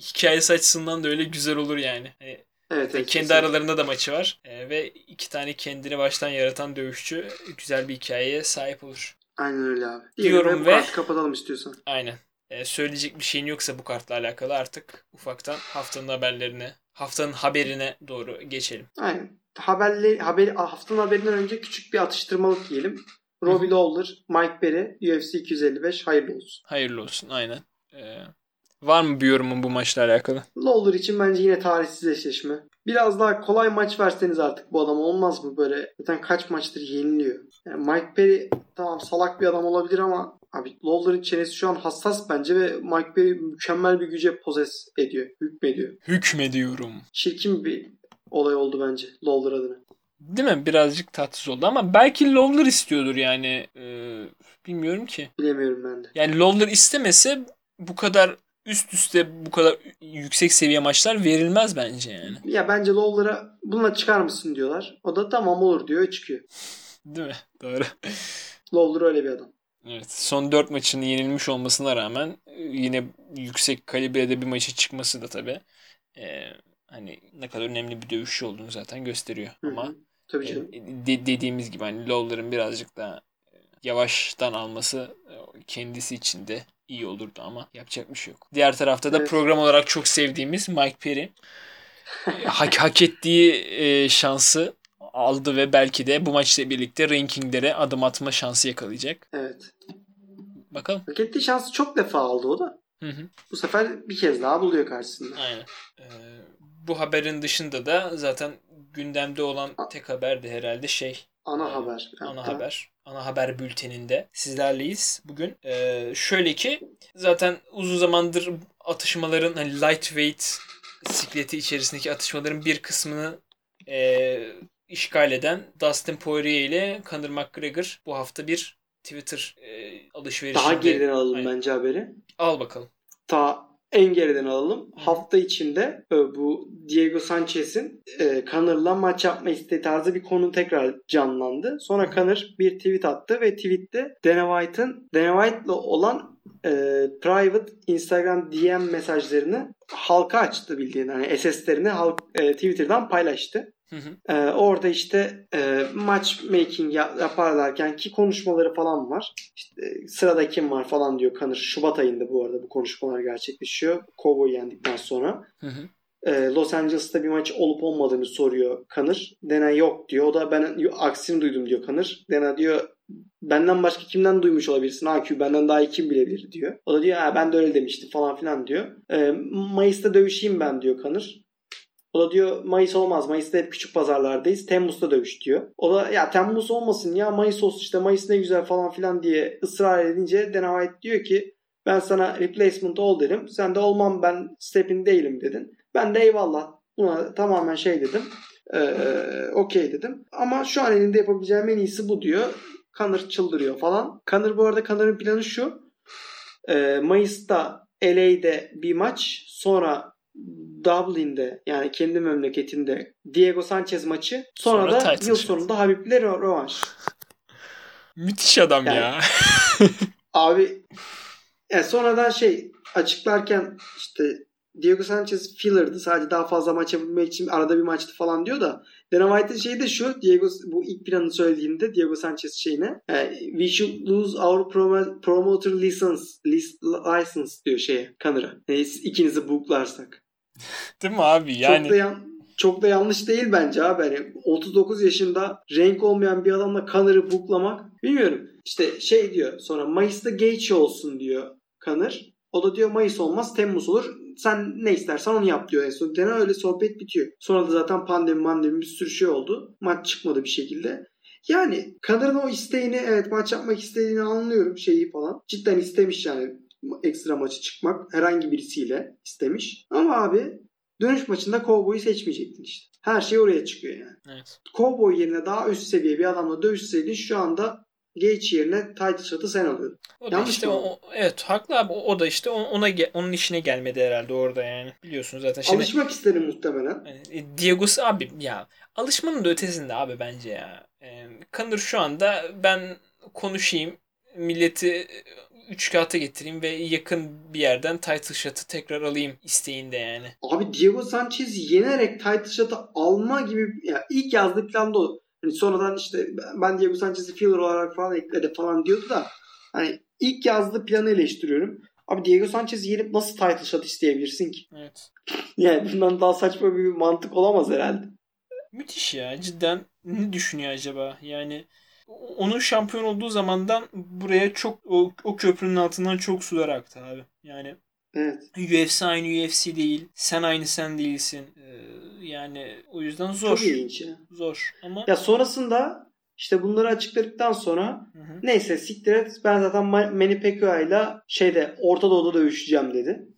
hikayesi açısından da öyle güzel olur yani. Hani Evet, evet. kendi kesinlikle. aralarında da maçı var E, ve iki tane kendini baştan yaratan dövüşçü güzel bir hikayeye sahip olur. Aynen öyle abi. Diyorum ve- kartı kapatalım istiyorsan. Aynen. E, söyleyecek bir şeyin yoksa bu kartla alakalı artık ufaktan haftanın haberlerine, haftanın haberine doğru geçelim. Aynen. Haberli, haber, haftanın haberinden önce küçük bir atıştırmalık diyelim. Robbie Lawler, Mike Perry, UFC 255 hayırlı olsun. Hayırlı olsun aynen. E, var mı bir yorumun bu maçla alakalı? Lawler için bence yine tarihsiz eşleşme. Biraz daha kolay maç verseniz artık bu adam olmaz mı böyle? Zaten kaç maçtır yeniliyor. Yani Mike Perry tamam salak bir adam olabilir ama abi Lawler'ın çenesi şu an hassas bence ve Mike Perry mükemmel bir güce poses ediyor. Hükmediyor. Hükmediyorum. Çirkin bir olay oldu bence Lawler adına. Değil mi? Birazcık tatsız oldu ama belki Lawler istiyordur yani. Ee, bilmiyorum ki. Bilemiyorum ben de. Yani Lawler istemese bu kadar üst üste bu kadar yüksek seviye maçlar verilmez bence yani. Ya bence Lawler'a bununla çıkar mısın diyorlar. O da tamam olur diyor çıkıyor. Değil mi? Doğru. Lawler öyle bir adam. Evet. Son 4 maçını yenilmiş olmasına rağmen e, yine yüksek kalibrede bir maça çıkması da tabii e, hani ne kadar önemli bir dövüşçü olduğunu zaten gösteriyor. Hı hı. Ama Tabii e, canım. de- dediğimiz gibi hani Lawler'ın birazcık daha e, yavaştan alması e, kendisi için de iyi olurdu ama yapacak bir şey yok. Diğer tarafta da Evet. program olarak çok sevdiğimiz Mike Perry hak, hak ettiği e, şansı aldı ve belki de bu maçla birlikte rankinglere adım atma şansı yakalayacak. Evet. Bakalım. Hak ettiği şansı çok defa aldı o da. Hı hı. Bu sefer bir kez daha buluyor karşısında. Aynen. Ee, bu haberin dışında da zaten gündemde olan tek haber de herhalde şey Ana Ee, haber. ana Hatta. haber. Ana haber bülteninde sizlerleyiz bugün. Ee, şöyle ki zaten uzun zamandır atışmaların hani lightweight sikleti içerisindeki atışmaların bir kısmını e, işgal eden Dustin Poirier ile Conor McGregor bu hafta bir Twitter e, alışverişinde. Daha geriden alalım Aynen. bence haberi. Al bakalım. Ta en geriden alalım. Hafta içinde e, bu Diego Sanchez'in e, Connor'la maç yapma isteği tarzı bir konu tekrar canlandı. Sonra Conor bir tweet attı ve tweette Dana White'ın Dana White'la olan e, private Instagram DM mesajlarını halka açtı bildiğin. Hani SS'lerini halk, e, Twitter'dan paylaştı. Hı hı. Ee, orada işte e, matchmaking ya- yaparlarken ki konuşmaları falan var. İşte e, sırada kim var falan diyor Kanır. Şubat ayında bu arada bu konuşmalar gerçekleşiyor. Cowboy yendikten sonra. Hı hı. Ee, Los Angeles'ta bir maç olup olmadığını soruyor Kanır. Dena yok diyor. O da ben aksini duydum diyor Kanır. Dena diyor benden başka kimden duymuş olabilirsin? AQ benden daha iyi kim bilebilir diyor. O da diyor ben de öyle demiştim falan filan diyor. Ee, Mayıs'ta dövüşeyim ben diyor Kanır. O da diyor Mayıs olmaz. Mayıs'ta hep küçük pazarlardayız. Temmuz'da dövüş diyor. O da ya Temmuz olmasın ya Mayıs olsun işte Mayıs ne güzel falan filan diye ısrar edince Dana White diyor ki ben sana replacement ol dedim. Sen de olmam ben stepin değilim dedin. Ben de eyvallah. Buna tamamen şey dedim. Ee, Okey dedim. Ama şu an elinde yapabileceğim en iyisi bu diyor. Conor çıldırıyor falan. Conor bu arada Conor'ın planı şu. Ee, Mayıs'ta LA'de bir maç. Sonra Dublin'de yani kendi memleketinde Diego Sanchez maçı. Sonra, Sonra da yıl sonunda Habib'le rövanş. Müthiş adam Yani- ya. Abi yani sonradan şey açıklarken işte Diego Sanchez filler'dı. Sadece daha fazla maç yapabilmek için arada bir maçtı falan diyor da Dana White'ın şeyi de şu Diego bu ilk planını söylediğinde Diego Sanchez şeyine e, we should lose our promo- promoter license license diyor şeye. Yani siz ikinizi booklarsak. Değil mi abi? Yani Çok da yan- çok da yanlış değil bence abi. Yani 39 yaşında renk olmayan bir adamla Connor'ı booklamak bilmiyorum. İşte şey diyor sonra Mayıs'ta Gage olsun diyor Connor. O da diyor Mayıs olmaz Temmuz olur. Sen ne istersen onu yap diyor. En son Dene öyle sohbet bitiyor. Sonra da zaten pandemi mandemi bir sürü şey oldu. Maç çıkmadı bir şekilde. Yani Connor'ın o isteğini evet maç yapmak istediğini anlıyorum şeyi falan. Cidden istemiş yani ekstra maçı çıkmak herhangi birisiyle istemiş. Ama abi Dönüş maçında Cowboy'u seçmeyecektin işte. Her şey oraya çıkıyor yani. Evet. Cowboy yerine daha üst seviye bir adamla dövüşseydin şu anda Gage yerine title shot'ı sen alıyordun. O da Yanlış işte mı? o, evet haklı abi. O, da işte ona onun işine gelmedi herhalde orada yani. Biliyorsun zaten. Şimdi Alışmak isterim muhtemelen. hani, e, Diego'su abi ya alışmanın da ötesinde abi bence ya. E, Kanır şu anda ben konuşayım milleti üç kağıta getireyim ve yakın bir yerden title shot'ı tekrar alayım isteğinde yani. Abi Diego Sanchez yenerek title shot'ı alma gibi ya ilk yazdığı plan da o. Hani sonradan işte ben Diego Sanchez'i filler olarak falan ekledi falan diyordu da hani ilk yazdığı planı eleştiriyorum. Abi Diego Sanchez'i yenip nasıl title shot isteyebilirsin ki? Evet. Yani bundan daha saçma bir mantık olamaz herhalde. Müthiş ya cidden ne düşünüyor acaba? Yani onun şampiyon olduğu zamandan buraya çok o, o köprünün altından çok sular aktı abi. Yani Evet. UFC aynı UFC değil. Sen aynı sen değilsin. Ee, yani o yüzden zor. Çok ilginç ya. Zor ama Ya sonrasında işte bunları açıkladıktan sonra Hı hı. neyse siktir et ben zaten Ma- Manny Pacquiao'yla şeyde Orta Doğu'da dövüşeceğim dedi.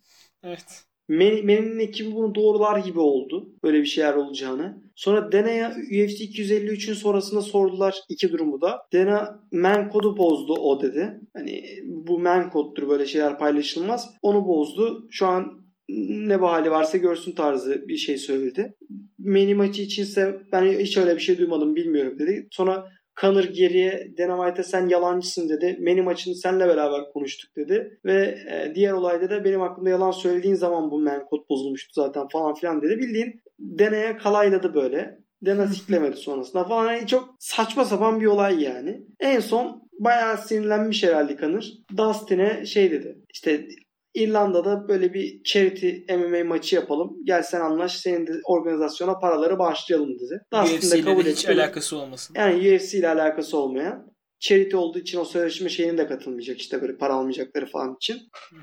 evet. Manny- Manny'nin ekibi bunu doğrular gibi oldu. Böyle bir şeyler olacağını. Sonra Dana'ya UFC 253'ün sonrasında sordular iki durumu da. Dana man kodu bozdu o dedi. Hani bu man koddur böyle şeyler paylaşılmaz. Onu bozdu. Şu an ne bahali varsa görsün tarzı bir şey söyledi. Manny maçı içinse ben hiç öyle bir şey duymadım bilmiyorum dedi. Sonra Conor geriye Dana White'a sen yalancısın dedi. Manny maçını seninle beraber konuştuk dedi. Ve e, diğer olayda da benim hakkımda yalan söylediğin zaman bu man kod bozulmuştu zaten falan filan dedi. Bildiğin Dana'ya kalayladı böyle. Dana siklemedi sonrasında falan. Yani çok saçma sapan bir olay yani. En son bayağı sinirlenmiş herhalde Conor. Dustin'e şey dedi. İşte İrlanda'da böyle bir charity MMA maçı yapalım. Gel sen anlaş. Senin de organizasyona paraları bağışlayalım dedi. UFC ile kabul hiç etti. alakası olmasın. Yani UFC ile alakası olmayan. Charity olduğu için o sözleşme şeyine de katılmayacak işte böyle para almayacakları falan için. Hı.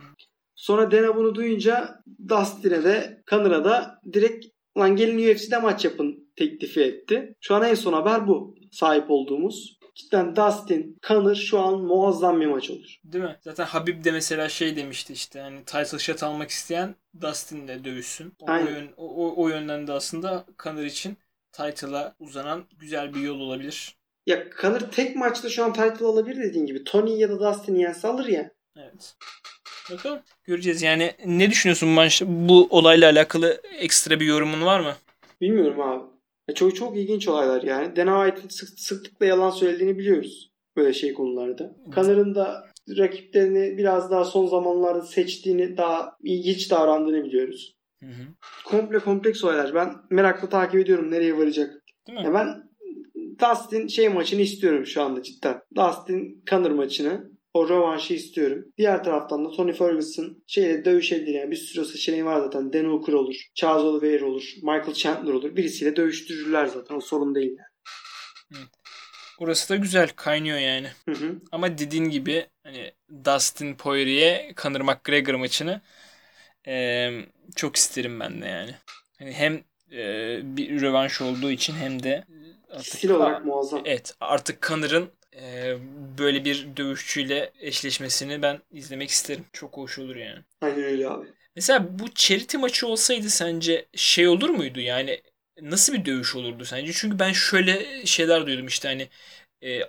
Sonra Dana bunu duyunca Dustin'e de Connor'a da direkt lan gelin UFC'de maç yapın teklifi etti. Şu an en son haber bu. Sahip olduğumuz. Cidden Dustin, Conor şu an muazzam bir maç olur. Değil mi? Zaten Habib de mesela şey demişti işte hani title shot almak isteyen Dustin'le dövüşsün. O, o, yön- o, o- yönden de aslında Conor için title'a uzanan güzel bir yol olabilir. Ya Conor tek maçta şu an title alabilir dediğin gibi. Tony ya da Dustin yense alır ya. Evet. Bakalım. Göreceğiz. Yani ne düşünüyorsun maç? Bu olayla alakalı ekstra bir yorumun var mı? Bilmiyorum abi. Ya çok çok ilginç olaylar yani. Dana White'ın sık, sıklıkla yalan söylediğini biliyoruz. Böyle şey konularda. Connor'ın da rakiplerini biraz daha son zamanlarda seçtiğini daha ilginç davrandığını biliyoruz. Hı hı. Komple kompleks olaylar. Ben merakla takip ediyorum nereye varacak. Değil mi? Ya ben Dustin şey maçını istiyorum şu anda cidden. Dustin Conor maçını. O rövanşı istiyorum. Diğer taraftan da Tony Ferguson şeyle dövüşebilir yani. Bir sürü seçeneği var zaten. Dan Hooker olur. Charles Oliveira olur. Michael Chandler olur. Birisiyle dövüştürürler zaten. O sorun değil. Yani. Orası da güzel. Kaynıyor yani. Hı hı. Ama dediğin gibi hani Dustin Poirier Conor McGregor maçını eee, çok isterim ben de yani. Hani hem eee, bir rövanş olduğu için hem de artık Stil olarak muazzam. evet artık Connor'ın eee, böyle bir dövüşçüyle eşleşmesini ben izlemek isterim. Çok hoş olur yani. Aynen öyle abi. Mesela bu charity maçı olsaydı sence şey olur muydu yani nasıl bir dövüş olurdu sence? Çünkü ben şöyle şeyler duydum işte hani e,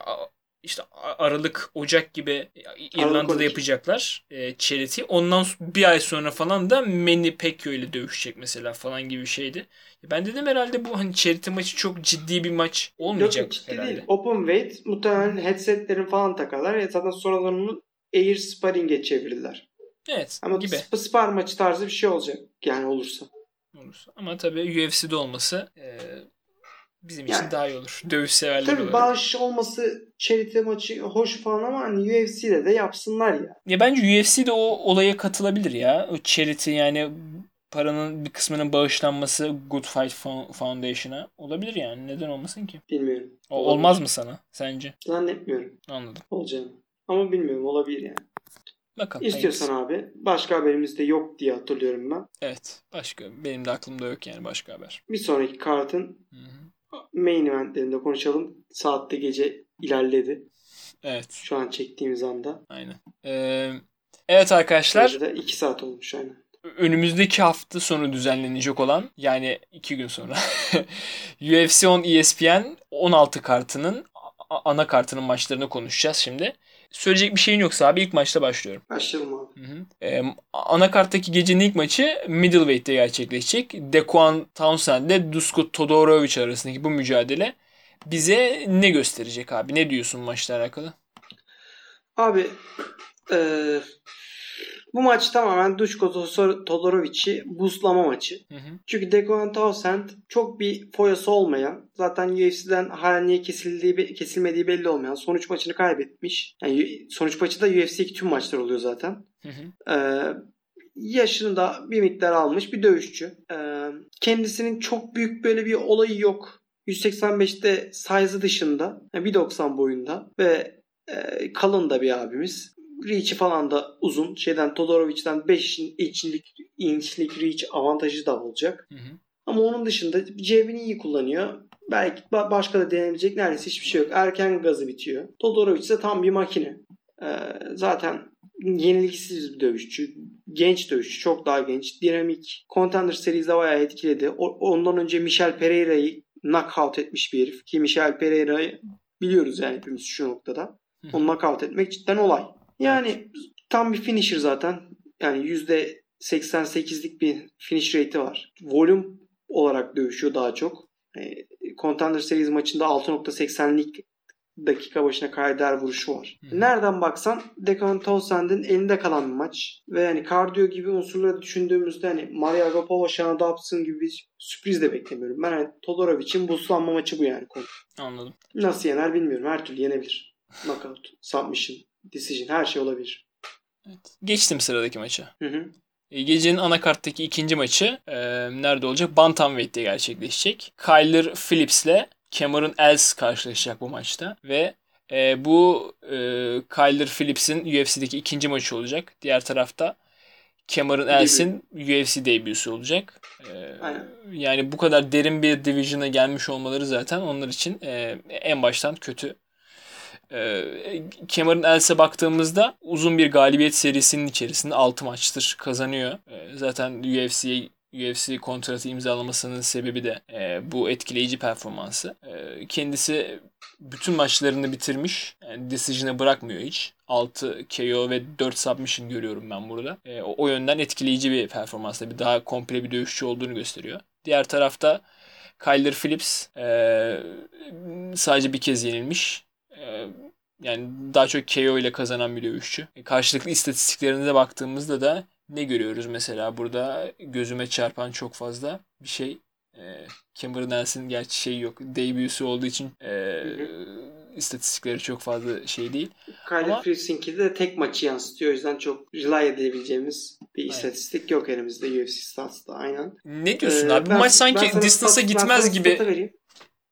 işte Aralık Ocak gibi e, İrlanda'da Ocak. yapacaklar e, charity. Ondan bir ay sonra falan da Manny Pacquiao ile dövüşecek mesela falan gibi bir şeydi. Ben dedim herhalde bu hani charity maçı çok ciddi bir maç olmayacak Yok ciddi herhalde. değil. Open weight muhtemelen headsetlerin falan takarlar. Ya zaten sonradan onu air sparring'e çevirirler. Evet Ama gibi sp- spar maçı tarzı bir şey olacak. Yani olursa. olursa. Ama tabii UFC'de olması e, bizim için Yani- daha iyi olur. Dövüş severler Tabii olarak. bağış olması charity maçı hoş falan ama hani UFC'de de yapsınlar ya. Ya bence UFC de o olaya katılabilir ya. O charity yani paranın bir kısmının bağışlanması Good Fight Fo- Foundation'a olabilir yani. Neden olmasın ki? Bilmiyorum. O, Olabilir. olmaz mı sana sence? Zannetmiyorum Anladım. olacağını. Ama bilmiyorum olabilir yani. Bakalım. İstiyorsan hayırlısı. abi. Başka haberimiz de yok diye hatırlıyorum ben. Evet. Başka. Benim de aklımda yok yani başka haber. Bir sonraki kartın Hı hı. Main eventlerinde konuşalım. Saatte gece ilerledi. Evet. Şu an çektiğimiz anda. Aynen. Ee, evet arkadaşlar. Gece de 2 saat olmuş aynen. önümüzdeki hafta sonu düzenlenecek olan yani iki gün sonra UFC 10 ESPN 16 kartının ana kartının maçlarını konuşacağız şimdi. Söyleyecek bir şeyin yoksa abi ilk maçta başlıyorum. Başlayalım abi. Hı hı. Ee, anakarttaki gecenin ilk maçı middleweight'te gerçekleşecek. Dequan Townsend ile Dusko Todorovic arasındaki bu mücadele bize ne gösterecek abi? Ne diyorsun maçla alakalı? Abi ee, bu maç tamamen Duško Todorovic'i buzlama maçı. Hı hı. Çünkü Dequan Townsend çok bir foyası olmayan, zaten UFC'den hala niye kesildiği, kesilmediği belli olmayan sonuç maçını kaybetmiş. Yani sonuç maçı da UFC'deki tüm maçlar oluyor zaten. Hı hı. Ee, yaşını da bir miktar almış bir dövüşçü. Ee, kendisinin çok büyük böyle bir olayı yok. 185'te size dışında, yani 1.90 boyunda ve e, kalın da bir abimiz. Reach'i falan da uzun. Şeyden Todorovic'den 5 inçlik, inçlik reach avantajı da olacak. Hı hı. Ama onun dışında cebini iyi kullanıyor. Belki başka da denebilecek neredeyse hiçbir şey yok. Erken gazı bitiyor. Todorovic ise tam bir makine. Ee, zaten yeniliksiz bir dövüşçü. Genç dövüşçü. Çok daha genç. Dinamik. Contender Series'de bayağı etkiledi. O, ondan önce Michel Pereira'yı knockout etmiş bir herif. Ki Michel Pereira'yı biliyoruz yani hepimiz şu noktada. Onu knockout etmek cidden olay. Yani tam bir finisher zaten. Yani %88'lik bir finish rate'i var. Volüm olarak dövüşüyor daha çok. E, Contender Series maçında 6.80'lik dakika başına kaydeder vuruşu var. Hı. Nereden baksan Declan Townsend'in elinde kalan bir maç. Ve yani kardiyo gibi unsurları düşündüğümüzde hani Maria Agapova, Shana Dobson gibi bir sürpriz de beklemiyorum. Ben hani Todorovic'in buslanma maçı bu yani konu. Anladım. Nasıl yener bilmiyorum. Her türlü yenebilir. Knockout, submission, decision her şey olabilir. Evet. Geçtim sıradaki maça. Hı hı. E, gecenin anakarttaki ikinci maçı e, nerede olacak? Bantamweight'te gerçekleşecek. Kyler Phillips ile Cameron Els karşılaşacak bu maçta. Ve e, bu e, Kyler Phillips'in UFC'deki ikinci maçı olacak. Diğer tarafta Cameron Els'in UFC debüsü olacak. Ee, yani bu kadar derin bir division'a gelmiş olmaları zaten onlar için e, en baştan kötü Cameron Else baktığımızda uzun bir galibiyet serisinin içerisinde 6 maçtır kazanıyor. E, zaten UFC'ye UFC kontratı imzalamasının sebebi de e, bu etkileyici performansı. E, kendisi bütün maçlarını bitirmiş. Yani decision'e bırakmıyor hiç. 6 KO ve 4 submission görüyorum ben burada. E, o, o yönden etkileyici bir performans. Bir daha komple bir dövüşçü olduğunu gösteriyor. Diğer tarafta Kyler Phillips e, sadece bir kez yenilmiş. Ee, yani daha çok KO ile kazanan bir dövüşçü. E, karşılıklı istatistiklerine baktığımızda da ne görüyoruz mesela burada gözüme çarpan çok fazla bir şey. E, Cameron Nelson gerçi şey yok. Debüsü olduğu için e, istatistikleri çok fazla şey değil. Kyler Ama... Phillips'inki de tek maçı yansıtıyor. O yüzden çok rely edebileceğimiz bir evet. istatistik yok elimizde UFC Stats'ta aynen. Ne diyorsun ee, abi? Bu maç sanki distance'a gitmez gibi.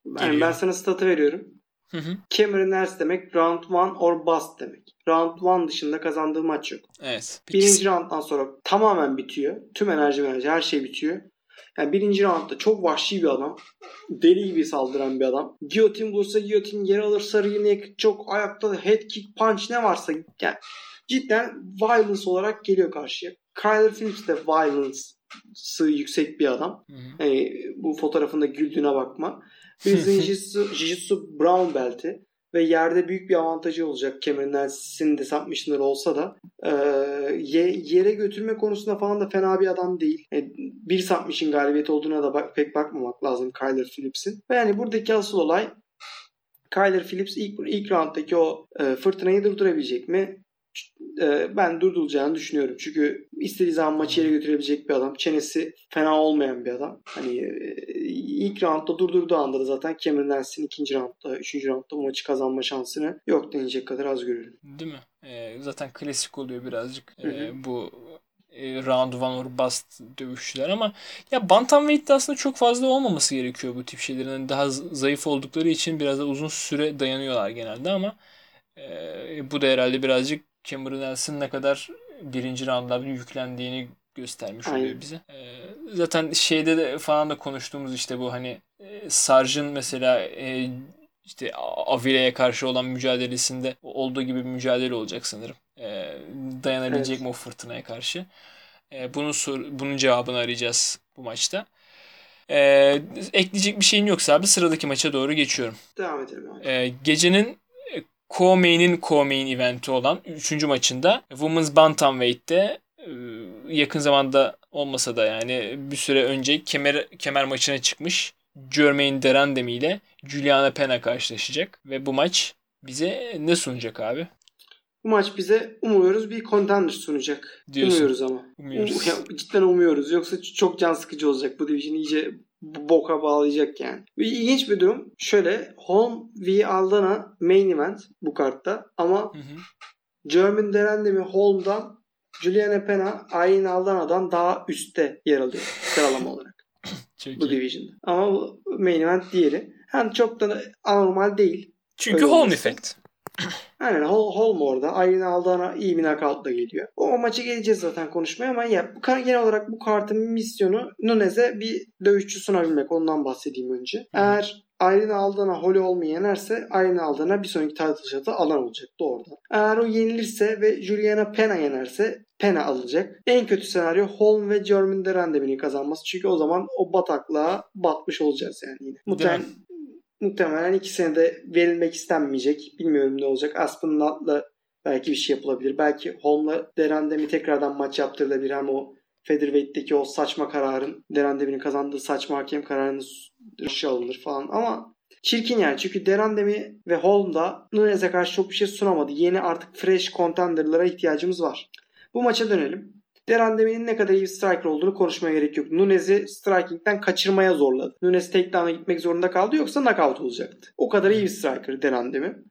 Ben, ben sana statı veriyorum. Hı hı. Cameron Ers demek round one or bust demek. Round one dışında kazandığı maç yok. Evet. Birinci rounddan sonra tamamen bitiyor. Tüm enerji enerji her şey bitiyor. Yani birinci roundda çok vahşi bir adam. Deli gibi saldıran bir adam. Giyotin bulursa giyotin, yer alırsa yine çok ayakta head kick, punch ne varsa yani cidden violence olarak geliyor karşıya. Kyler Phillips de violence'ı yüksek bir adam. Hı hı. Yani bu fotoğrafında güldüğüne bakma. Birisinin Jiu-Jitsu Brown belti ve yerde büyük bir avantajı olacak Cameron Nelson'in de submission'ları olsa da e, yere götürme konusunda falan da fena bir adam değil. Yani bir submission galibiyeti olduğuna da bak, pek bakmamak lazım Kyler Phillips'in. Ve yani buradaki asıl olay Kyler Phillips ilk, ilk rounddaki o e, fırtınayı durdurabilecek mi? E, ben durdurulacağını düşünüyorum. Çünkü istediği zaman maçı yere götürebilecek bir adam. Çenesi fena olmayan bir adam. Hani e, ilk roundda durdurduğu anda da zaten Cameron Nelson ikinci roundda, üçüncü roundda bu maçı kazanma şansını yok denecek kadar az görüyorum. Değil mi? E, zaten klasik oluyor birazcık e, bu e, round one or bust dövüşçüler ama ya bantamweight'te aslında çok fazla olmaması gerekiyor bu tip şeylerin. Yani daha zayıf oldukları için biraz da uzun süre dayanıyorlar genelde ama e, bu da herhalde birazcık Cameron Nelson ne kadar birinci roundlarda yüklendiğini göstermiş oluyor Aynen. bize. Ee, zaten şeyde de falan da konuştuğumuz işte bu hani e, Sarj'ın mesela e, işte Avile'ye karşı olan mücadelesinde olduğu gibi bir mücadele olacak sanırım. E, dayanabilecek evet. mi o fırtınaya karşı? E, bunun sor, bunun cevabını arayacağız bu maçta. E, ekleyecek bir şeyin yoksa abi sıradaki maça doğru geçiyorum. Devam edelim abi. E, gecenin co-main'in co-main eventi olan 3. maçında Women's Bantamweight'te e, yakın zamanda olmasa da yani bir süre önce kemer kemer maçına çıkmış Jermaine Derandemi ile Juliana Pena karşılaşacak ve bu maç bize ne sunacak abi? Bu maç bize umuyoruz bir contender sunacak. Diyorsun. Umuyoruz ama. Umuyoruz. Um- cidden umuyoruz. Yoksa çok can sıkıcı olacak. Bu division iyice boka bağlayacak yani. Ve ilginç bir durum. Şöyle Holm v Aldana main event bu kartta. Ama Hı hı. Derendemi Holm'dan Juliana Pena Ayin Aldana'dan daha üstte yer alıyor sıralama olarak Çok bu iyi. division'da. Ama bu main event diğeri. Hem çok da anormal değil. Çünkü Öyle home olması. effect. Aynen Hol, Holm orada. Ayin Aldana iyi bir knockoutla geliyor. O, o maça geleceğiz zaten konuşmaya ama ya bu genel olarak bu kartın misyonu Nunez'e bir dövüşçü sunabilmek. Ondan bahsedeyim önce. Eğer Ayin Aldana Holly Holm'u yenerse Ayin Aldana bir sonraki title shot'ı alan olacak doğrudan. Eğer o yenilirse ve Juliana Pena yenerse Pena alacak. En kötü senaryo Holm ve German Derendemi'nin kazanması. Çünkü o zaman o bataklığa batmış olacağız yani yine. Muhtemelen muhtemelen iki senede verilmek istenmeyecek. Bilmiyorum ne olacak. Aspen Nutt'la belki bir şey yapılabilir. Belki Holm'la Derendem'i tekrardan maç yaptırılabilir ama o Featherweight'teki o saçma kararın Derendem'in kazandığı saçma hakem kararını dışı alınır falan ama çirkin yani çünkü Derendemi ve Holm da Nunez'e karşı çok bir şey sunamadı. Yeni artık fresh contender'lara ihtiyacımız var. Bu maça dönelim. Derandemi'nin ne kadar iyi bir striker olduğunu konuşmaya gerek yok. Nunez'i striking'den kaçırmaya zorladı. Nunez takedown'a gitmek zorunda kaldı yoksa knockout olacaktı. O kadar iyi bir striker Derandemi.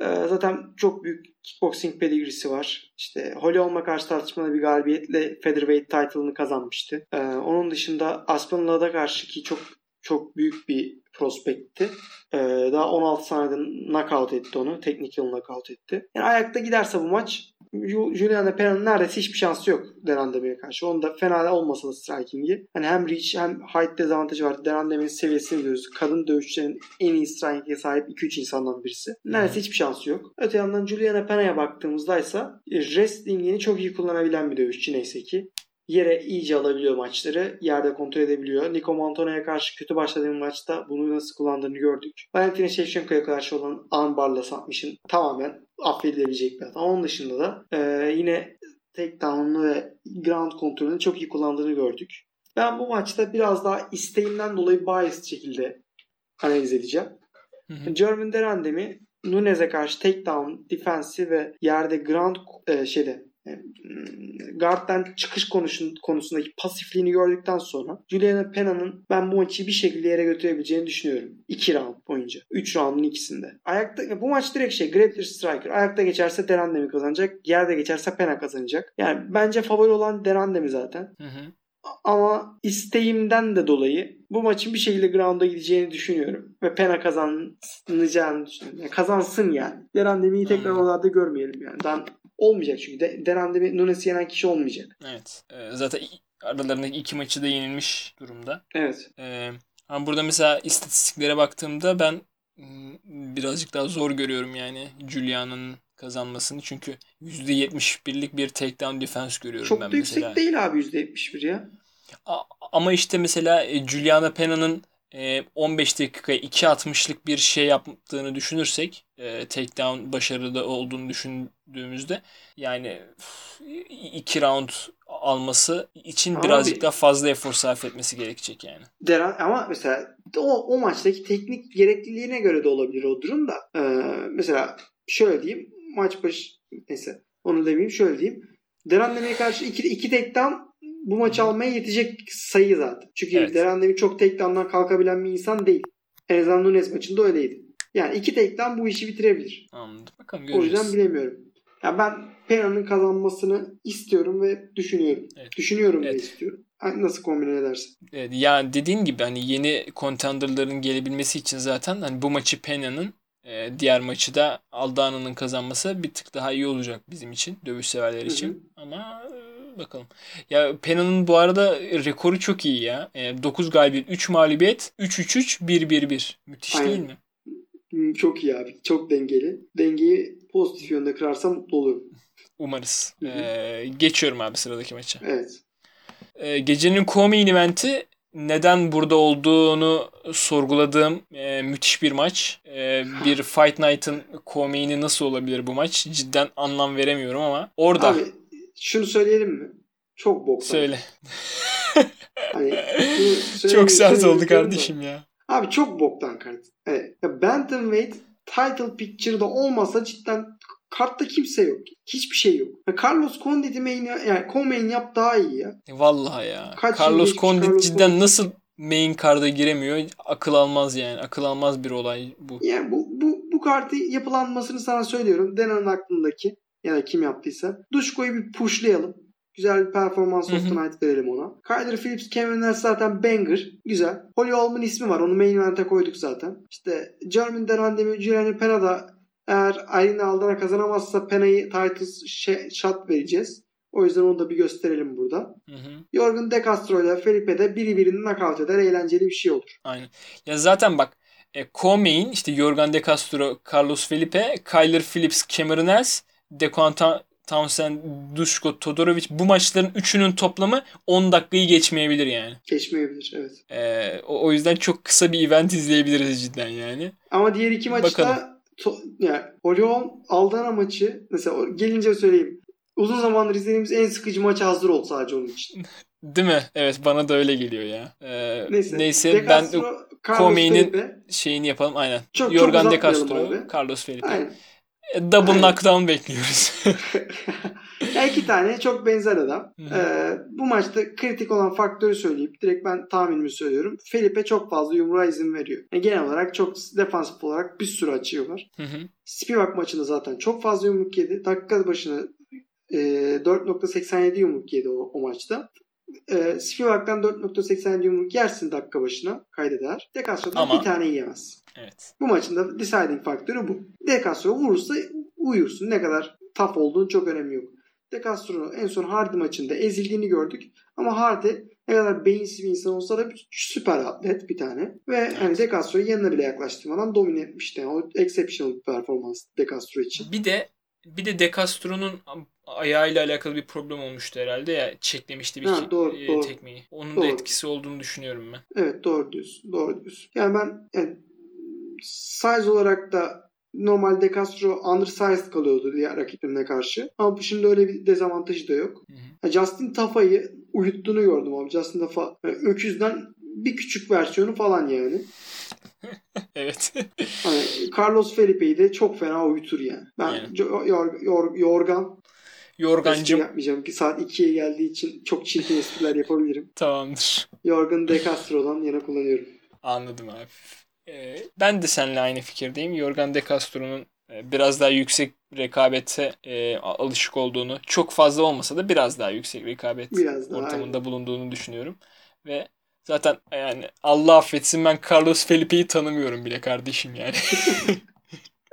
Ee, zaten çok büyük kickboxing pedigrisi var. İşte Holly karşı tartışmalı bir galibiyetle featherweight title'ını kazanmıştı. Ee, onun dışında Aspen Ladd'a karşı ki çok çok büyük bir prospekti. Ee, daha 16 saniyede knockout etti onu. Technical knockout etti. Yani ayakta giderse bu maç Ju- Juliana Pena'nın neredeyse hiçbir şansı yok Derandemi'ye karşı. Onun da fena olmasa da striking'i. Hani hem reach hem height dezavantajı var. Derandemi'nin seviyesini biliyoruz. Kadın dövüşçülerin en iyi striking'e sahip 2-3 insandan birisi. Neredeyse hiçbir şansı yok. Öte yandan Juliana Pena'ya baktığımızda ise wrestling'ini çok iyi kullanabilen bir dövüşçü neyse ki yere iyice alabiliyor maçları. Yerde kontrol edebiliyor. Nico Montana'ya karşı kötü başladığı maçta bunu nasıl kullandığını gördük. Valentina Shevchenko'ya karşı olan armbarla submission tamamen affedilebilecek bir hata. Onun dışında da e, yine takedown'unu ve ground kontrolünü çok iyi kullandığını gördük. Ben bu maçta biraz daha isteğimden dolayı biased şekilde analiz edeceğim. Hı hı. Nunez'e karşı takedown, defensi ve yerde ground e, şeyde guard'dan çıkış konusun, konusundaki pasifliğini gördükten sonra Juliana Pena'nın ben bu maçı bir şekilde yere götürebileceğini düşünüyorum. 2 round boyunca. 3 roundun ikisinde. Ayakta bu maç direkt şey grappler striker. Ayakta geçerse Derandemi kazanacak. Yerde geçerse Pena kazanacak. Yani bence favori olan Derandemi zaten. Hı hı. Ama isteğimden de dolayı bu maçın bir şekilde ground'a gideceğini düşünüyorum. Ve Pena kazanacağını düşünüyorum. Yani kazansın yani. Derandemi'yi tekrar oralarda görmeyelim yani. Ben olmayacak çünkü. De, Derandemi Nunes'i yenen kişi olmayacak. Evet. Ee, zaten aralarındaki iki maçı da yenilmiş durumda. Evet. Ee, ama burada mesela istatistiklere baktığımda ben mm, birazcık daha zor görüyorum yani Juliana'nın kazanmasını. Çünkü %71'lik bir takedown defense görüyorum Çok ben da yüksek mesela. değil abi %71 ya. A- ama işte mesela e, Juliana Pena'nın 15 dakikaya 2.60'lık bir şey yaptığını düşünürsek e, takedown başarılı olduğunu düşündüğümüzde yani 2 round alması için Abi- birazcık daha fazla efor sarf etmesi gerekecek yani. Deran, ama mesela o, o maçtaki teknik gerekliliğine göre de olabilir o durum da. Ee, mesela şöyle diyeyim. Maç başı neyse onu demeyeyim şöyle diyeyim. Derandemi'ye karşı iki, iki takedown bu maçı almaya yetecek sayı zaten. Çünkü Evet. Derandemi çok takedown'dan kalkabilen bir insan değil. En azından Nunes maçında öyleydi. Yani iki takedown bu işi bitirebilir. Anladım. Bakalım O göreceğiz. yüzden bilemiyorum. Ya ben Pena'nın kazanmasını istiyorum ve düşünüyorum. Evet. Düşünüyorum ve Evet. istiyorum. Ay, Nasıl kombine edersin? Evet, yani dediğin gibi hani yeni contenderların gelebilmesi için zaten hani bu maçı Pena'nın e, diğer maçı da Aldana'nın kazanması bir tık daha iyi olacak bizim için, dövüş severler için. Hı hı. Ama e, bakalım. Ya Pena'nın bu arada rekoru çok iyi ya. E, 9 galibiyet, 3 mağlubiyet, 3-3-3, 1-1-1. Müthiş Aynen. değil mi? Hmm, Çok iyi abi. Çok dengeli. Dengeyi pozitif yönde kırarsa mutlu olurum. Umarız. Hı hı. Ee, geçiyorum abi sıradaki maça. Evet. Ee, gecenin co-main eventi neden burada olduğunu sorguladığım e, müthiş bir maç. E, bir Fight Night'ın co-main'i nasıl olabilir bu maç? Cidden anlam veremiyorum ama orada Abi şunu söyleyelim mi? Çok boktan. söyle. Hani Çok sert oldu da. kardeşim ya. Abi çok boktan kart. Evet. Ya Bantamweight title picture'da olmasa cidden kartta kimse yok. Hiçbir şey yok. Ya Carlos Condit'i main, yani co-main yap daha iyi ya. Vallahi ya. Kaç Carlos Condit Carlos cidden Condit? nasıl main card'a giremiyor? Akıl almaz yani. Akıl almaz bir olay bu. Yani bu, bu, bu kartı yapılanmasını sana söylüyorum. Denan'ın aklındaki ya da kim yaptıysa. Duşko'yu bir pushlayalım. Güzel bir performans of the night verelim ona. Kyler Phillips, Kevin Nash zaten banger. Güzel. Holly Holm'un ismi var. Onu main event'e koyduk zaten. İşte Jermaine Derandemi, Gianni Pena da eğer Irina Aldana kazanamazsa Pena'yı title şey- shot vereceğiz. O yüzden onu da bir gösterelim burada. Hı hı. Jorgen De Castro ile Felipe de biri birini knockout eder. Eğlenceli bir şey olur. Aynen. Ya zaten bak e, co-main işte Jorgen De Castro, Carlos Felipe, Kyler Phillips, Cameron Ells, Dequan Townsend, Dushko, Todorovic bu maçların üçünün toplamı 10 dakikayı geçmeyebilir yani. Geçmeyebilir evet. E, o, o yüzden çok kısa bir event izleyebiliriz cidden yani. Ama diğer iki maçta Bakalım. to, yani Orion Aldana maçı mesela gelince söyleyeyim. Uzun zamandır izlediğimiz en sıkıcı maç hazır oldu sadece onun için. Değil mi? Evet bana da öyle geliyor ya. E, Neyse. neyse, De ben Castro, Felipe. şeyini yapalım aynen. Çok- çok Jorgen De Castro, abi. Carlos Felipe. Aynen. Double knockdown bekliyoruz. ya iki tane çok benzer adam. Ee, bu maçta kritik olan faktörü söyleyip direkt ben tahminimi söylüyorum. Felipe çok fazla yumruğa izin veriyor. Yani genel olarak çok defansif olarak bir sürü. Hı hı. Spivak maçında zaten çok fazla yumruk yedi. Dakika başına e, 4.87 yumruk yedi o, o maçta. E, Spivak'tan 4.87 yumruk yersin dakika başına kaydeder. De Castro'dan Ama- bir tane yiyemez. Evet. Bu maçın da deciding faktörü bu. De Castro vurursa uyursun. Ne kadar tough olduğun çok önemi yok. De Castro'nun en son Hardy maçında ezildiğini gördük. Ama Hardy ne kadar beyinsiz bir insan olsa da bir süper atlet bir tane. Ve hani De Castro'yu yanına bile yaklaştırmadan domine etmişti. Yani o exceptional bir performans De Castro için. Bir de bir de De Castro'nun ayağıyla alakalı bir problem olmuştu herhalde ya çeklemişti bir Ha, doğru, e, doğru. tekmeyi. Onun da Doğru. etkisi olduğunu düşünüyorum ben. Evet doğru diyorsun. Doğru diyorsun. Yani ben yani size olarak da normalde Castro undersized kalıyordu diğer rakiplerine karşı. Ama bu şimdi öyle bir dezavantajı da yok. Hı hı. Justin Tafa'yı uyuttuğunu gördüm abi. Justin Tafa yani öküzden bir küçük versiyonu falan yani. Evet. Hani Carlos Felipe'yi de çok fena uyutur yani. Ben Aynen. yor, yor, yor- yorgan Yorgancım yapmayacağım ki saat 2'ye geldiği için çok çirkin espriler yapabilirim. tamamdır. Yorgan De Castro'dan yana kullanıyorum. Anladım abi. Ben de seninle aynı fikirdeyim. Jorgen De Castro'nun e, biraz daha yüksek rekabete e, alışık olduğunu, çok fazla olmasa da biraz daha yüksek rekabet Biraz daha, ortamında bulunduğunu düşünüyorum. Ve zaten yani Allah affetsin ben Carlos Felipe'yi tanımıyorum bile kardeşim yani.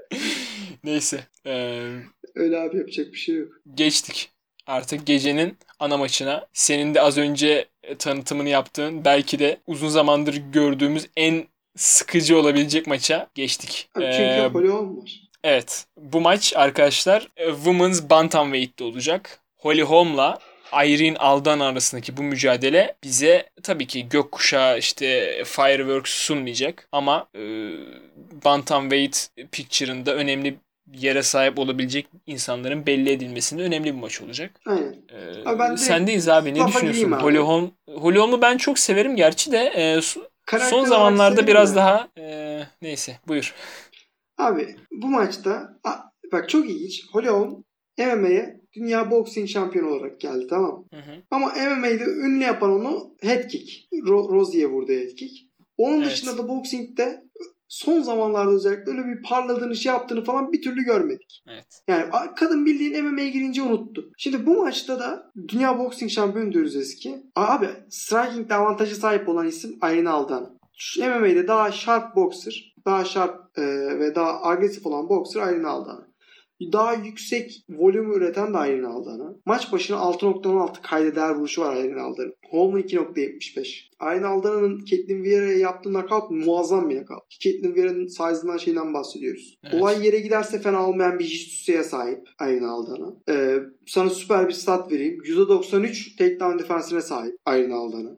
Neyse. Ee, Öyle abi yapacak bir şey yok. geçtik artık gecenin ana maçına. Senin de az önce e, tanıtımını yaptığın belki de uzun zamandır gördüğümüz en sıkıcı olabilecek maça geçtik. Çünkü Ee, Holly var. evet. Bu maç arkadaşlar e, Women's Bantamweight'te olacak. Holly Holm'la Irene Aldana arasındaki bu mücadele bize tabii ki gökkuşağı işte fireworks sunmayacak ama e, Bantamweight picture'ında önemli yere sahip olabilecek insanların belli edilmesinde önemli bir maç olacak. Aynen. Ee, Abi ben de sendeyiz abi. Ne düşünüyorsun? Holly Holm, Holly Holm'u ben çok severim gerçi de e, Karakter son zamanlarda biraz de. daha e, neyse buyur. Abi bu maçta a- bak çok ilginç. Holly Holm MMA'ye dünya boxing şampiyonu olarak geldi tamam mı? Hı hı. Ama MMA'de ünlü yapan onu head kick. Ro- Rozier'e vurdu head kick. Onun Evet. dışında da boxing'de son zamanlarda özellikle öyle bir parladığını şey yaptığını falan bir türlü görmedik. Evet. Yani kadın bildiğin MMA'ye girince unuttu. Şimdi bu maçta da dünya boxing şampiyonu diyoruz eski. Abi striking avantajı sahip olan isim Irene Aldana. MMA'de daha sharp boxer, daha sharp e, ve daha agresif olan boxer Irene Aldana. Daha yüksek volüm üreten de Irene Aldana. Maç başına 6.16 kaydeder vuruşu var Irene Aldana'nın. Holman 2.75. Irene Aldana'nın Caitlin Vieira'ya yaptığı knockout muazzam bir knockout. Caitlin Vieira'nın size'ından şeyden bahsediyoruz. Evet. Olay yere giderse fena olmayan bir jiu sahip Irene Aldana. Ee, sana süper bir stat vereyim. %93 takedown defensine sahip Irene Aldana.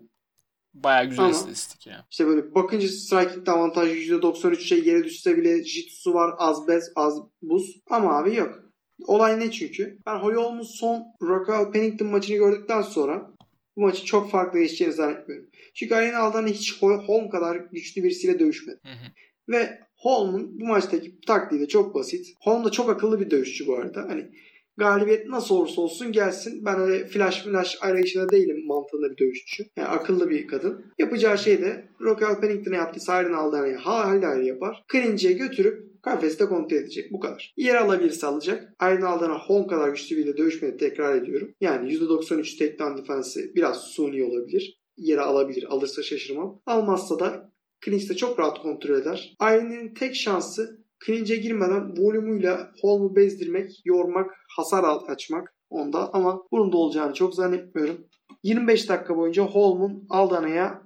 Baya güzel Ama- istatistik ya. İşte böyle bakınca striking'de avantajı %93 şey yere düşse bile jitsu var az bez az buz. Ama abi yok. Olay ne çünkü? Ben Holly Holm'un son Raquel Pennington maçını gördükten sonra bu maçı çok farklı geçeceğini zannetmiyorum. Çünkü Arena Aldana hiç Hol- Holm kadar güçlü birisiyle dövüşmedi. Hı hı. Ve Holm'un bu maçtaki taktiği de çok basit. Holm da çok akıllı bir dövüşçü bu arada. Hani galibiyet nasıl olursa olsun gelsin. Ben öyle flash flash arayışında değilim mantığında bir dövüşçü. Yani akıllı bir kadın. Yapacağı şey de Raquel Pennington'a yaptığı Siren Aldana'yı halde ayrı yapar. Clinch'e götürüp kafeste kontrol edecek. Bu kadar. Yer alabilirse alacak. Siren Aldana Holm kadar güçlü biriyle dövüşmedi tekrar ediyorum. Yani %93 takedown defensi biraz suni olabilir. Yere alabilir. Alırsa şaşırmam. Almazsa da Clinch'te çok rahat kontrol eder. Iron'in tek şansı clinch'e girmeden volümüyle Holm'u bezdirmek, yormak, hasar açmak onda ama bunun da olacağını çok zannetmiyorum. 25 dakika boyunca Holm'un Aldana'ya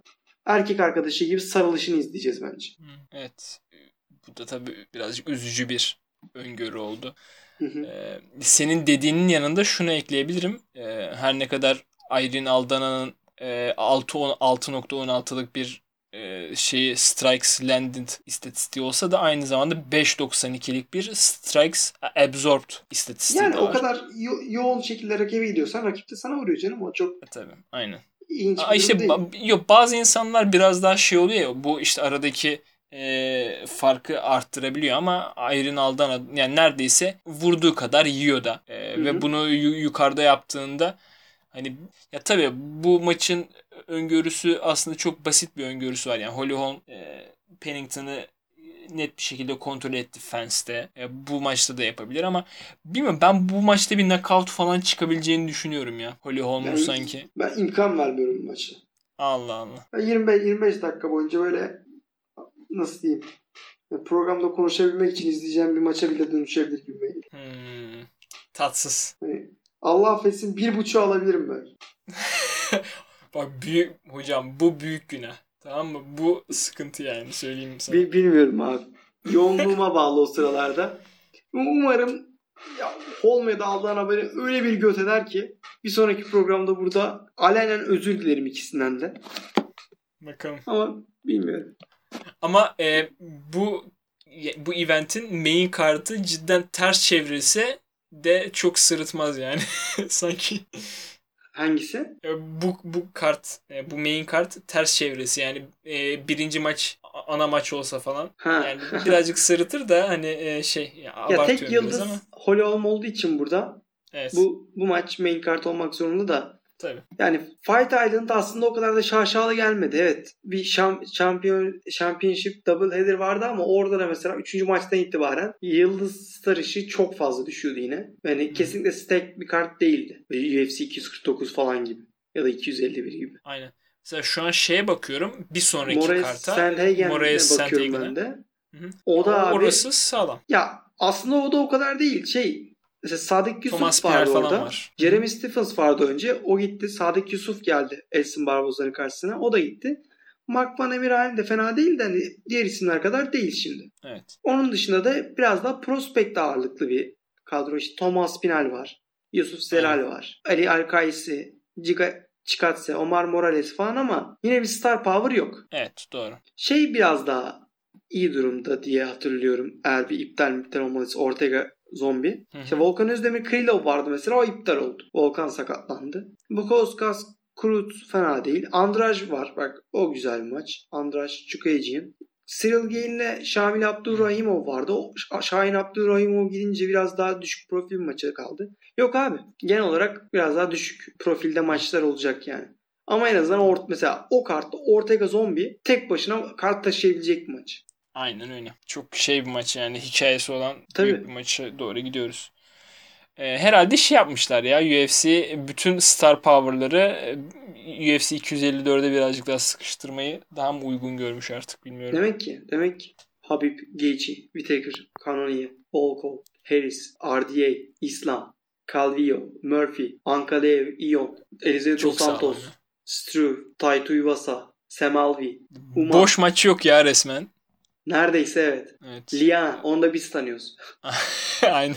erkek arkadaşı gibi sarılışını izleyeceğiz bence. Evet. Bu da tabii birazcık üzücü bir öngörü oldu. Hı hı. Ee, senin dediğinin yanında şunu ekleyebilirim. Ee, her ne kadar Irene Aldana'nın e, 6 on- 6.16'lık bir e, şeyi strikes landed istatistiği olsa da aynı zamanda 5.92'lik bir strikes absorbed istatistiği Yani de o var. kadar yo- yoğun şekilde rakibe gidiyorsan rakip de sana vuruyor canım. O çok E, Tabii aynen. ilginç Aa, işte ba- yok bazı insanlar biraz daha şey oluyor ya bu işte aradaki e, farkı arttırabiliyor ama Irene Aldana yani neredeyse vurduğu kadar yiyor da E, ve bunu yu- yukarıda yaptığında hani ya tabii bu maçın öngörüsü aslında çok basit bir öngörüsü var yani Holly Holm e, Pennington'ı net bir şekilde kontrol etti fence'te. E, bu maçta da yapabilir ama bilmiyorum ben bu maçta bir knockout falan çıkabileceğini düşünüyorum ya. Holly Holm'un Yani- sanki. Ben imkan vermiyorum bu maça. Allah Allah. Ben 25 25 dakika boyunca böyle nasıl diyeyim programda konuşabilmek için izleyeceğim bir maça bile dönüşebilir gibi. Hmm, tatsız. Hani Allah affetsin bir buçuğu alabilirim ben. Bak büyük hocam bu büyük günah. Tamam mı? Bu sıkıntı yani söyleyeyim sana. Bi- bilmiyorum abi. Yoğunluğuma bağlı o sıralarda. Umarım ya, Holm'e aldığın haberi öyle bir göt eder ki bir sonraki programda burada alenen özür dilerim ikisinden de. Bakalım. Ama bilmiyorum. Ama e, bu bu eventin main kartı cidden ters çevirse de çok sırıtmaz yani. Sanki Hangisi? e, bu bu kart e, bu main kart ters çevresi yani e, birinci maç ana maç olsa falan Ha. yani birazcık sırıtır da hani e, şey ya, ya tek yıldız ama Holly Holm olduğu için burada evet bu bu maç main kart olmak zorunda da tabii. Yani Fight Island aslında o kadar da şaşalı gelmedi. Evet bir şam, şampiyon, championship double header vardı ama orada da mesela 3. maçtan itibaren yıldız star işi çok fazla düşüyordu yine. Yani kesinlikle stack bir kart değildi. UFC 249 falan gibi. Ya da 251 gibi. Aynen. Mesela şu an şeye bakıyorum bir sonraki Moraes karta. Sandhagen'e Moraes bakıyorum ben de. Hı hı. O da abi, Orası sağlam. ya aslında o da o kadar değil. Şey mesela Sadık Yusuf Thomas vardı Pierre orada. var. Jeremy Stephens vardı önce. O gitti. Sadık Yusuf geldi Elsin Barboza'nın karşısına. O da gitti. Mark Van Emirhan de fena değil de hani diğer isimler kadar değil şimdi. Evet. Onun dışında da biraz daha prospekt ağırlıklı bir kadro. İşte Thomas Pinal var. Yusuf Zelal var. Ali Alkaisi, Ciga Çikatse, Omar Morales falan ama yine bir star power yok. Evet doğru. Şey biraz daha iyi durumda diye hatırlıyorum. Eğer bir iptal iptal olmalıysa Ortega zombi. Hı hı. İşte Volkan Özdemir Krylov vardı mesela o iptal oldu. Volkan sakatlandı. Bukauskas Krut fena değil. Andraj var. Bak o güzel bir maç. Andraj Çukayıcı'nın. Cyril Gane'le Şamil Abdurrahimov vardı. O Şahin Abdurrahimov gidince biraz daha düşük profil maça kaldı. Yok abi. Genel olarak biraz daha düşük profilde maçlar olacak yani. Ama en azından ort mesela o kartta Ortega Zombi tek başına kart taşıyabilecek bir maç. Aynen öyle. Çok şey bir maç yani hikayesi olan Tabii. büyük bir maça doğru gidiyoruz. Ee, herhalde şey yapmışlar ya UFC bütün star power'ları e, UFC 254'e birazcık daha sıkıştırmayı daha mı uygun görmüş artık bilmiyorum. Demek ki demek ki Habib, Gaethje, Whittaker, Cannonier, Volkov Harris, RDA, İslam, Calvillo, Murphy, Ankaleev, Ion, Elizabeth Çok. Santos, Struve, Taito Iwasa, Sam Alvey. Uma. Boş maç yok ya resmen. Neredeyse evet. Evet. Liana. Onu da biz tanıyoruz. Aynen.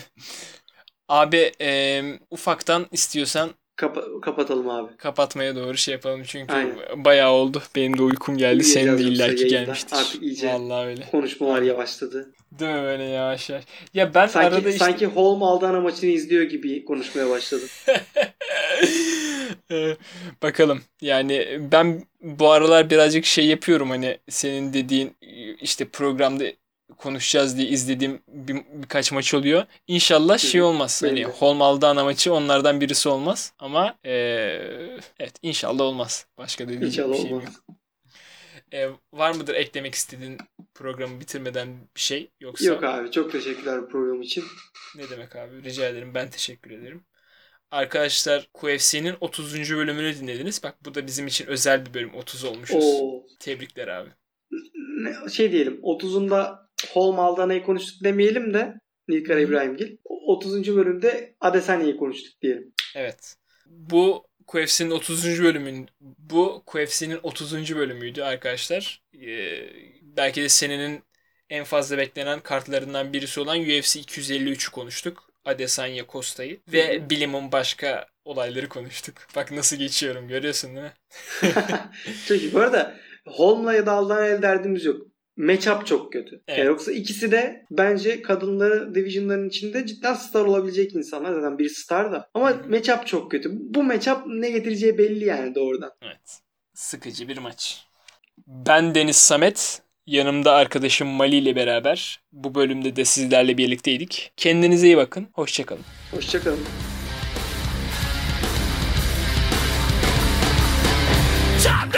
Abi e, ufaktan istiyorsan Kapa- kapatalım abi. kapatmaya doğru şey yapalım çünkü Aynen. bayağı oldu. Benim de uykum geldi. Senin de illaki gelmiştir. Artık iyice Vallahi öyle. konuşmalar yavaşladı. Değil mi böyle yavaş yavaş? Ya ben Sanki, arada işte... sanki Holm Aldana maçını izliyor gibi konuşmaya başladım. Bakalım. Yani ben bu aralar birazcık şey yapıyorum hani senin dediğin işte programda konuşacağız diye izlediğim bir, birkaç maç oluyor. İnşallah şey olmaz. Hani. Holm Aldana maçı onlardan birisi olmaz. Ama eee, evet inşallah olmaz. Başka diyecek İnşallah bir şeyim olmaz. yok. Ee, var mıdır eklemek istediğin programı bitirmeden bir şey yoksa? Yok abi çok teşekkürler bu program için. Ne demek abi? Rica ederim. Ben teşekkür ederim. Arkadaşlar QFC'nin 30. bölümünü dinlediniz. Bak bu da bizim için özel bir bölüm. 30 olmuşuz. Oo. Tebrikler abi. Ne, şey diyelim 30'unda Holm Aldana'yı konuştuk demeyelim de Nilkar. İbrahimgil. O 30. bölümde Adesanya'yı konuştuk diyelim. Evet. Bu QFC'nin 30. bölümün bu QFC'nin 30. bölümüydü arkadaşlar. Ee, belki de senenin en fazla beklenen kartlarından birisi olan UFC 253'ü konuştuk. Adesanya Costa'yı ve. Bilim'in başka olayları konuştuk. Bak nasıl geçiyorum görüyorsun değil mi? Çok iyi. Bu arada Holm'la ya da Aldana'yla derdimiz yok. Matchup çok kötü. Evet. Yani yoksa ikisi de bence kadınları divisionların içinde cidden star olabilecek insanlar. Zaten biri star da. Ama Hı hı. matchup çok kötü. Bu matchup ne getireceği belli yani doğrudan. Evet. Sıkıcı bir maç. Ben Deniz Samet. Yanımda arkadaşım Mali ile beraber bu bölümde de sizlerle birlikteydik. Kendinize iyi bakın. Hoşçakalın. Hoşçakalın. Top